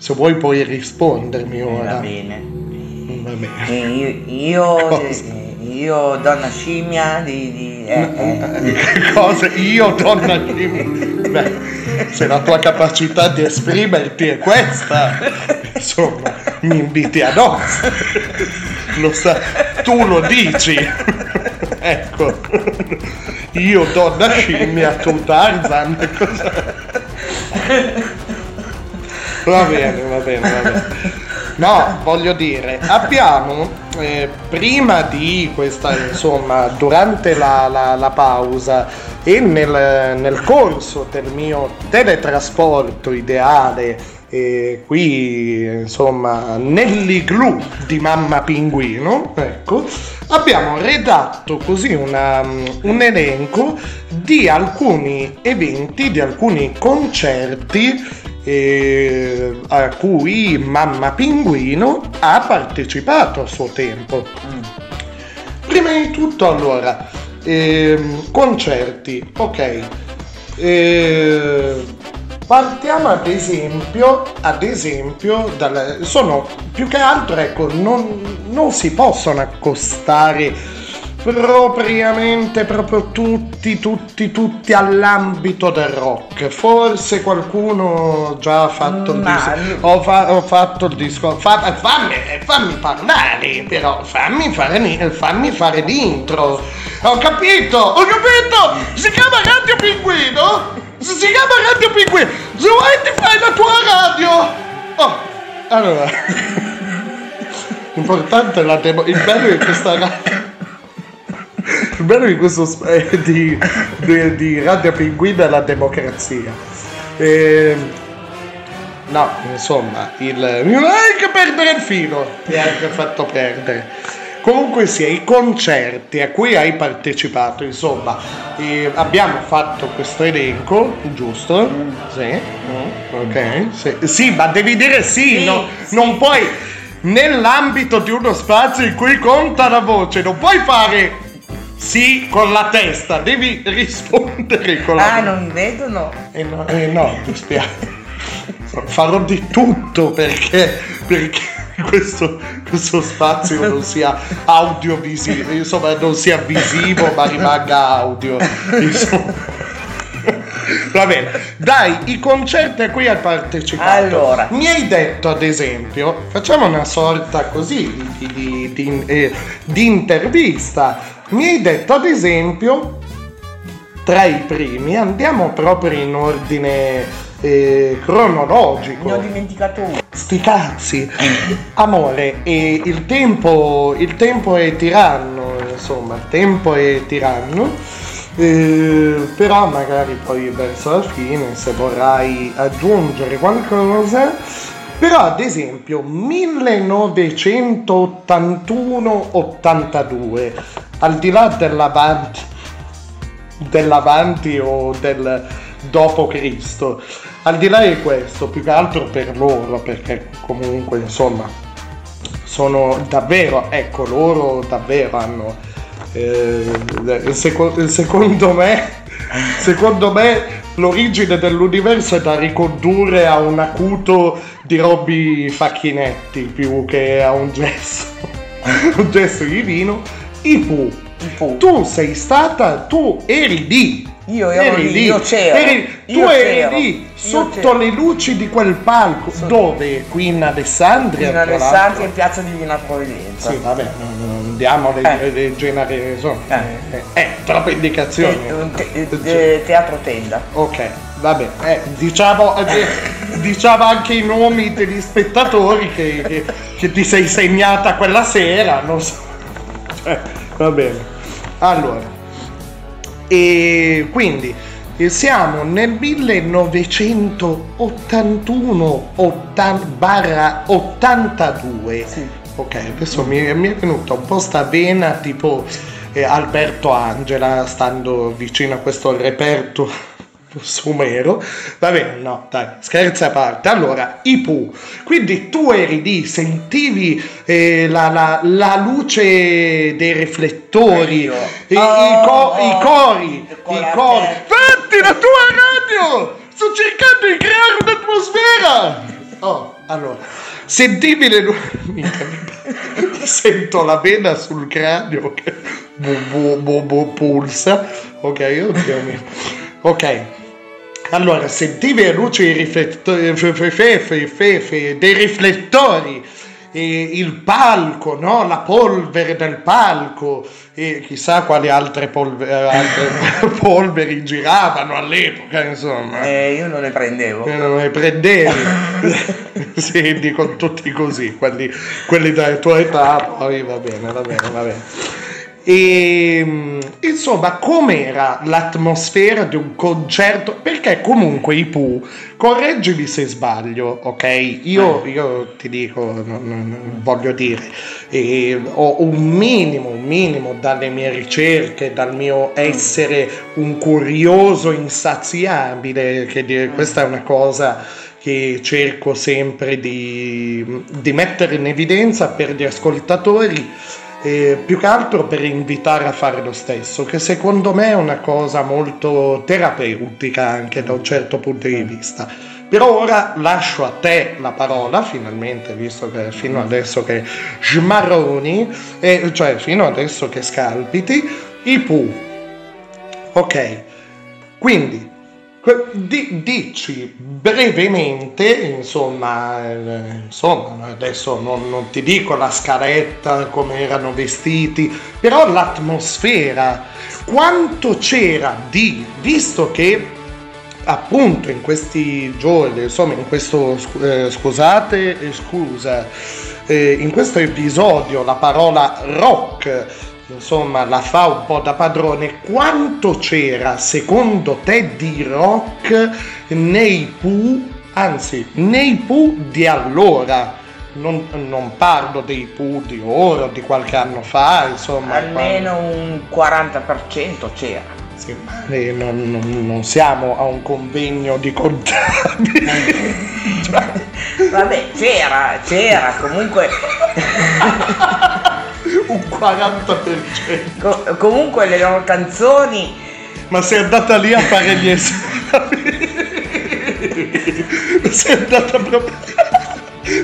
Se vuoi puoi rispondermi ora. Va bene. Va bene. Io, io, eh, io donna scimmia di... di eh, eh. Cosa? Io donna Kim? Beh, se la tua capacità di esprimerti è questa, insomma, mi inviti a nozze. Lo sa, tu lo dici. Ecco. Io donna scimmia, tu Tarzan. Cosa? Va bene, va bene, va bene. No, voglio dire, abbiamo eh, prima di questa, insomma, durante la, la- la pausa e nel, nel corso del mio teletrasporto ideale, eh, qui insomma, nell'igloo di Mamma Pinguino, ecco, abbiamo redatto così una- un elenco di alcuni eventi, di alcuni concerti eh, a cui Mamma Pinguino ha partecipato a suo tempo. Prima di tutto, allora, ehm, concerti, ok. Eh, partiamo ad esempio, ad esempio, dal- sono più che altro, ecco, non, non si possono accostare propriamente proprio tutti, tutti, tutti all'ambito del rock. Forse qualcuno già ha fatto il discorso. Ho, fa- ho fatto il discorso. Fa- fammi, fammi parlare, però, fammi fare, ni- fammi fare l'intro. Ho capito, ho capito! Si chiama Radio Pinguino? Si chiama Radio Pinguino! Se vuoi ti fai la tua radio! Oh, allora. L'importante è la demo- il bello di questa radio. Il bello di questo eh, di, di- di Radio Pinguino è la democrazia. Ehm, no, insomma, il. Mi hai anche perdere il filo. Mi hai anche fatto perdere. Comunque sia, i concerti a cui hai partecipato, insomma, eh, abbiamo fatto questo elenco, giusto? Sì. Mm, Ok. Sì. Sì, ma devi dire sì, no? non puoi, nell'ambito di uno spazio in cui conta la voce, non puoi fare sì con la testa, devi rispondere con la Ah, non mi vedono? eh no, eh no, mi spiace. Farò di tutto perché, perché questo, questo spazio non sia audiovisivo, insomma non sia visivo ma rimanga audio. Insomma. Va bene, dai, i concerti a cui hai partecipato. Allora. Mi hai detto ad esempio, facciamo una sorta così di, di- di- eh, di intervista. Mi hai detto ad esempio tra i primi, andiamo proprio in ordine eh, cronologico. Ne ho dimenticato uno. Sti cazzi, amore, e il tempo, il tempo è tiranno, insomma, il tempo è tiranno. eh, però magari poi verso la fine se vorrai aggiungere qualcosa però ad esempio 1981-82 al di là dell'avanti dell'avanti o del dopo Cristo. Al di là di questo, più che altro per loro, perché comunque insomma sono davvero, ecco, loro davvero hanno, eh, seco- secondo me, secondo me l'origine dell'universo è da ricondurre a un acuto di Robby Facchinetti più che a un gesto, un gesto divino. I Pooh, tu sei stata, tu eri lì. Io ero lì, io c'ero, eri- tu eri lì, sotto le luci di quel palco. Dove? Qui in Alessandria? In Alessandria in piazza Divina Provvidenza. Sì, vabbè, andiamo alle, Eh. alle genere, insomma. Eh, eh, troppe indicazioni. Te- te- te- teatro tenda. Ok, vabbè, eh, diciamo, eh, diciamo anche i nomi degli spettatori che, che- che ti sei segnata quella sera, non so. Cioè, va bene. Allora, e quindi eh, siamo nel 1981 ottan- barra 82. Ok, adesso mi, mi è venuta un po' sta vena tipo eh, Alberto Angela stando vicino a questo reperto sumero. Va bene, no, dai, scherzi a parte. Allora, i Pooh. Quindi tu eri lì, sentivi eh, la, la- la luce dei riflettori, i, i co- i cori, i cori. Fatti la tua radio! Sto cercando di creare un'atmosfera! Oh, allora, sentivi le luci. Sento la vena sul cranio che bu- bu- bu- pulsa. Ok, oddio mio. Ok. Allora, sentivi le luci dei riflettori, dei riflettori, e il palco, no? la polvere del palco, e chissà quali altre, polve- eh, altre polveri giravano all'epoca, insomma. Eh, io non ne prendevo. Eh, non ne prendevi. sì, dico tutti così, quelli, quelli della tua età, poi va bene, va bene, va bene. E mm, insomma, com'era l'atmosfera di un concerto? Perché comunque i Pooh, correggimi se sbaglio, ok? Io, io ti dico, non- non- voglio dire, eh, ho un minimo, un minimo dalle mie ricerche, dal mio essere un curioso insaziabile, che questa è una cosa che cerco sempre di, di mettere in evidenza per gli ascoltatori, eh, più che altro per invitare a fare lo stesso, che secondo me è una cosa molto terapeutica anche da un certo punto di vista. Però ora lascio a te la parola, finalmente, visto che fino adesso che smarroni, eh, cioè fino adesso che scalpiti, i Pooh. Ok, quindi di- dici brevemente, insomma, eh, insomma, adesso non, non ti dico la scaletta, come erano vestiti, però l'atmosfera, quanto c'era di, visto che appunto in questi giorni, insomma, in questo eh, scusate, eh, scusa, eh, in questo episodio la parola rock insomma la fa un po' da padrone quanto c'era secondo te di rock nei Pooh anzi nei Pooh di allora non, non parlo dei Pooh di ora di qualche anno fa insomma Almeno un 40% c'era. sì, ma non, non- non siamo a un convegno di contabili Vabbè, c'era, c'era, comunque. un 40%. Co- comunque le loro canzoni. Ma sei andata lì a fare gli esami? sei andata proprio.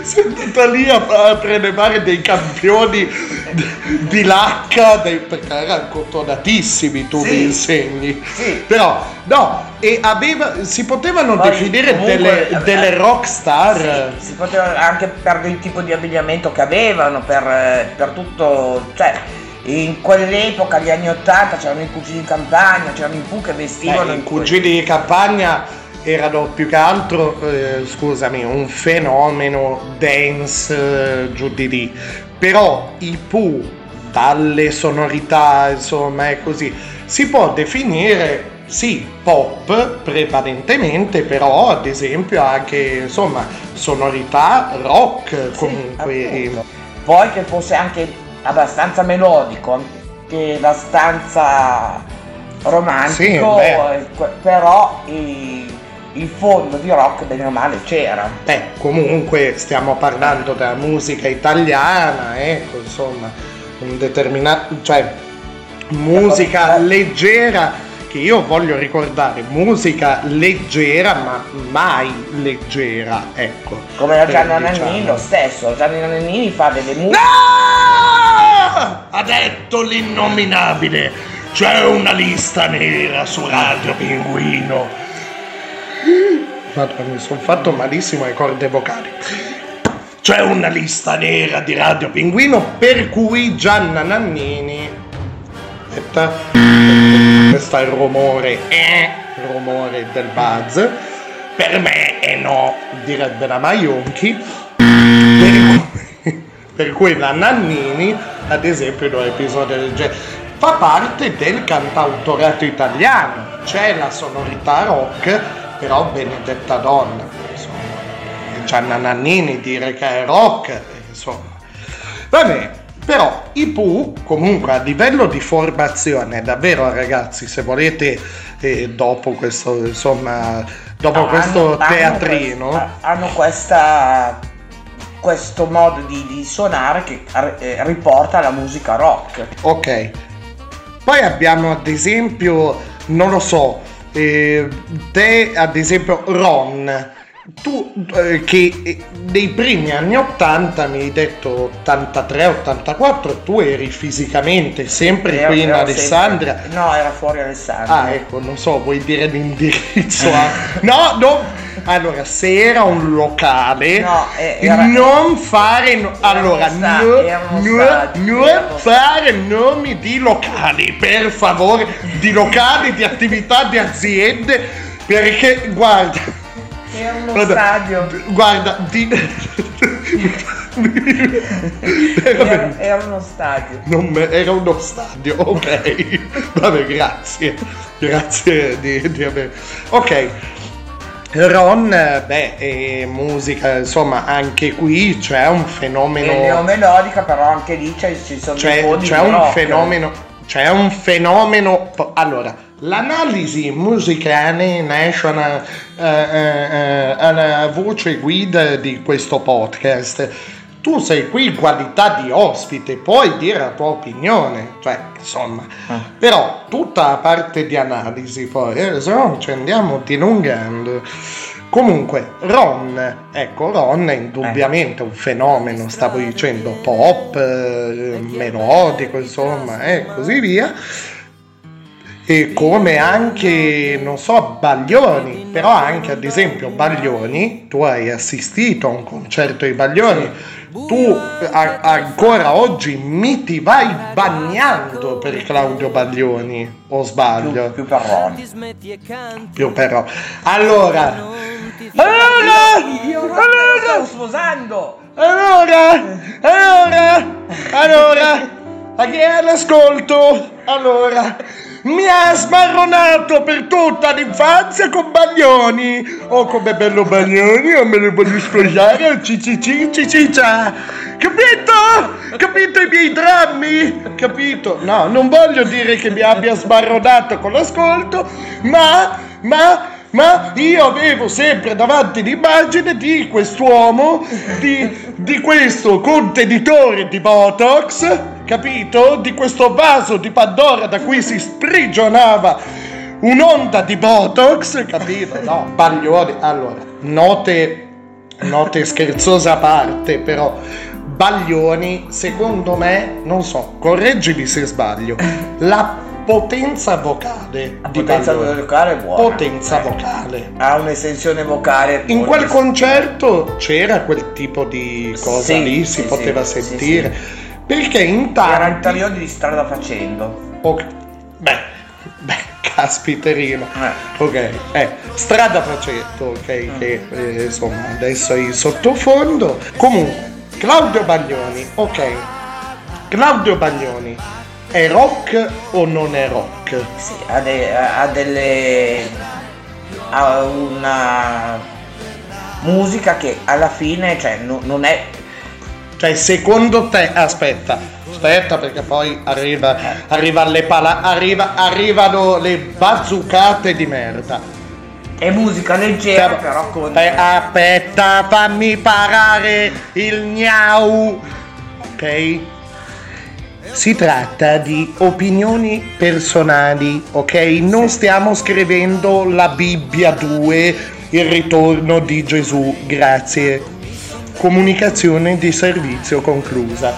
Sei andata lì a, a prelevare dei campioni di, di lacca, dei- perché erano cotonatissimi tu mi insegni. Però, no, e aveva, si potevano Poi, definire comunque, delle, eh, delle rockstar. Si poteva anche per il tipo di abbigliamento che avevano, per, eh, per tutto. cioè. In quell'epoca, gli anni 80, c'erano i cugini di campagna, c'erano i Pooh che vestivano Eh, I cugini di campagna erano più che altro, eh, scusami, un fenomeno dance eh, giù di lì. Però i Pooh, dalle sonorità, insomma, è così, si può definire sì, pop prevalentemente, però ad esempio anche, insomma, sonorità rock comunque. e- Poi che fosse anche abbastanza melodico, anche abbastanza romantico, Sì, eh, però i- il fondo di rock bene o male c'era. Beh, comunque stiamo parlando della musica italiana, ecco, insomma, un determinato, cioè musica leggera che io voglio ricordare, musica leggera ma mai leggera, ecco. Come la Eh, Gianna diciamo. Nannini lo stesso, Gianna Nannini fa delle musiche. Ha detto l'innominabile, c'è una lista nera su Radio Pinguino. Madonna, mi sono fatto malissimo ai corde vocali. C'è una lista nera di Radio Pinguino per cui Gianna Nannini. Aspetta, questo è il rumore, eh, il rumore del buzz. Per me è no, direbbe la Maionchi. Per per cui la Nannini, ad esempio, in un episodio del genere, fa parte del cantautorato italiano. C'è la sonorità rock, però benedetta donna. Insomma, Gianna Nannini dire che è rock, insomma. Va bene, però i Pooh comunque a livello di formazione, davvero ragazzi, se volete eh, dopo questo, insomma, dopo No, questo hanno- hanno teatrino... questa- hanno questa questo modo di, di suonare che eh, riporta alla musica rock. Ok. Poi abbiamo ad esempio, non lo so, eh, te ad esempio Ron, tu eh, che eh, nei primi anni 80 mi hai detto 83-84, tu eri fisicamente sempre Ero- qui in Alessandria. sempre- No, era fuori Alessandria. Ah, ecco, non so, vuoi dire l'indirizzo? a- No, no. Allora, se era un locale, No, era- non fare. no- allora, sta- non fare nomi di locali, per favore, di locali, di attività, di aziende, perché guarda. Era uno guarda, stadio. Guarda, di. Era, era uno stadio. Non me- era uno stadio, ok. Vabbè, grazie. Grazie di, di aver. Ok. Ron, eh, beh, eh, musica, insomma, anche qui c'è un fenomeno. E neomelodica, però anche lì c'è- ci sono dei C'è, c'è un fenomeno. C'è un fenomeno. Allora, l'analisi musicale national eh, eh, eh, voce guida di questo podcast. Tu sei qui in qualità di ospite, puoi dire la tua opinione, cioè, insomma. Però tutta la parte di analisi poi, eh, se no ci andiamo dilungando. Comunque, Ron, ecco, Ron è indubbiamente un fenomeno, stavo dicendo, pop, eh, melodico, insomma, e così via. E come anche, non so, Baglioni, però anche ad esempio Baglioni, tu hai assistito a un concerto di Baglioni, tu a- ancora oggi mi ti vai bagnando per Claudio Baglioni, o sbaglio? Più, per Ron. Più però. Allora, Allora, io non sto sposando. allora, allora, allora, a chi è all'ascolto? Allora, mi ha smarronato per tutta l'infanzia con Baglioni. Oh, come bello Baglioni, io me lo voglio sposare, ciccici, ciccia. Capito? Capito i miei drammi? Capito? No, non voglio dire che mi abbia smarronato con l'ascolto, ma, ma, ma io avevo sempre davanti l'immagine di quest'uomo, di, di questo contenitore di Botox, capito? Di questo vaso di Pandora da cui si sprigionava un'onda di Botox, capito? No, Baglioni. Allora, note, note scherzose a parte, però Baglioni, secondo me, non so, correggimi se sbaglio, la potenza vocale potenza Baglioni. vocale buona. Potenza vocale. Ha un'estensione vocale. In quel concerto c'era quel tipo di cosa Sì, lì, si sì, poteva sì, sentire. Perché intanto... Era in periodi di strada facendo. Ok. Beh, beh, caspiterino. Eh. Ok, eh, strada facetto, ok, che eh, insomma adesso è in sottofondo. Comunque, Claudio Baglioni, ok. Claudio Baglioni è rock o non è rock? Sì, ha, de- ha delle. ha una musica che alla fine, cioè, no- non è. Cioè, secondo te, aspetta, aspetta perché poi arriva, arriva le pala- arriva, arrivano le bazzucate di merda. È musica leggera, però con. Beh, aspetta, fammi parare il gnau. Ok? Si tratta di opinioni personali, ok? Non stiamo scrivendo la Bibbia 2, il ritorno di Gesù, grazie. Comunicazione di servizio conclusa.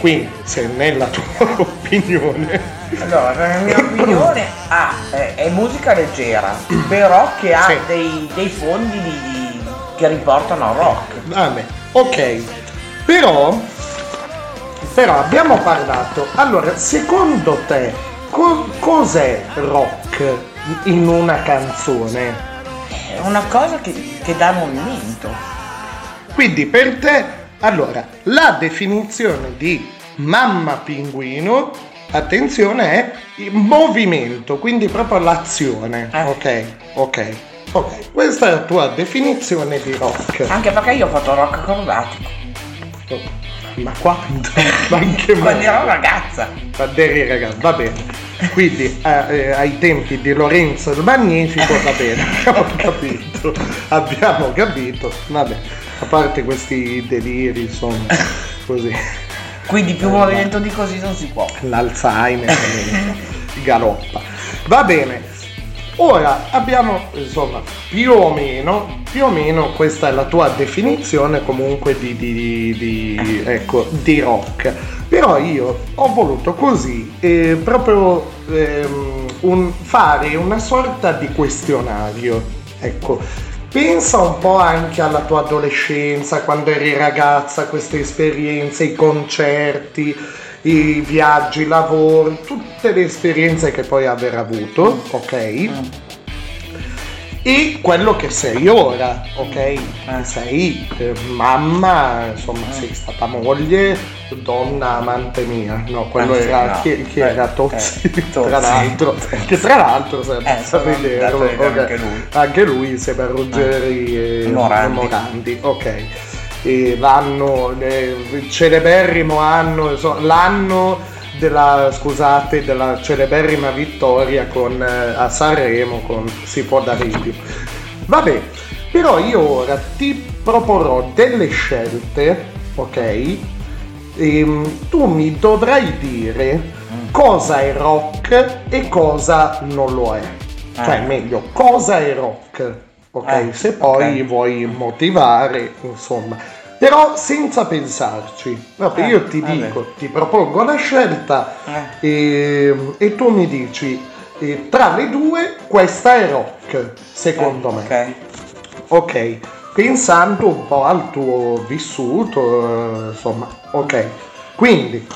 Quindi, se nella tua opinione Allora, nella mia opinione ha- è, musica leggera, però che ha dei, dei fondi di- di- che riportano al rock. Vabbè, ok. Però, però abbiamo parlato. Allora, secondo te, co- cos'è rock in una canzone? È una cosa che, che dà movimento. Quindi per te, allora, la definizione di mamma pinguino, attenzione, è il movimento, quindi proprio l'azione. Ok, ok, ok. Questa è la tua definizione di rock. Anche perché io ho fatto rock acrobatico. Ma quando? Ma anche Quando ero ragazza. Quando eri ragazzo, va bene. Quindi eh, eh, ai tempi di Lorenzo il Magnifico, va bene, abbiamo capito, abbiamo capito, vabbè, a parte questi deliri, insomma, così. Quindi più movimento di così non si può. L'Alzheimer eh, galoppa. Va bene. Ora abbiamo insomma più o meno, più o meno questa è la tua definizione comunque di, di- di- ecco, di rock. Però io ho voluto così eh, proprio ehm, un- fare una sorta di questionario. Ecco, pensa un po' anche alla tua adolescenza, quando eri ragazza, queste esperienze, i concerti, i viaggi, i lavori, tutte le esperienze che puoi aver avuto, ok? E quello che sei ora, ok? Sei eh, mamma, insomma, sei stata moglie, donna amante mia. No, quello sì, era no. chi, chi Eh, era Tozzi, eh, tra Tozzi. l'altro. Che tra l'altro sarebbe Eh, vedere, andato a vedere ok. anche lui. Anche lui insieme a Ruggeri e Morandi. Morandi, ok. E l'anno, eh, celeberrimo anno, insomma, l'anno della, scusate, della celeberrima vittoria con, eh, a Sanremo con Si può dare di più. Vabbè, però io ora ti proporrò delle scelte, ok? Ehm, tu mi dovrai dire cosa è rock e cosa non lo è. Cioè, Eh. meglio, cosa è rock, ok? Eh, Se poi ok. vuoi motivare, insomma. Però senza pensarci. Vabbè, Eh, io ti vabbè. dico, ti propongo la scelta e, e tu mi dici eh, tra le due questa è rock, secondo me. Ok, pensando un po' al tuo vissuto, eh, insomma, ok. Quindi,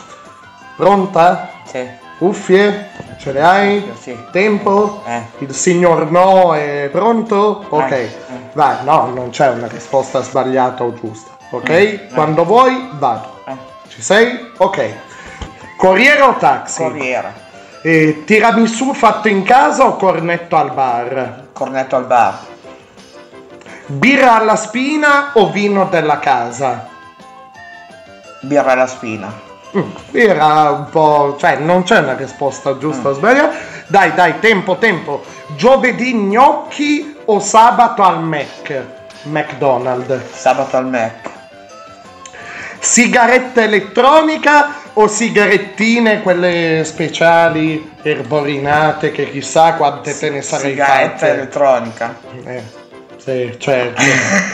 pronta? Sì. Cuffie? Ce le hai? Sì. Tempo? Eh. Il signor no è pronto? Ok, Eh, vai, no, non c'è una risposta sbagliata o giusta. Ok? Quando vuoi, vado. Ci sei? Ok. Corriere o taxi? Corriere. Eh, tiramisù fatto in casa o cornetto al bar? Cornetto al bar. Birra alla spina o vino della casa? Birra alla spina. Mm, birra un po'... cioè non c'è una risposta giusta o sbagliata. Dai, dai, tempo, tempo. Giovedì gnocchi o sabato al Mac? McDonald's. Sabato al Mac. Sigaretta elettronica o sigarettine, quelle speciali, erborinate, che chissà quante te ne sarei Sigaretta fatte. elettronica. Eh, sì, certo.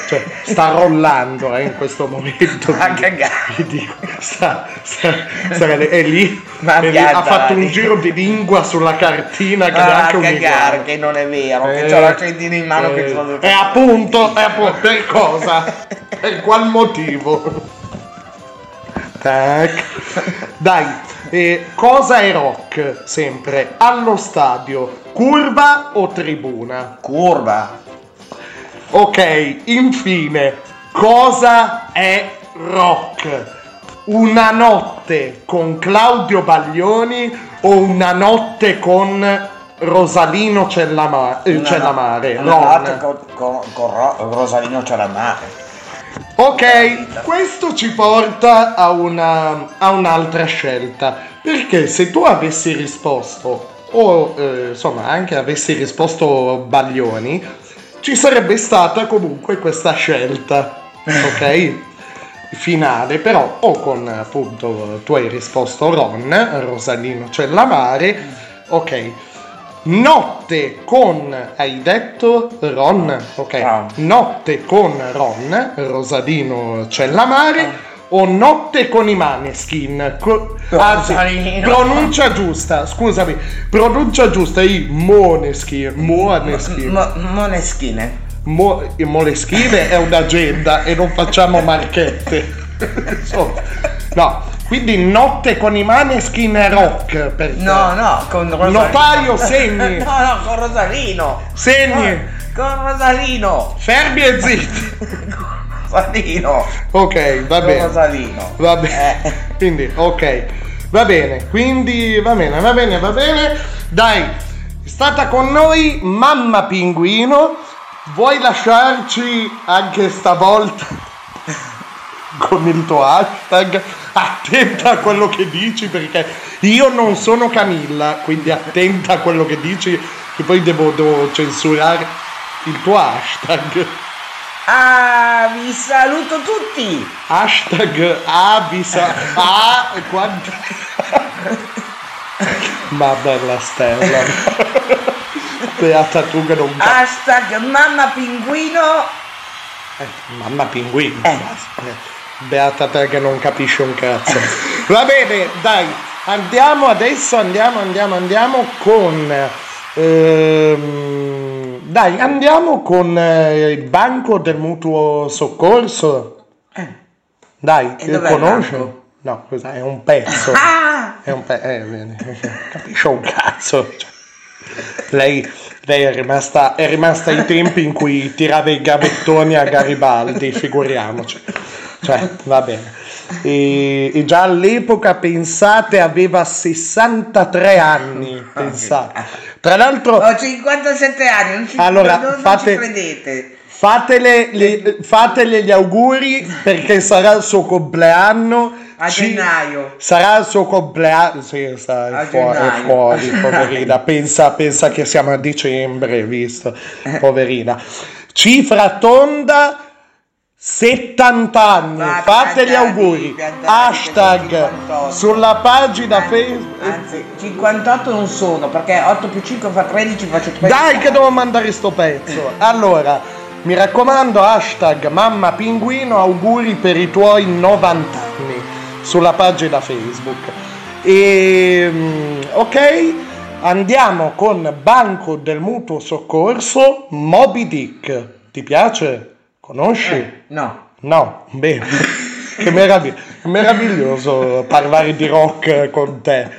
Cioè, sta rollando eh, in questo momento. A quindi- cagare. dico, sta, sta- sta- è lì, Ma è lì, ha fatto un giro di lingua sulla cartina che Ah, neanche a un cagare, che non è vero, che c'ho l'accendino in mano che sono E appunto, e appunto, per cosa? Per qual motivo? Tac. Dai, eh, cosa è rock sempre? Allo stadio, curva o tribuna? Curva. Ok, infine, cosa è rock? Una notte con Claudio Baglioni o una notte con Rosalino Cellama- eh, Una Cellamare? una notte con, con- con Ro- Rosalino Cellamare. Ok, questo ci porta a, una, a un'altra scelta. Perché se tu avessi risposto, o eh, insomma anche avessi risposto Baglioni, ci sarebbe stata comunque questa scelta. Ok? Finale, però, o con appunto tu hai risposto Ron, Rosalino Cellamare, ok. Notte con, hai detto Ron, ok. Notte con Ron, Rosalino Cellamare. O notte con i maneskin. Co- anzi, Rosalino. pronuncia giusta, scusami, pronuncia giusta i moneskin. Moneskin. Mo- moneschine. Mo- i Moleschine è un'agenda e non facciamo marchette. No, quindi notte con i maneskin rock. Per te. No, no, con Rosalino. Notaio, segni. no, no, con Rosalino. Segni. Con Rosalino. Fermi e zitti. Rosalino. Ok, va Con bene. Rosalino. Va bene. Quindi, ok. Va bene, quindi va bene, va bene, va bene. Dai, è stata con noi Mamma Pinguino. Vuoi lasciarci anche stavolta con il tuo hashtag? Attenta a quello che dici perché io non sono Camilla, quindi attenta a quello che dici che poi devo, devo censurare il tuo hashtag. Ah, vi saluto tutti. Hashtag avvisa a quanto ma bella stella beata tu che non Hashtag mamma pinguino. Eh, mamma pinguino Eh, beata te che non capisce un cazzo va bene dai andiamo adesso andiamo andiamo andiamo con ehm, dai andiamo con eh, il banco del mutuo soccorso dai E dov'è il conosci no è un pezzo Ah! È un pe- eh, capisce un cazzo. Cioè, lei, lei è, rimasta, è rimasta ai tempi in cui tirava i gavettoni a Garibaldi, figuriamoci. Cioè, va bene. E, e già all'epoca, pensate, aveva 63 anni. Pensate. Tra l'altro, Ho 57 anni, non ci, Allora, non, non fate- ci credete. fatele, le- fatele gli auguri perché sarà il suo compleanno. A Ci- gennaio. Sarà il suo compleanno. Sì, sta è A fuori, gennaio. fuori, poverina. Pensa, pensa che siamo a dicembre, visto? Poverina. Cifra tonda. 70 anni, Va, fate gli auguri. Hashtag che sono 58. sulla pagina Facebook. Anzi, 58 non sono, perché 8 più 5 fa 13, faccio 13. Dai che devo mandare sto pezzo. Allora, mi raccomando, hashtag mamma pinguino, auguri per i tuoi 90 anni sulla pagina Facebook. E ok, andiamo con Banco del Mutuo Soccorso Moby Dick. Ti piace? Conosci? No. No, bene. Che meravig- meraviglioso parlare di rock con te.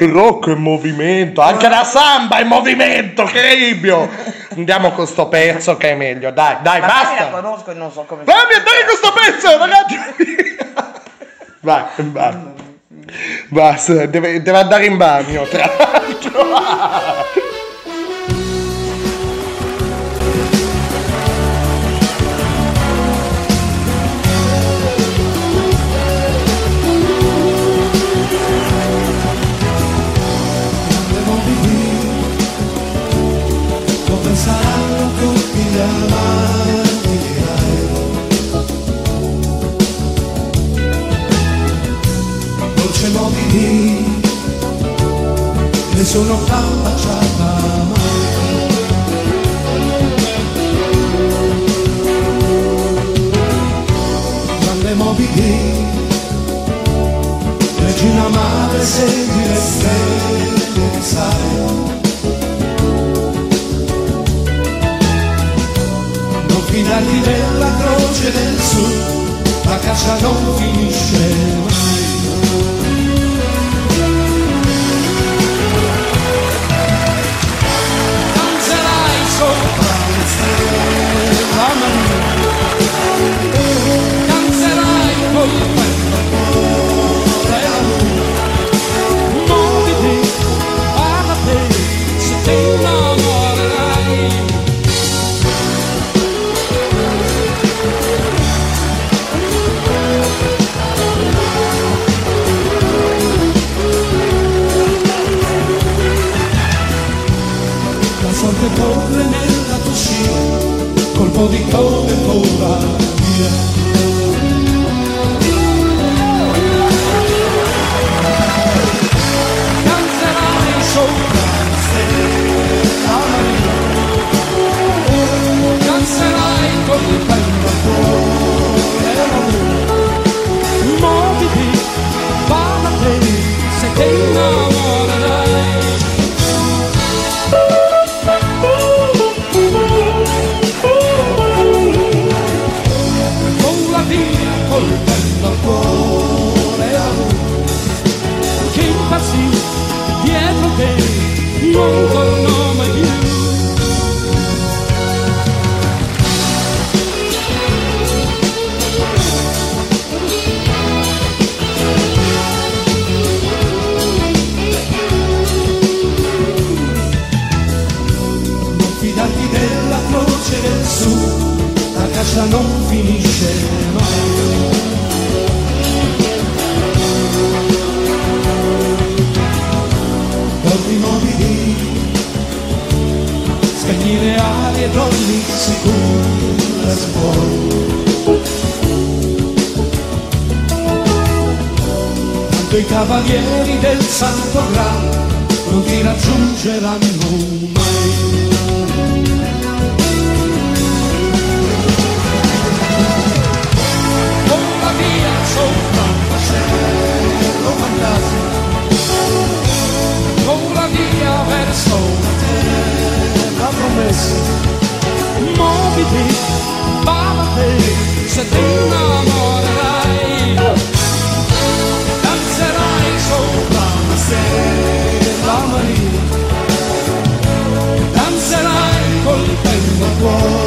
Il rock è in movimento, anche la samba è in movimento, incredibile. Andiamo con sto pezzo che è meglio, dai, dai, Magari basta. la conosco e non so come Fammi andare questo pezzo, ragazzi. Vai, vai. Basta, deve, deve andare in bagno, tra l'altro. T'ha baciata mai. Grande Moby Dick, regina madre segui le stelle sai. Non fidarti della croce del sud, la caccia non finisce mai. Di coda e vola via. Danzerai con il vento Santo Graal non ti raggiungeranno mai. Vola via sopra un vascello fantasma Vola via verso terra promessa. Muoviti, batte, se ti innamorerai sopra una stella marina Danzerai col al cuore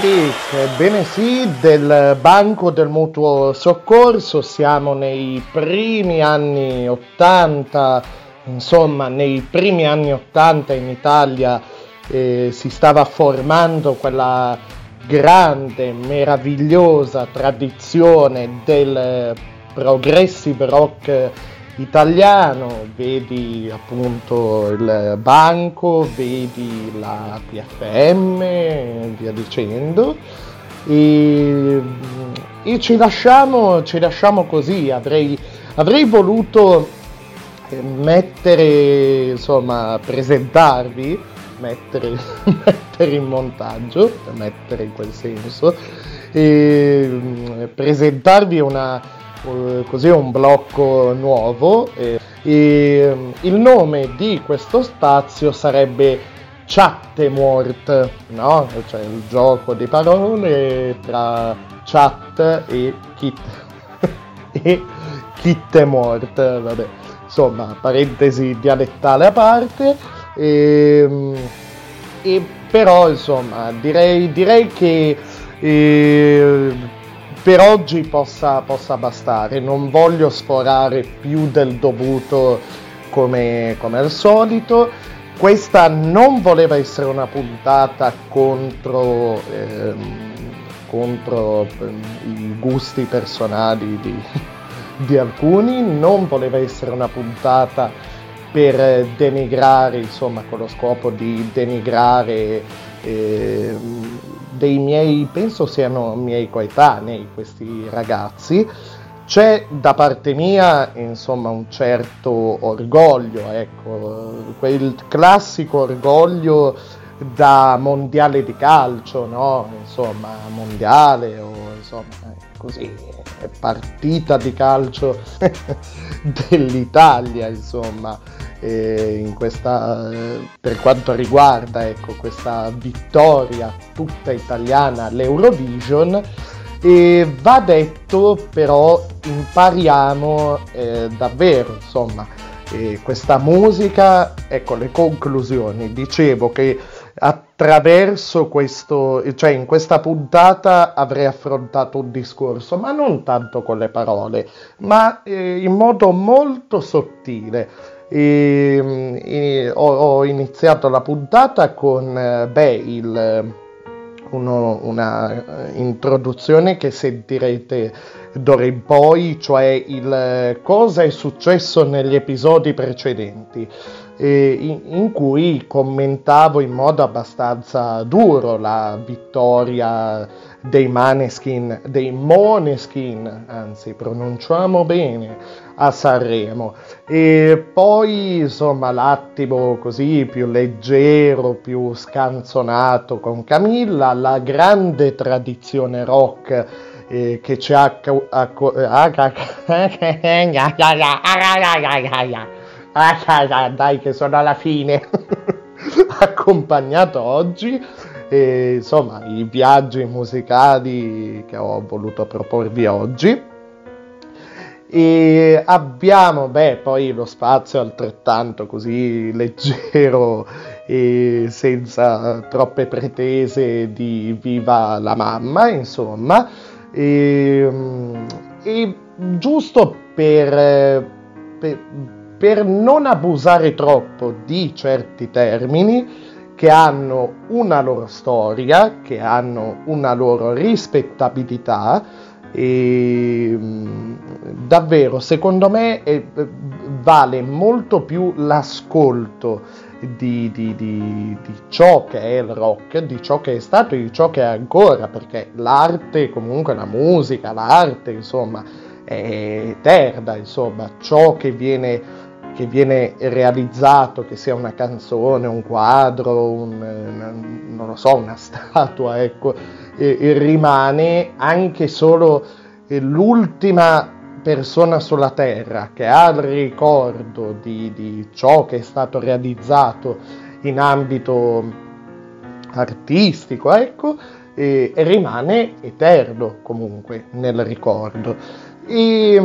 Dick, ebbene sì, del Banco del Mutuo Soccorso, siamo nei primi anni 80, insomma nei primi anni 80 in Italia eh, si stava formando quella grande, meravigliosa tradizione del progressive rock italiano, vedi appunto il banco, vedi la PFM e via dicendo. E, e ci, lasciamo, ci lasciamo così, avrei, avrei voluto mettere, insomma, presentarvi, mettere, mettere in montaggio, mettere in quel senso, e presentarvi una, eh, così un blocco nuovo e, e il nome di questo spazio sarebbe Chattemort, no? Cioè il gioco di parole tra chat e kit e kittemort, vabbè. Insomma, parentesi dialettale a parte. E, e però insomma direi, direi che eh, per oggi possa, possa bastare, non voglio sforare più del dovuto come, come al solito. Questa non voleva essere una puntata contro, ehm, contro ehm, i gusti personali di, di alcuni, non voleva essere una puntata per denigrare, insomma, con lo scopo di denigrare eh, dei miei, penso siano miei coetanei questi ragazzi, c'è da parte mia insomma un certo orgoglio, ecco, quel classico orgoglio da mondiale di calcio, no? Insomma, mondiale o insomma così, partita di calcio dell'Italia, insomma, eh, in questa, eh, per quanto riguarda ecco, questa vittoria tutta italiana all'Eurovision. E va detto però impariamo eh, davvero insomma eh, questa musica ecco le conclusioni dicevo che attraverso questo cioè in questa puntata avrei affrontato un discorso ma non tanto con le parole ma eh, in modo molto sottile e, e ho, ho, iniziato la puntata con eh, beh, il, uno, una introduzione che sentirete d'ora in poi, cioè il cosa è successo negli episodi precedenti. In, cui commentavo in modo abbastanza duro la vittoria dei Maneskin, dei Moneskin, anzi pronunciamo bene, a Sanremo. E poi insomma l'attimo così più leggero, più scanzonato con Camilla, la grande tradizione rock eh, che ci ha... Dai che sono alla fine. Accompagnato oggi e insomma i viaggi musicali che ho voluto proporvi oggi. E abbiamo beh poi lo spazio altrettanto così leggero e senza troppe pretese di viva la mamma insomma. E, e giusto per, per, per non abusare troppo di certi termini che hanno una loro storia, che hanno una loro rispettabilità e davvero secondo me vale molto più l'ascolto di, di, di, di, ciò che è il rock, di ciò che è stato e di ciò che è ancora, perché l'arte, comunque la musica, l'arte, insomma, è eterna, insomma, ciò che viene, che viene realizzato, che sia una canzone, un quadro, un, non lo so, una statua, ecco, e, e rimane anche solo l'ultima persona sulla Terra che ha il ricordo di, di ciò che è stato realizzato in ambito artistico, ecco, e, e rimane eterno comunque nel ricordo. E,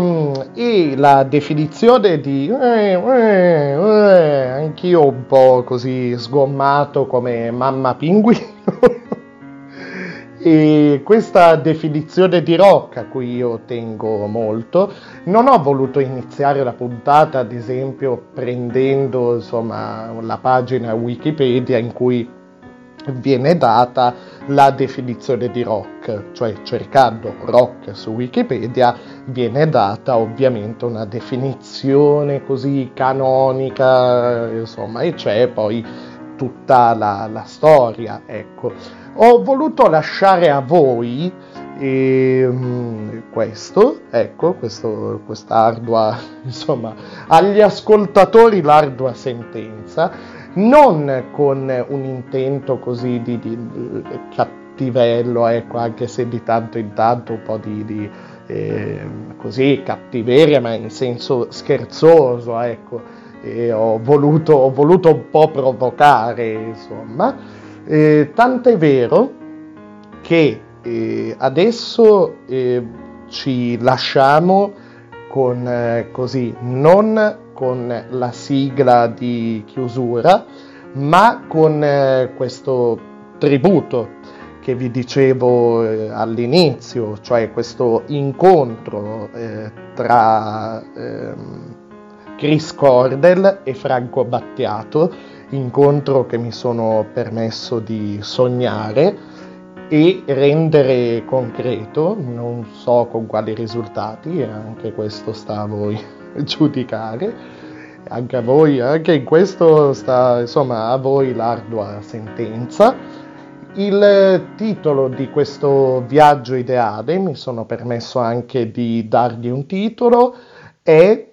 e, la definizione di eh, eh, eh, anch'io un po' così sgommato come mamma pinguino. E questa definizione di rock a cui io tengo molto, non ho voluto iniziare la puntata, ad esempio, prendendo insomma, la pagina Wikipedia in cui viene data la definizione di rock, cioè cercando rock su Wikipedia viene data ovviamente una definizione così canonica, insomma, e c'è poi tutta la, la storia, ecco. Ho voluto lasciare a voi ehm, questo, ecco, questo, questa ardua, insomma, agli ascoltatori l'ardua sentenza, non con un intento così di, di, di cattivello, ecco, anche se di tanto in tanto un po' di, di eh, così cattiveria, ma in senso scherzoso, ecco, e ho voluto, ho voluto un po' provocare, insomma. Eh, tant'è vero che eh, adesso eh, ci lasciamo con eh, così, non con la sigla di chiusura, ma con eh, questo tributo che vi dicevo eh, all'inizio, cioè questo incontro tra ehm, Chris Cordell e Franco Battiato incontro che mi sono permesso di sognare e rendere concreto, non so con quali risultati, anche questo sta a voi giudicare, anche a voi, anche in questo sta insomma a voi l'ardua sentenza. Il titolo di questo viaggio ideale, mi sono permesso anche di dargli un titolo, è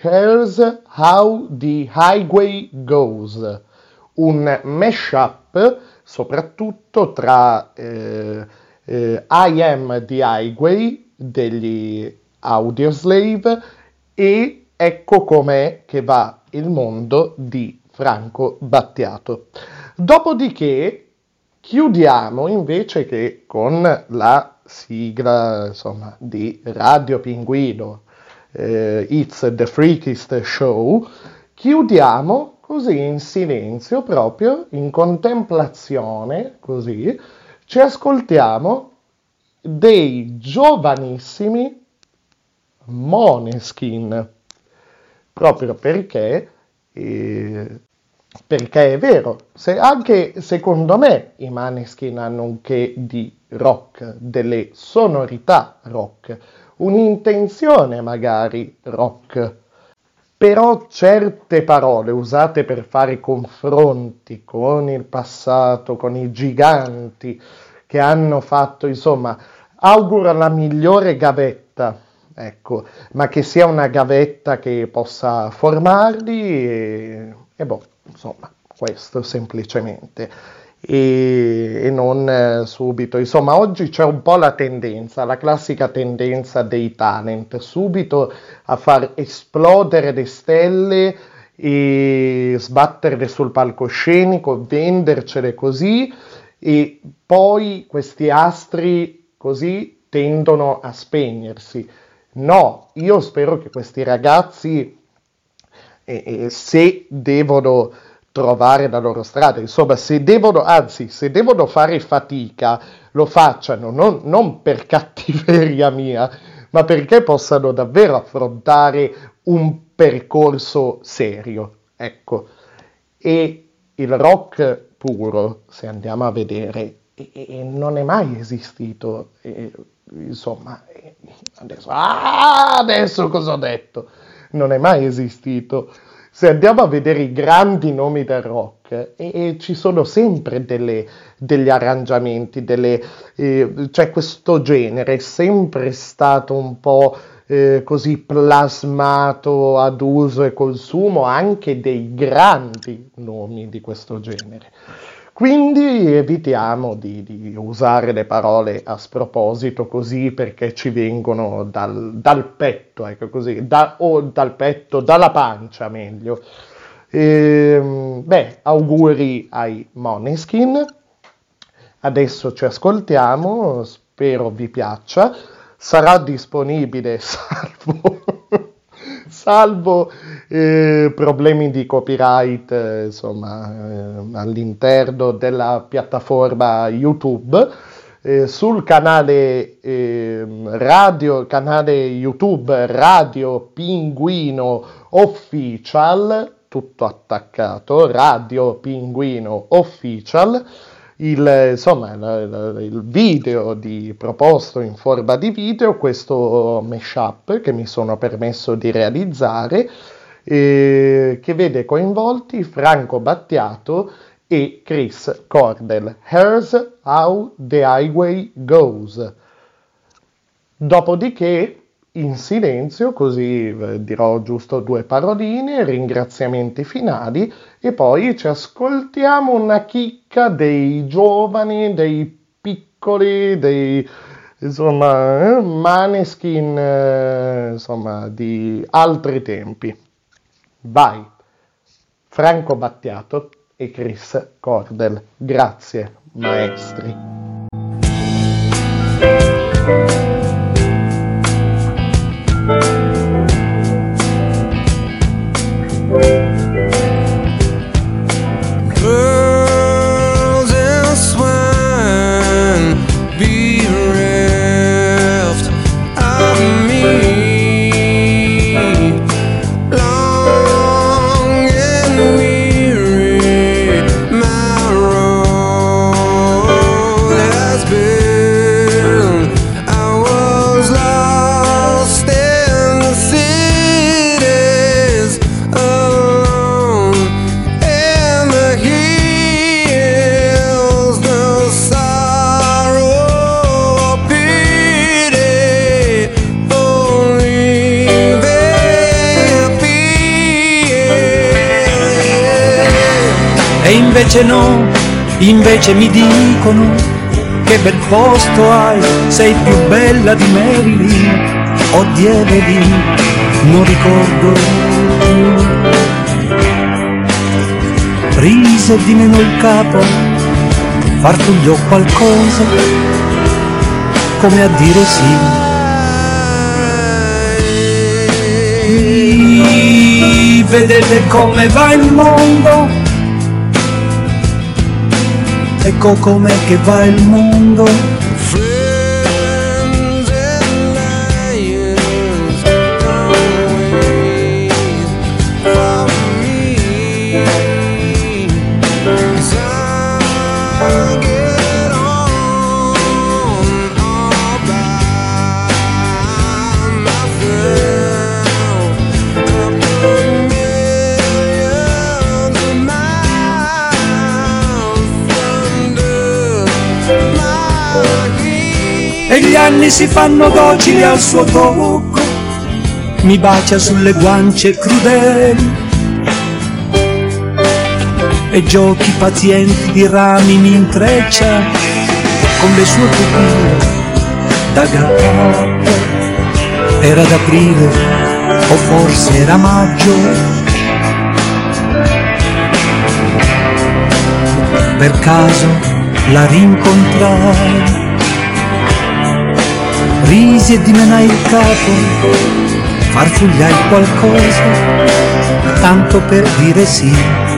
Here's How the Highway Goes, un mashup soprattutto tra eh, eh, I Am the Highway degli Audioslave e Ecco com'è che va il mondo di Franco Battiato. Dopodiché chiudiamo invece che con la sigla insomma, di Radio Pinguino eh, It's the Freakist Show, chiudiamo così in silenzio, proprio in contemplazione, così, ci ascoltiamo dei giovanissimi Moneskin, proprio perché, eh, perché è vero, se anche secondo me i Maneskin hanno un che di rock, delle sonorità rock, un'intenzione magari rock, però certe parole usate per fare confronti con il passato, con i giganti che hanno fatto, insomma, auguro la migliore gavetta, ecco, ma che sia una gavetta che possa formarli e, e boh, insomma, questo semplicemente e, e non eh, subito. Insomma, oggi c'è un po' la tendenza, la classica tendenza dei talent, subito a far esplodere le stelle e sbatterle sul palcoscenico, vendercele così e poi questi astri così tendono a spegnersi. No, io spero che questi ragazzi, eh, eh, se devono trovare la loro strada. Insomma, se devono, anzi, se devono fare fatica, lo facciano non, non per cattiveria mia, ma perché possano davvero affrontare un percorso serio. Ecco. E il rock puro, se andiamo a vedere, e, e non è mai esistito. E, insomma, adesso, ah, adesso cosa ho detto? Non è mai esistito se andiamo a vedere i grandi nomi del rock, e, e ci sono sempre delle, degli arrangiamenti, delle, eh, cioè questo genere è sempre stato un po' eh, così plasmato ad uso e consumo anche dei grandi nomi di questo genere. Quindi evitiamo di, di, usare le parole a sproposito così perché ci vengono dal, dal petto, ecco così, da, o dal petto, dalla pancia meglio. Ehm, beh, auguri ai Moneskin. Adesso ci ascoltiamo, spero vi piaccia. Sarà disponibile salvo salvo eh, problemi di copyright eh, insomma, eh, all'interno della piattaforma YouTube. Eh, sul canale ehm, radio, canale YouTube Radio Pinguino Official, tutto attaccato, Radio Pinguino Official, il, insomma, il, video di, proposto in forma di video, questo mashup che mi sono permesso di realizzare, eh, che vede coinvolti Franco Battiato e Chris Cordell. Here's How the Highway Goes. Dopodiché, in silenzio, così eh, dirò giusto due paroline, ringraziamenti finali e poi ci ascoltiamo una chicca dei giovani, dei piccoli, dei insomma, eh, maneskin, eh, insomma, di altri tempi. Vai, Franco Battiato e Chris Cordell. Grazie, maestri. Pearls invece no, invece mi dicono che bel posto hai, sei più bella di Marilyn o di Evelyn, non ricordo. Rise di meno il capo, farfugliò qualcosa, come a dire sì. Vedete come va il mondo? Ecco com'è che va il mondo. Anni si fanno docili al suo tocco, mi bacia sulle guance crudeli. E giochi pazienti di rami mi intreccia con le sue pupille da gatto. Era d'aprile o forse era maggio. Per caso la rincontrai risi e dimenai il capo, farfugliai qualcosa, tanto per dire sì.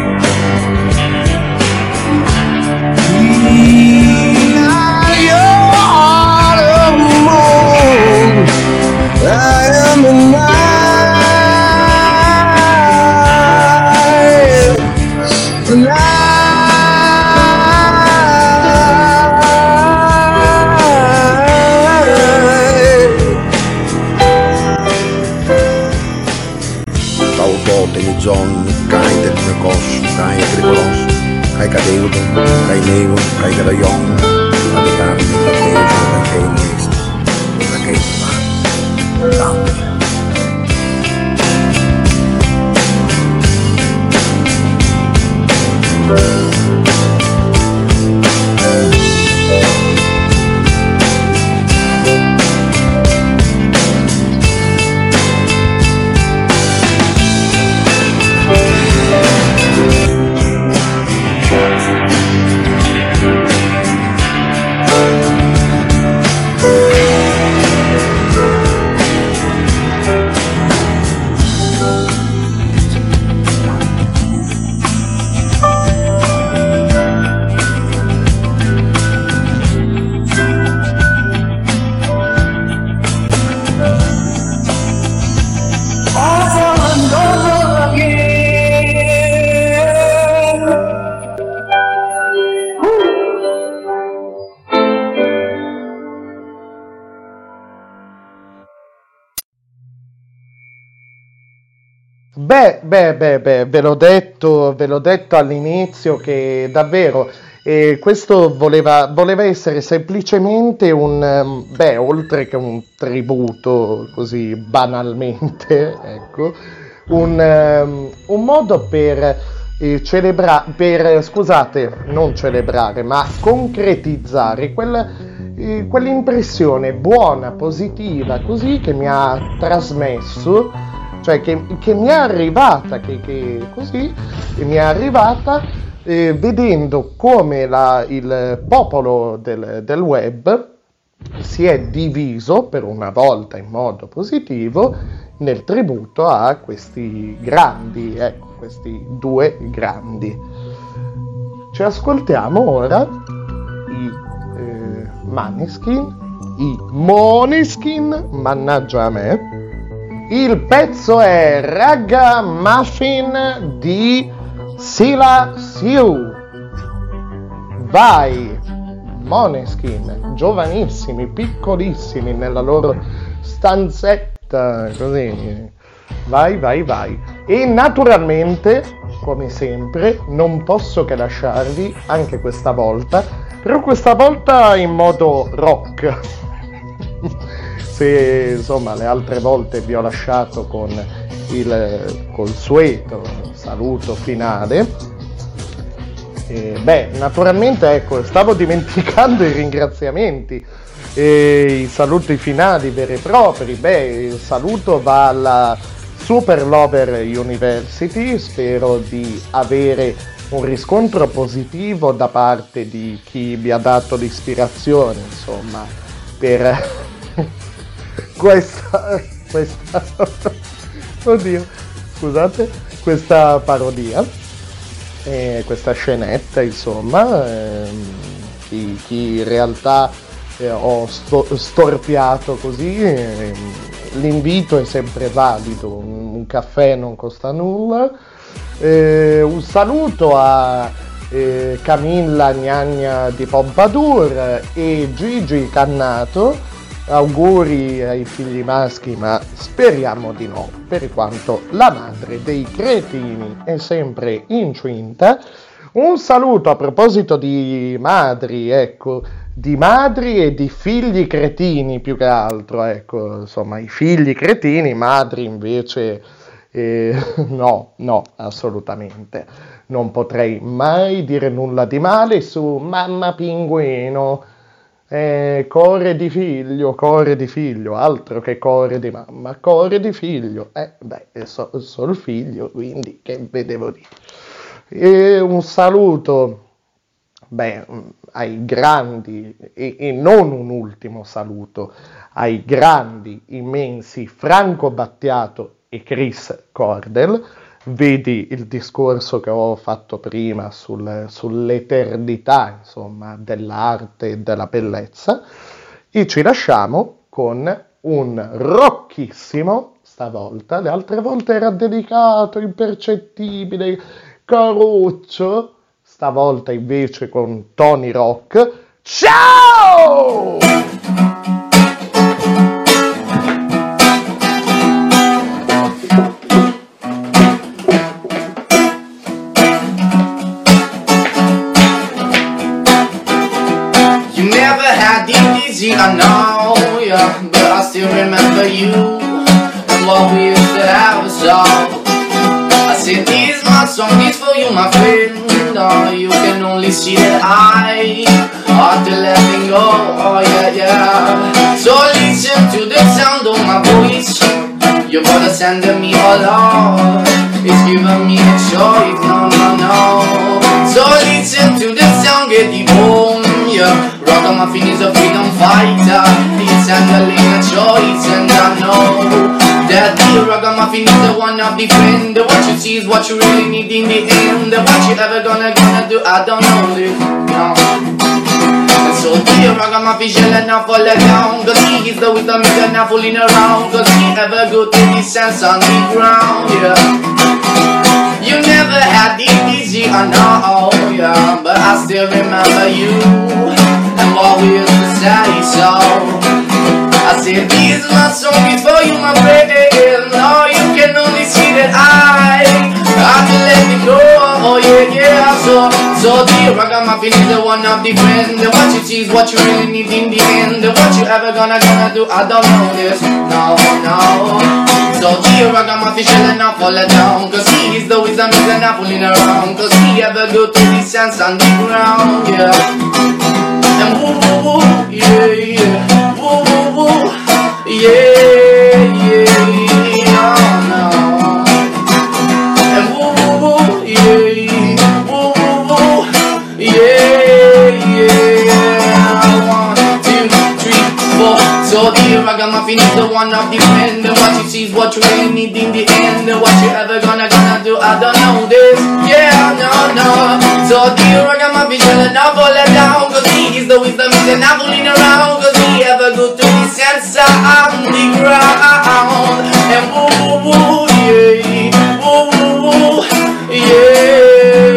Ve l'ho detto, ve l'ho detto all'inizio che davvero eh, questo voleva, voleva essere semplicemente un, ehm, beh, oltre che un tributo così banalmente, ecco, un, ehm, un modo per eh, celebrare, per, scusate, non celebrare, ma concretizzare quella, eh, quell'impressione buona, positiva, così che mi ha trasmesso cioè che, che mi è arrivata, che, che così mi è arrivata eh, vedendo come la- il popolo del, del web si è diviso per una volta in modo positivo nel tributo a questi grandi, ecco, questi due grandi. Ci ascoltiamo ora i eh, Maneskin, i Moneskin, mannaggia a me. Il pezzo è Ragamuffin di Sila Siu. Vai, Moneskin, giovanissimi, piccolissimi nella loro stanzetta, così. Vai, vai, vai. E naturalmente, come sempre, non posso che lasciarvi anche questa volta, però questa volta in modo rock. Se insomma le altre volte vi ho lasciato con il consueto saluto finale, e, beh, naturalmente ecco, stavo dimenticando i ringraziamenti e i saluti finali veri e propri. Beh, il saluto va alla Super Lover University, spero di avere un riscontro positivo da parte di chi mi ha dato l'ispirazione, insomma, per questa, questa oddio, scusate, questa parodia, eh, questa scenetta, insomma, ehm, chi, chi in realtà eh, ho sto- storpiato così, ehm, l'invito è sempre valido, un, un caffè non costa nulla. Eh, un saluto a eh, Camilla Gnagna di Pompadour e Gigi Cannato. Auguri ai figli maschi, ma speriamo di no, per quanto la madre dei cretini è sempre incinta. Un saluto a proposito di madri, ecco, di madri e di figli cretini più che altro, ecco, insomma, i figli cretini, madri invece eh, no, no, assolutamente. Non potrei mai dire nulla di male su mamma pinguino. Eh, core di figlio, core di figlio, altro che core di mamma, core di figlio. Eh, beh, so, sono il figlio, quindi che vedevo dire. E un saluto, beh, ai grandi, e, e non un ultimo saluto, ai grandi, immensi Franco Battiato e Chris Cordel. Vedi il discorso che ho fatto prima sul- sull'eternità, insomma, dell'arte e della bellezza. E ci lasciamo con un rocchissimo, stavolta, le altre volte era delicato, impercettibile, caruccio, stavolta invece con Tony Rock. Ciao! Easy, I know, yeah, but I still remember you and what we used to have so. I said, this my song is for you, my friend. Oh, you can only see that I ought to letting go. Oh, oh yeah, yeah. So listen to the sound of my voice. Your brother sending me all love. It's giving me a choice, no, no, no. So listen to the sound, get the bone, yeah. Ragamuffin is a freedom fighter. He's handling a choice, and I know that the ragamuffin is the one of friend. What you see is what you really need in the end. What you ever gonna gonna do, I don't know it. No. And so the ragamuffin shall not fall down. Cause he is the wisdom, he's not fooling around. Cause he ever go to the sense on the ground, yeah. You never had DDG I know, oh, yeah, but I still remember you and what we used to say. So I said, "This is my song before you, my friend. No, oh, you can only see that I I can let me go." Dear ragamuffin is the one of the friend. What you is what you really need in the end. What you ever gonna gonna do, I don't know this. No, no. So dear ragamuffin shall not fall down. Cause he is the wisdom is not fooling around. Cause he ever go to the sands on the ground, yeah. And woo woo woo, yeah, yeah. Woo woo woo, yeah, yeah. I got my feet the one of and What you see is what you really need in the end. What you ever gonna gonna do? I don't know this. Yeah, no, no. So dear, I got my vision and I fall down. Cause he is the wisdom and I'm fooling around. Cause he ever go to the sensor on the ground. And woo woo woo, yeah. Woo woo woo, yeah.